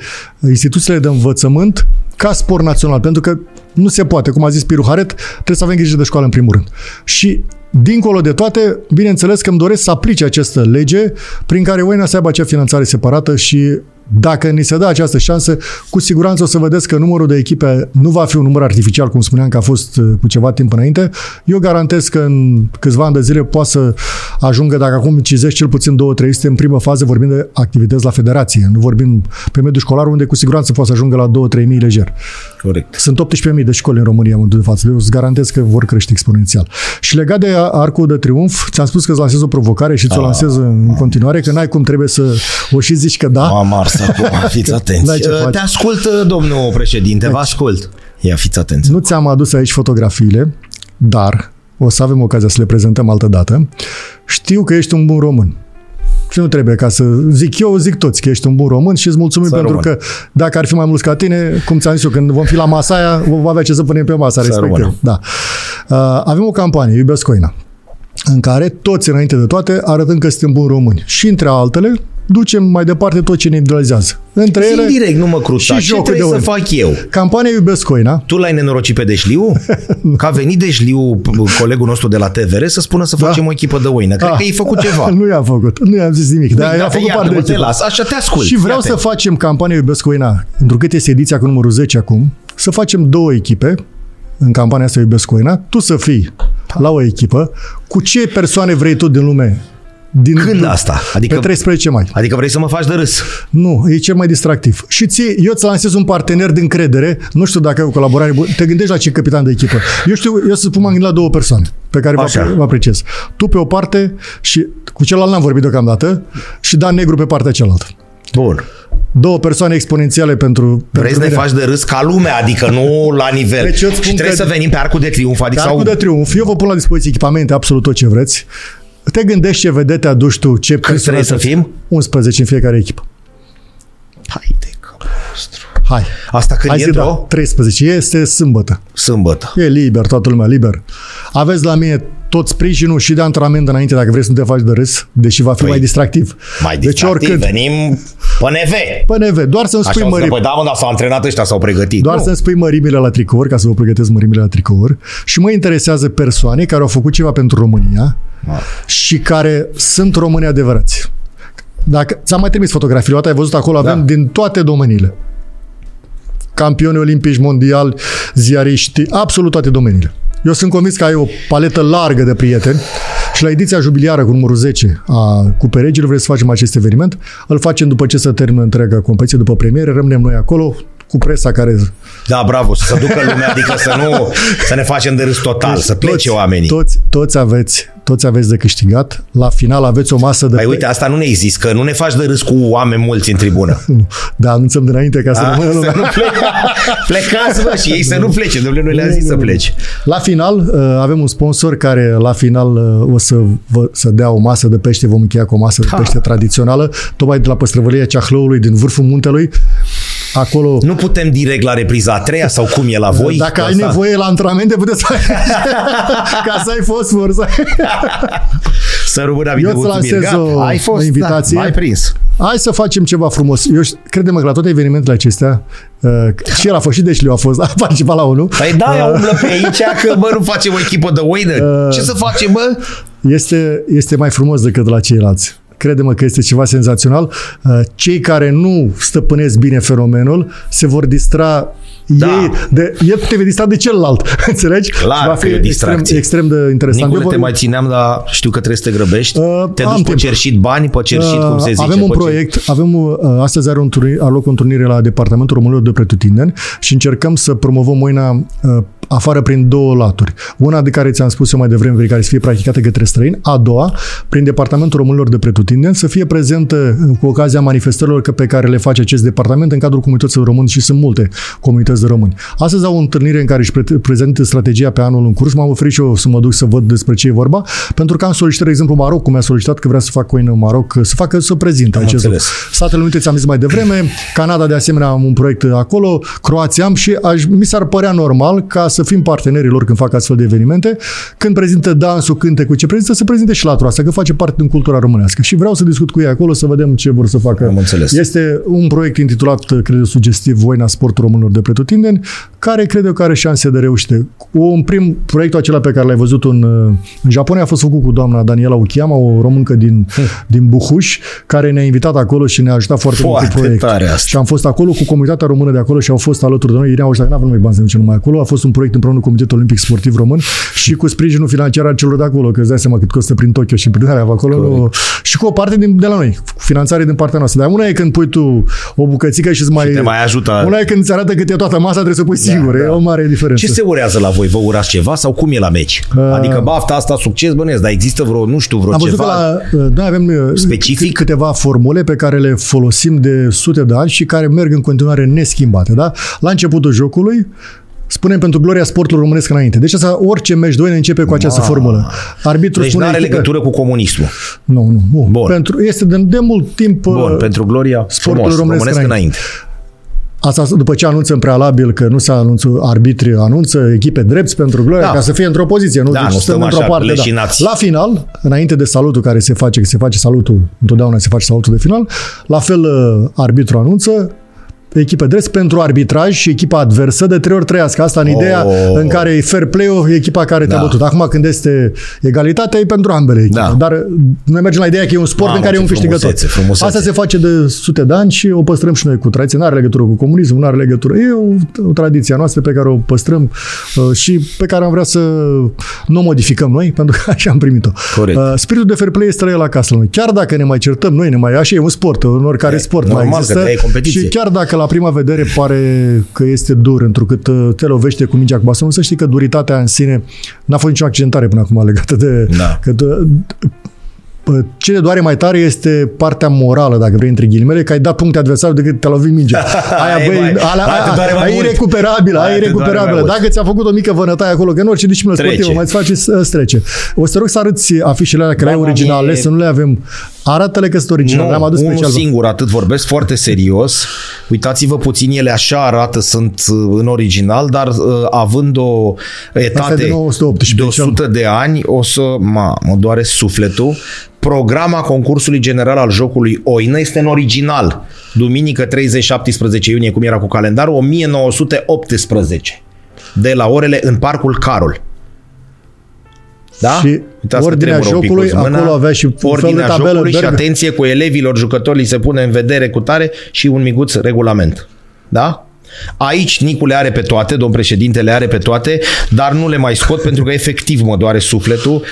instituțiile de învățământ ca sport național, pentru că nu se poate, cum a zis Piru Haret, trebuie să avem grijă de școală în primul rând. Și Dincolo de toate, bineînțeles că îmi doresc să aplice această lege prin care Oina să aibă acea finanțare separată și dacă ni se dă această șansă, cu siguranță o să vedeți că numărul de echipe nu va fi un număr artificial, cum spuneam că a fost uh, cu ceva timp înainte. Eu garantez că în câțiva ani de zile poate să ajungă, dacă acum cizesc cel puțin 2-300, în primă fază vorbim de activități la federație. Nu vorbim pe mediul școlar, unde cu siguranță poate să ajungă la 2-3 mii lejer. Corect. Sunt 18.000 de școli în România în de față. Eu îți garantez că vor crește exponențial. Și legat de Arcul de Triunf, ți-am spus că îți lansez o provocare și ți-o ah, lansez în continuare, că n-ai cum trebuie să o și zici că da. Mama, acum, fiți atenți. Te ascult, domnul președinte, vă ascult. Ia, fiți atenți. Nu ți-am adus aici fotografiile, dar o să avem ocazia să le prezentăm altă dată. Știu că ești un bun român. Și nu trebuie ca să zic eu, zic toți că ești un bun român și îți mulțumim să pentru român. că dacă ar fi mai mulți ca tine, cum ți-am zis eu, când vom fi la masa aia, vom avea ce să punem pe masa respectivă. Da. Uh, avem o campanie, Iubesc Coina, în care toți, înainte de toate, arătând că suntem buni români. Și între altele, ducem mai departe tot ce ne idealizează. Între ele direct, nu mă cruta. Și ce trebuie să fac eu? Campania Iubesc Coina. Tu l-ai nenorocit pe Deșliu? că a venit Deșliu, colegul nostru de la TVR, să spună să da. facem da. o echipă de oină. Cred ah. că ai făcut ceva. nu i-a făcut. Nu i-am zis nimic. Dar a făcut parte de te las. Așa te ascult. Și vreau să facem campania Iubesc Coina, întrucât este ediția cu numărul 10 acum, să facem două echipe în campania asta Iubesc Coina, tu să fii la o echipă, cu ce persoane vrei tu din lume din Când asta? Adică, pe 13 mai. Adică vrei să mă faci de râs? Nu, e cel mai distractiv. Și ție, eu îți lansez un partener de încredere, nu știu dacă ai o colaborare bună, te gândești la ce capitan de echipă. Eu știu, eu să spun, m-am gândit la două persoane pe care vă, vă apreciez. Tu pe o parte și cu celălalt n-am vorbit deocamdată și Dan Negru pe partea cealaltă. Bun două persoane exponențiale pentru... Vrei pentru să ne faci de râs ca lumea, adică nu la nivel. Deci și trebuie că să venim pe Arcul de Triunf. Adică pe Arcul sau... de Triunf. Eu vă pun la dispoziție echipamente, absolut tot ce vreți. Te gândești ce vedete aduci tu, ce Cât trebuie să fim? 11 în fiecare echipă. Hai de nostru. Hai. Asta când Hai e, da, 13. Este sâmbătă. Sâmbătă. E liber, toată lumea liber. Aveți la mine tot sprijinul și de antrenament înainte dacă vreți să nu te faci de râs, deși va fi păi, mai distractiv. Mai deci distractiv, deci oricând, venim pe NV. Pe NV, doar să-mi spui mărimile. Păi da, mă, dar s-au antrenat ăștia, s-au pregătit. Doar să-mi spui mărimile la tricouri, ca să vă pregătesc mărimile la tricouri. Și mă interesează persoane care au făcut ceva pentru România ah. și care sunt români adevărați. Dacă ți-am mai trimis fotografiile, ai văzut acolo, avem da. din toate domeniile. Campioni olimpici, mondiali, ziariști, absolut toate domeniile. Eu sunt convins că ai o paletă largă de prieteni și la ediția jubiliară cu numărul 10 a Cupei Regilor vrei să facem acest eveniment. Îl facem după ce se termină întreaga competiție, după premiere, rămânem noi acolo cu presa care... Da, bravo, să se ducă lumea, adică să nu să ne facem de râs total, deci, să plece toți, oamenii. Toți, toți aveți toți aveți de câștigat. La final aveți o masă de... Păi uite, asta nu ne există, că nu ne faci de râs cu oameni mulți în tribună. da, anunțăm dinainte ca să ah, rămână lumea. Plecați, bă, și ei să nu plece. Domnule, nu le-a zis să pleci. La final uh, avem un sponsor care la final uh, o să, vă, să dea o masă de pește, vom încheia cu o masă de pește tradițională, tocmai de la păstrăvălia Ceahlăului din vârful muntelui. Acolo... Nu putem direct la repriza a treia sau cum e la voi? Dacă ai asta? nevoie la antrenamente, puteți să ca să ai fosfor. Să... să rămână bine Eu îți o, ai fost, o invitație. Da, ai prins. Hai să facem ceva frumos. Eu credem că la toate evenimentele acestea, uh, și el a fost și Deșliu a fost, a participat la unul. Păi da, uh, umblă pe aici că bă, nu facem o echipă de oină. Uh, Ce să facem, bă? Este, este mai frumos decât la ceilalți crede-mă că este ceva senzațional. Uh, cei care nu stăpânesc bine fenomenul se vor distra Da. Ei, de, el te vei distra de celălalt, înțelegi? Clar va că fi e o extrem, distracție. extrem de interesant. Nicule, Eu te vor- mai țineam, dar știu că trebuie să te grăbești. Uh, te am duci pe timp. cerșit bani, pe cerșit, cum se zice. Avem un pe cer- proiect, avem, uh, astăzi are, un, întâlnire- are loc o întâlnire la Departamentul Românilor de Pretutindeni și încercăm să promovăm mâina uh, afară prin două laturi. Una de care ți-am spus eu mai devreme, care să fie practicată către străini, a doua, prin Departamentul Românilor de Pretutindeni, să fie prezentă uh, cu ocazia manifestărilor că- pe care le face acest departament în cadrul comunităților români și sunt multe comunități de români. Astăzi au o întâlnire în care își pre- prezintă strategia pe anul în curs. M-am oferit și eu să mă duc să văd despre ce e vorba, pentru că am solicitat, de exemplu, Maroc, cum mi-a solicitat că vrea să facă coină în Maroc, să facă, să prezinte Am acest înțeles. lucru. Statele Unite ți-am zis mai devreme, Canada de asemenea am un proiect acolo, Croația am și aș, mi s-ar părea normal ca să fim partenerii lor când fac astfel de evenimente, când prezintă dansul, cânte cu ce prezintă, să prezinte și latura asta, că face parte din cultura românească. Și vreau să discut cu ei acolo să vedem ce vor să facă. Am înțeles. Este un proiect intitulat, cred eu, sugestiv, Voina Sportul Românilor de Pretutindeni, care cred eu că are șanse de reușite. Un prim proiectul acela pe care l-ai văzut în, în Japonia a fost făcut cu doamna Daniela Uchiyama, o româncă din, din Buhuș, care ne-a invitat acolo și ne-a ajutat foarte, mult Foarte cu proiectul. tare asta. Și am fost acolo cu comunitatea română de acolo și au fost alături de noi. Ei ne-au ajutat, n-avem noi bani să ne ducem numai acolo. A fost un proiect împreună cu Comitetul Olimpic Sportiv Român și cu sprijinul financiar al celor de acolo, că îți dai seama cât costă prin Tokyo și prin alea acolo. Nu, și cu o parte din, de la noi, cu finanțare din partea noastră. Dar una e când pui tu o bucățică și îți mai... te mai ajută. Una e când îți arată cât e toată masa, trebuie să pui singur. da. E o mare diferență. Ce se urează la voi? Vă urați ceva sau cum e la meci? Uh, adică bafta asta, succes bănesc, dar există vreo, nu știu, vreo Am văzut ceva... că la, noi avem uh, specific? câ- câteva formule pe care le folosim de sute de ani și care merg în continuare neschimbate. Da? La începutul jocului, spunem pentru gloria sportului românesc înainte. Deci asta, orice meci de începe cu această Ma. formulă. Arbitru Deci spune nu are echipă- legătură cu comunismul. Nu, nu, nu. Bun. Pentru, este de, de mult timp Bun, uh, pentru gloria, sportul frumos, românesc românesc înainte. înainte. Asta după ce anunță în prealabil că nu se anunță arbitri, anunță echipe drepți pentru gloria, Da. ca să fie într-o poziție, nu? Da, deci nu stăm stăm într-o așa, parte. Da. leșinați. La final, înainte de salutul care se face, că se face salutul, întotdeauna se face salutul de final, la fel uh, arbitru anunță echipe drept pentru arbitraj și echipa adversă de trei ori trăiască. Asta în ideea Oh. în care e fair play-ul, e echipa care te-a Da. bătut. Acum când este egalitatea, e pentru ambele echipe. Da. Dar uh, noi mergem la ideea că e un sport Mamă, în care e un ce câștigător. frumusețe, frumusețe. Asta se face de sute de ani și o păstrăm și noi cu tradiție. Nu are legătură cu comunismul, nu are legătură. E o, o tradiție a noastră pe care o păstrăm uh, și pe care am vrea să nu o modificăm noi, pentru că așa am primit-o. Corect. Uh, spiritul de fair play este la el acasă la noi. Chiar dacă ne mai certăm noi, ne mai așa e un sport, în oricare E, sport normal mai că există. de-aia e competiție. și chiar dacă la prima vedere pare că este dur, întrucât uh, te lovește cu mingea cu bastonul, să știi că duritatea în sine n-a fost nicio accidentare până acum legată de... Da. Că, de Pă, ce te doare mai tare este partea morală, dacă vrei, între ghilimele, că ai dat puncte adversarul decât te-a lovit mingea. Aia, Aia e băi, mai- ala, aia te aia, doare mai aia e mult. recuperabilă, aia Aia e te doare mai recuperabilă. mult. Dacă ți-a făcut o mică vânătaie acolo, că în orice disciplină Trece. sportivă mai îți face, îți trece. O să te rog să arăți afișele alea, că le ai Mama originale, mie. să nu le avem. Arată-le că sunt originale, le-am adus unul special. singur, atât vorbesc foarte serios. Uitați-vă puțin, ele așa arată, sunt uh, în original, dar uh, având o etate de 918, de 100 de ani, o să, ma, mă doare sufletul. Programa concursului general al jocului Oină este în original. Duminică 30-17 iunie, cum era cu calendarul, 1918. De la orele în Parcul Carol. Da? Și Uitați că ordinea tremură un pic jocului, mâna. acolo avea și un fel de ordinea tabelă, jocului și Berg. atenție cu elevilor jucătorii se pune în vedere cu tare și un micuț regulament. Da? Aici Nicu le are pe toate, domn președinte le are pe toate, dar nu le mai scot pentru că efectiv mă doare sufletul.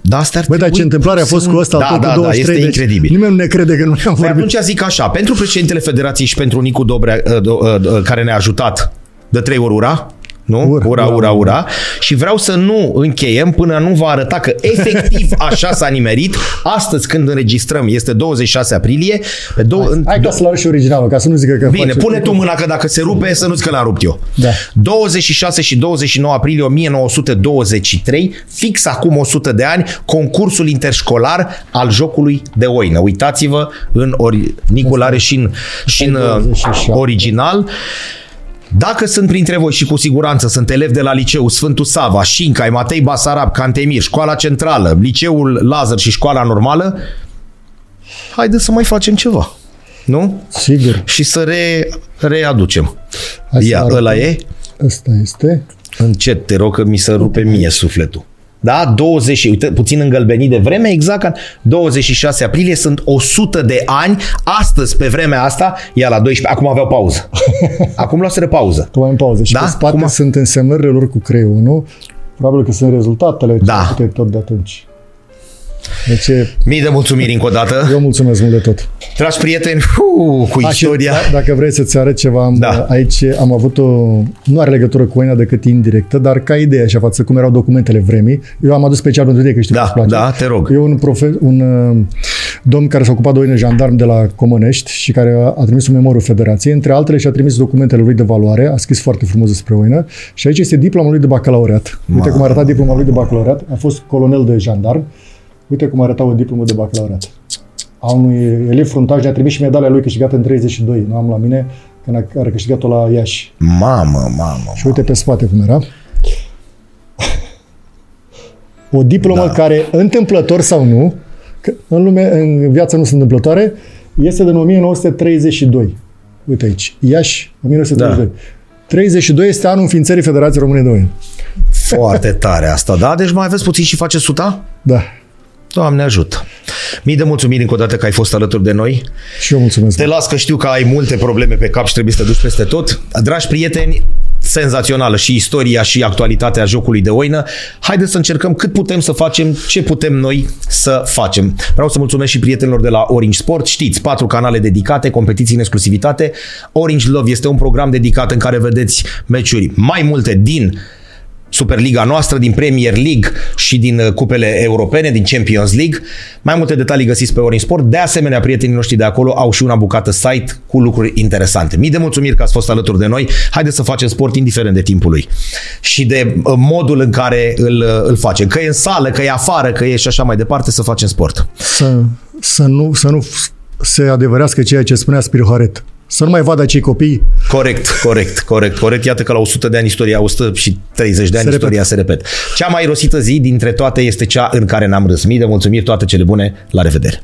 Da, asta ar Băi, dar trebui ce întâmplare a să fost nu- cu ăsta, da, tot da, cu da, 23, este deci incredibil. Nimeni nu ne crede că nu ne-am Păi vorbit. atunci zic așa, pentru președintele federației și pentru Nicu Dobrea, uh, uh, uh, care ne-a ajutat de trei ori ura, nu? Ura, Ura, ura, ura, ura. Și vreau să nu încheiem până nu va arăta că efectiv așa s-a nimerit. Astăzi când înregistrăm este 26 aprilie. Pe două, în- Hai ca să-l arăt și originalul, ca să nu zică că Bine, face- pune tu mâna că dacă se rupe să nu-ți că l-am rupt eu. Da. 26 și 29 aprilie 1923, fix acum 100 de ani, concursul interșcolar al jocului de oină. Uitați-vă în ori... Nicul are și în, și în uh, 27. original. Dacă sunt printre voi și cu siguranță sunt elevi de la liceu Sfântul Sava, Șincai, Matei Basarab, Cantemir, Școala Centrală, Liceul Lazar și Școala Normală, haideți să mai facem ceva. Nu? Sigur. și să re, readucem. Hai să Ia, arătăm. ăla e? Ăsta este. Încet, te rog că mi se rupe mie sufletul. Da? 20, uite, puțin îngălbenit de vreme, exact ca 26 aprilie sunt 100 de ani, astăzi pe vremea asta, ia la 12, acum aveau pauză. Acum luaseră pauză. Acum în pauză. Și Da? pe spate Cum a- sunt însemnările lor cu creionul. Probabil că sunt rezultatele Da. da. tot de atunci. Deci Mii de mulțumiri încă o dată. eu mulțumesc mult de tot. Dragi prieteni, hu, cu A, și istoria. da- dacă vrei să-ți arăt ceva, am, Da. aici am avut o, nu are legătură cu Oina decât indirectă, dar ca idee așa față cum erau documentele vremii. Eu am adus special pentru tine că știu Da, că îți place. da, te rog. E un, profe, un uh, domn care s-a ocupat de oine jandarm de la Comănești și care a, a trimis un memoriu federației. Între altele și-a trimis documentele lui de valoare, a scris foarte frumos despre oină și aici este diploma lui de bacalaureat. Uite cum arăta diploma lui de bacalaureat. A fost colonel de jandarm. Uite cum arăta o diplomă de bacalaureat. A unui elev fruntaș ne-a trimis și medalia lui câștigată în 32. Nu am la mine, când a, care a câștigat-o la Iași. Mamă, mamă. Și uite pe spate cum era. O diplomă Da. da. care, întâmplător sau nu, că în lume, în viața nu sunt întâmplătoare, este din 1932. Uite aici, Iași, 1932. Da. 32 este anul înființării Federației Române de Oini. Foarte tare asta, da? Deci mai aveți puțin și face suta? Da. Doamne ajută. Mii de mulțumiri încă o dată că ai fost alături de noi. Și eu mulțumesc. Te las că știu că ai multe probleme pe cap și trebuie să te duci peste tot. Dragi prieteni, senzațională și istoria și actualitatea jocului de oină. Haideți să încercăm cât putem să facem, ce putem noi să facem. Vreau să mulțumesc și prietenilor de la Orange Sport. Știți, patru canale dedicate, competiții în exclusivitate. Orange Love este un program dedicat în care vedeți meciuri mai multe din Superliga noastră, din Premier League și din uh, cupele europene, din Champions League. Mai multe detalii găsiți pe Orange Sport. De asemenea, prietenii noștri de acolo au și una bucată site cu lucruri interesante. Mii de mulțumiri că ați fost alături de noi. Haideți să facem sport indiferent de timpul lui și de uh, modul în care îl, uh, îl facem. Că e în sală, că e afară, că e și așa mai departe, să facem sport. Să, să, nu, să nu se adevărească ceea ce spunea Spiru Haret. Să nu mai vadă acei copii Corect, corect, corect, corect. Iată că la 100 de ani istoria, 130 de ani Se istoria repetă. se repet. Cea mai rosită zi dintre toate este cea în care n-am râs. Mii de mulțumiri, toate cele bune, la revedere!